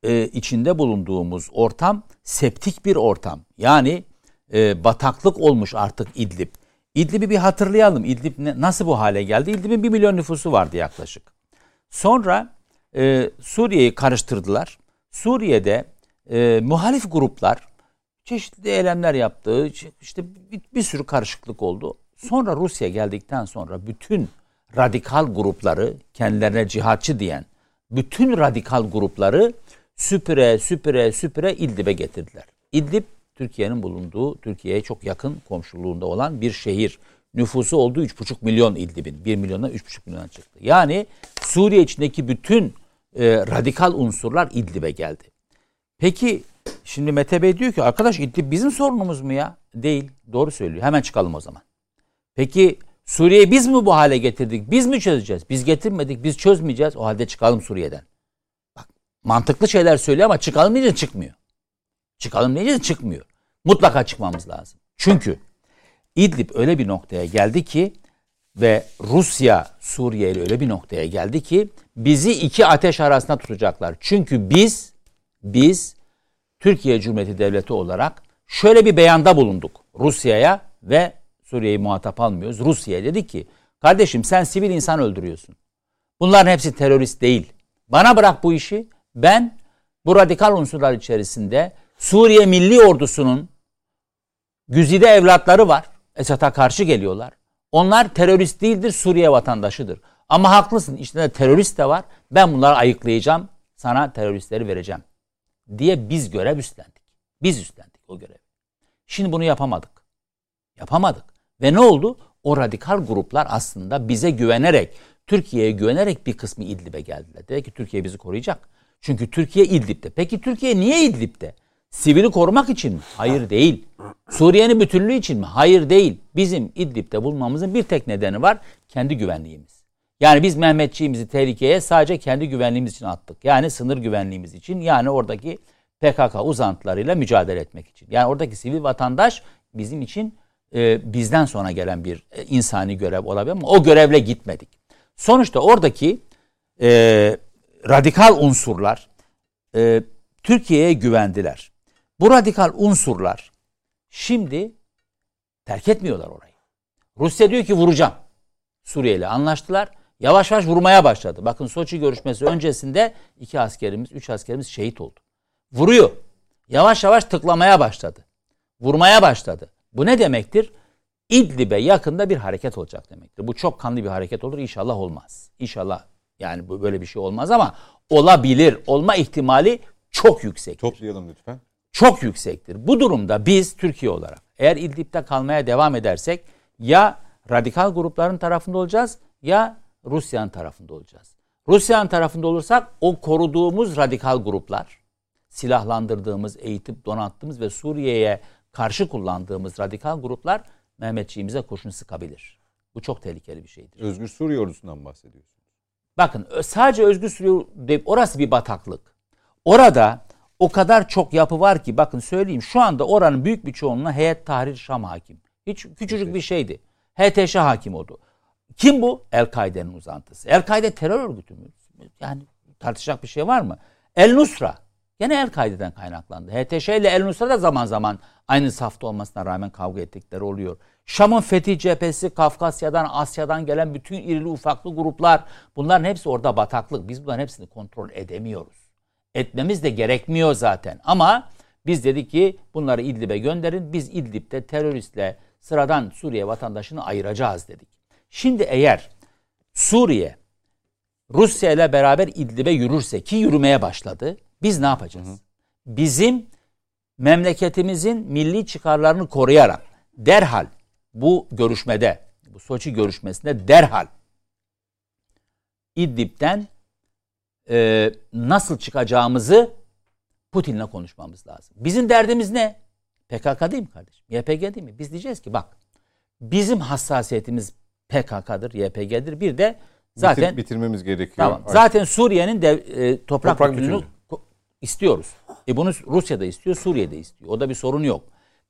e, içinde bulunduğumuz ortam septik bir ortam. Yani e, bataklık olmuş artık İdlib. İdlib'i bir hatırlayalım. İdlib ne, nasıl bu hale geldi? İdlib'in bir milyon nüfusu vardı yaklaşık. Sonra e, Suriye'yi karıştırdılar. Suriye'de e, muhalif gruplar çeşitli eylemler yaptı. İşte bir, bir sürü karışıklık oldu. Sonra Rusya geldikten sonra bütün radikal grupları kendilerine cihatçı diyen bütün radikal grupları süpüre süpüre süpüre İdlib'e getirdiler. İdlib Türkiye'nin bulunduğu, Türkiye'ye çok yakın komşuluğunda olan bir şehir. Nüfusu olduğu 3,5 milyon İdlib'in. 1 milyona 3,5 milyona çıktı. Yani Suriye içindeki bütün e, radikal unsurlar İdlib'e geldi. Peki şimdi Mete Bey diyor ki arkadaş İdlib bizim sorunumuz mu ya? Değil. Doğru söylüyor. Hemen çıkalım o zaman. Peki Suriye'yi biz mi bu hale getirdik? Biz mi çözeceğiz? Biz getirmedik. Biz çözmeyeceğiz. O halde çıkalım Suriye'den. Bak mantıklı şeyler söylüyor ama çıkalım deyince çıkmıyor. Çıkalım deyince çıkmıyor. Mutlaka çıkmamız lazım. Çünkü İdlib öyle bir noktaya geldi ki ve Rusya Suriye ile öyle bir noktaya geldi ki bizi iki ateş arasında tutacaklar. Çünkü biz biz Türkiye Cumhuriyeti Devleti olarak şöyle bir beyanda bulunduk Rusya'ya ve Suriye'yi muhatap almıyoruz. Rusya'ya dedi ki kardeşim sen sivil insan öldürüyorsun. Bunların hepsi terörist değil. Bana bırak bu işi. Ben bu radikal unsurlar içerisinde Suriye Milli Ordusu'nun güzide evlatları var. Esad'a karşı geliyorlar. Onlar terörist değildir, Suriye vatandaşıdır. Ama haklısın, içinde terörist de var. Ben bunları ayıklayacağım, sana teröristleri vereceğim. Diye biz görev üstlendik. Biz üstlendik o görevi. Şimdi bunu yapamadık. Yapamadık. Ve ne oldu? O radikal gruplar aslında bize güvenerek, Türkiye'ye güvenerek bir kısmı İdlib'e geldiler. Dedi ki Türkiye bizi koruyacak. Çünkü Türkiye İdlib'de. Peki Türkiye niye İdlib'de? Sivili korumak için mi? Hayır değil. Suriye'nin bütünlüğü için mi? Hayır değil. Bizim İdlib'de bulmamızın bir tek nedeni var. Kendi güvenliğimiz. Yani biz Mehmetçiğimizi tehlikeye sadece kendi güvenliğimiz için attık. Yani sınır güvenliğimiz için. Yani oradaki PKK uzantılarıyla mücadele etmek için. Yani oradaki sivil vatandaş bizim için e, bizden sonra gelen bir e, insani görev olabilir ama o görevle gitmedik. Sonuçta oradaki e, radikal unsurlar e, Türkiye'ye güvendiler. Bu radikal unsurlar şimdi terk etmiyorlar orayı. Rusya diyor ki vuracağım. Suriye ile anlaştılar. Yavaş yavaş vurmaya başladı. Bakın Soçi görüşmesi öncesinde iki askerimiz, üç askerimiz şehit oldu. Vuruyor. Yavaş yavaş tıklamaya başladı. Vurmaya başladı. Bu ne demektir? İdlib'e yakında bir hareket olacak demektir. Bu çok kanlı bir hareket olur. İnşallah olmaz. İnşallah yani bu böyle bir şey olmaz ama olabilir. Olma ihtimali çok yüksek. Toplayalım lütfen. Çok yüksektir. Bu durumda biz Türkiye olarak eğer İdlib'de kalmaya devam edersek ya radikal grupların tarafında olacağız ya Rusya'nın tarafında olacağız. Rusya'nın tarafında olursak o koruduğumuz radikal gruplar, silahlandırdığımız, eğitip donattığımız ve Suriye'ye karşı kullandığımız radikal gruplar Mehmetçiğimize kurşun sıkabilir. Bu çok tehlikeli bir şeydir. Özgür Suriye ordusundan bahsediyorsunuz. Bakın sadece Özgür Suriye orası bir bataklık. Orada o kadar çok yapı var ki bakın söyleyeyim şu anda oranın büyük bir çoğunluğuna Heyet Tahrir Şam hakim. Hiç küçücük bir şeydi. HTŞ hakim oldu. Kim bu? El-Kaide'nin uzantısı. El-Kaide terör örgütü mü? Yani tartışacak bir şey var mı? El-Nusra. Gene El-Kaide'den kaynaklandı. HTŞ ile El-Nusra da zaman zaman aynı safta olmasına rağmen kavga ettikleri oluyor. Şam'ın Fethi cephesi, Kafkasya'dan, Asya'dan gelen bütün irili ufaklı gruplar bunların hepsi orada bataklık. Biz bunların hepsini kontrol edemiyoruz. Etmemiz de gerekmiyor zaten. Ama biz dedik ki bunları İdlib'e gönderin. Biz İdlib'de teröristle sıradan Suriye vatandaşını ayıracağız dedik. Şimdi eğer Suriye Rusya ile beraber İdlib'e yürürse ki yürümeye başladı. Biz ne yapacağız? Hı hı. Bizim memleketimizin milli çıkarlarını koruyarak derhal bu görüşmede, bu Soçi görüşmesinde derhal İdlib'den e, nasıl çıkacağımızı Putin'le konuşmamız lazım. Bizim derdimiz ne? PKK değil mi kardeşim? YPG değil mi? Biz diyeceğiz ki bak bizim hassasiyetimiz PKK'dır, YPG'dir. Bir de zaten Bitir- bitirmemiz gerekiyor. Tamam. Zaten Suriye'nin de e, toprak, Toprak bütünlüğünü bütünlüğü. istiyoruz. E bunu Rusya da istiyor, Suriye de istiyor. O da bir sorun yok.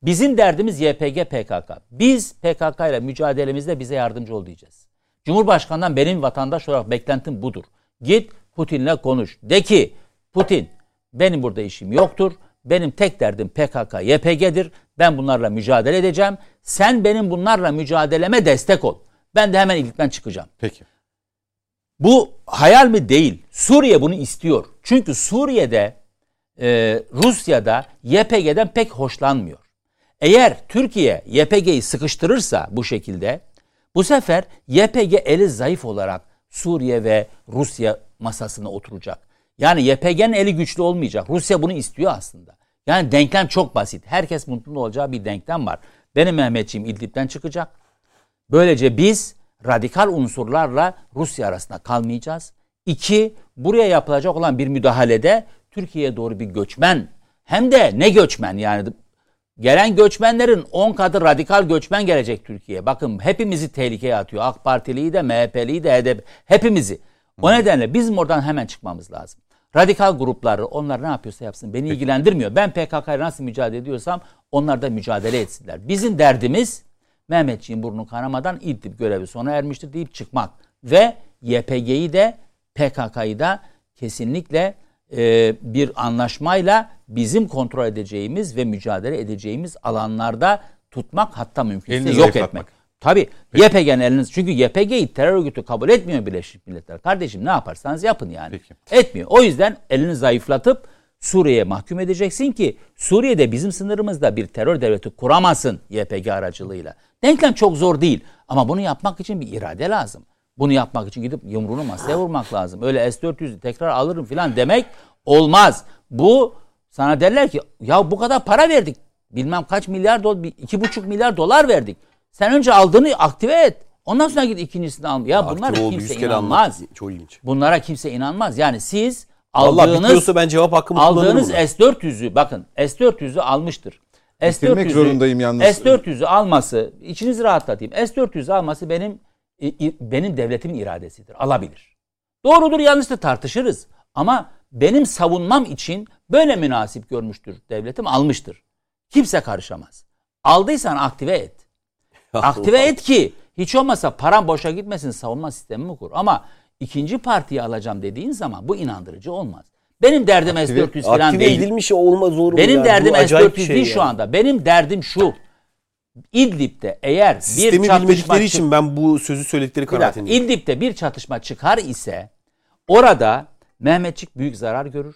Bizim derdimiz YPG PKK. Biz PKK ile mücadelemizde bize yardımcı ol diyeceğiz. Cumhurbaşkanından benim vatandaş olarak beklentim budur. Git Putin'le konuş. De ki Putin benim burada işim yoktur. Benim tek derdim PKK, YPG'dir. Ben bunlarla mücadele edeceğim. Sen benim bunlarla mücadeleme destek ol. Ben de hemen İdlib'den çıkacağım. Peki. Bu hayal mi? Değil. Suriye bunu istiyor. Çünkü Suriye'de, e, Rusya'da YPG'den pek hoşlanmıyor. Eğer Türkiye YPG'yi sıkıştırırsa bu şekilde, bu sefer YPG eli zayıf olarak Suriye ve Rusya masasına oturacak. Yani YPG'nin eli güçlü olmayacak. Rusya bunu istiyor aslında. Yani denklem çok basit. Herkes mutlu olacağı bir denklem var. Benim Mehmetçiğim İdlib'den çıkacak. Böylece biz radikal unsurlarla Rusya arasında kalmayacağız. İki, buraya yapılacak olan bir müdahalede Türkiye'ye doğru bir göçmen hem de ne göçmen yani gelen göçmenlerin 10 katı radikal göçmen gelecek Türkiye'ye. Bakın hepimizi tehlikeye atıyor. AK Partiliyi de MHP'liyi de HDP hepimizi. O nedenle bizim oradan hemen çıkmamız lazım. Radikal grupları onlar ne yapıyorsa yapsın beni ilgilendirmiyor. Ben PKK ile nasıl mücadele ediyorsam onlar da mücadele etsinler. Bizim derdimiz Mehmetçiğin burnu kanamadan İdlib görevi sona ermiştir deyip çıkmak. Ve YPG'yi de PKK'yı da kesinlikle e, bir anlaşmayla bizim kontrol edeceğimiz ve mücadele edeceğimiz alanlarda tutmak hatta mümkünse Elini yok etmek. Tabii YPG'nin eliniz çünkü YPG'yi terör örgütü kabul etmiyor Birleşmiş Milletler. Kardeşim ne yaparsanız yapın yani. Peki. Etmiyor. O yüzden elini zayıflatıp Suriye'ye mahkum edeceksin ki Suriye'de bizim sınırımızda bir terör devleti kuramasın YPG aracılığıyla. Denklem çok zor değil ama bunu yapmak için bir irade lazım. Bunu yapmak için gidip yumruğunu masaya vurmak lazım. Öyle S-400'ü tekrar alırım falan demek olmaz. Bu sana derler ki ya bu kadar para verdik. Bilmem kaç milyar dolar, iki buçuk milyar dolar verdik. Sen önce aldığını aktive et. Ondan sonra git ikincisini al. Ya bunlara Aktif oldu, kimse inanmaz. anlattı. Çok ilginç. Bunlara kimse inanmaz. Yani siz Allah aldığınız ben cevap hakkımı aldığınız kullanırım. S400'ü bakın S400'ü almıştır. Bitirmek S400'ü zorundayım yalnız. S400'ü alması içinizi rahatlatayım. S400'ü alması benim benim devletimin iradesidir. Alabilir. Doğrudur yanlıştır tartışırız. Ama benim savunmam için böyle münasip görmüştür devletim almıştır. Kimse karışamaz. Aldıysan aktive et. [laughs] Aktive et ki hiç olmazsa param boşa gitmesin savunma sistemimi kur. Ama ikinci partiyi alacağım dediğin zaman bu inandırıcı olmaz. Benim derdim Aktive- S-400 falan Aktive değil. edilmiş olma zoru mu Benim yani? Bu derdim bir S-400 şey değil yani. şu anda. Benim derdim şu. İdlib'de eğer bir Sistemi çatışma bilmedikleri çık- için ben bu sözü söyledikleri Bir kanaatindeyim. İdlib'de bir çatışma çıkar ise orada Mehmetçik büyük zarar görür.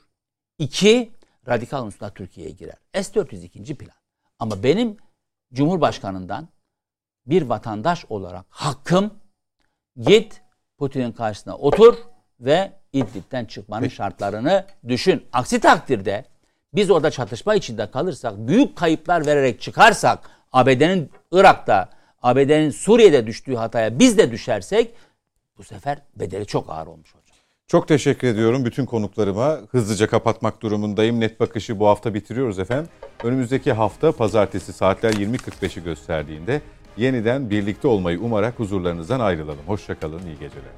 İki, radikal unsurlar Türkiye'ye girer. S-400 ikinci plan. Ama benim Cumhurbaşkanından bir vatandaş olarak hakkım git Putin'in karşısına otur ve İdlib'den çıkmanın şartlarını düşün. Aksi takdirde biz orada çatışma içinde kalırsak, büyük kayıplar vererek çıkarsak, ABD'nin Irak'ta, ABD'nin Suriye'de düştüğü hataya biz de düşersek bu sefer bedeli çok ağır olmuş hocam. Çok teşekkür ediyorum bütün konuklarıma. Hızlıca kapatmak durumundayım. Net bakışı bu hafta bitiriyoruz efendim. Önümüzdeki hafta pazartesi saatler 20.45'i gösterdiğinde yeniden birlikte olmayı umarak huzurlarınızdan ayrılalım. Hoşçakalın, iyi geceler.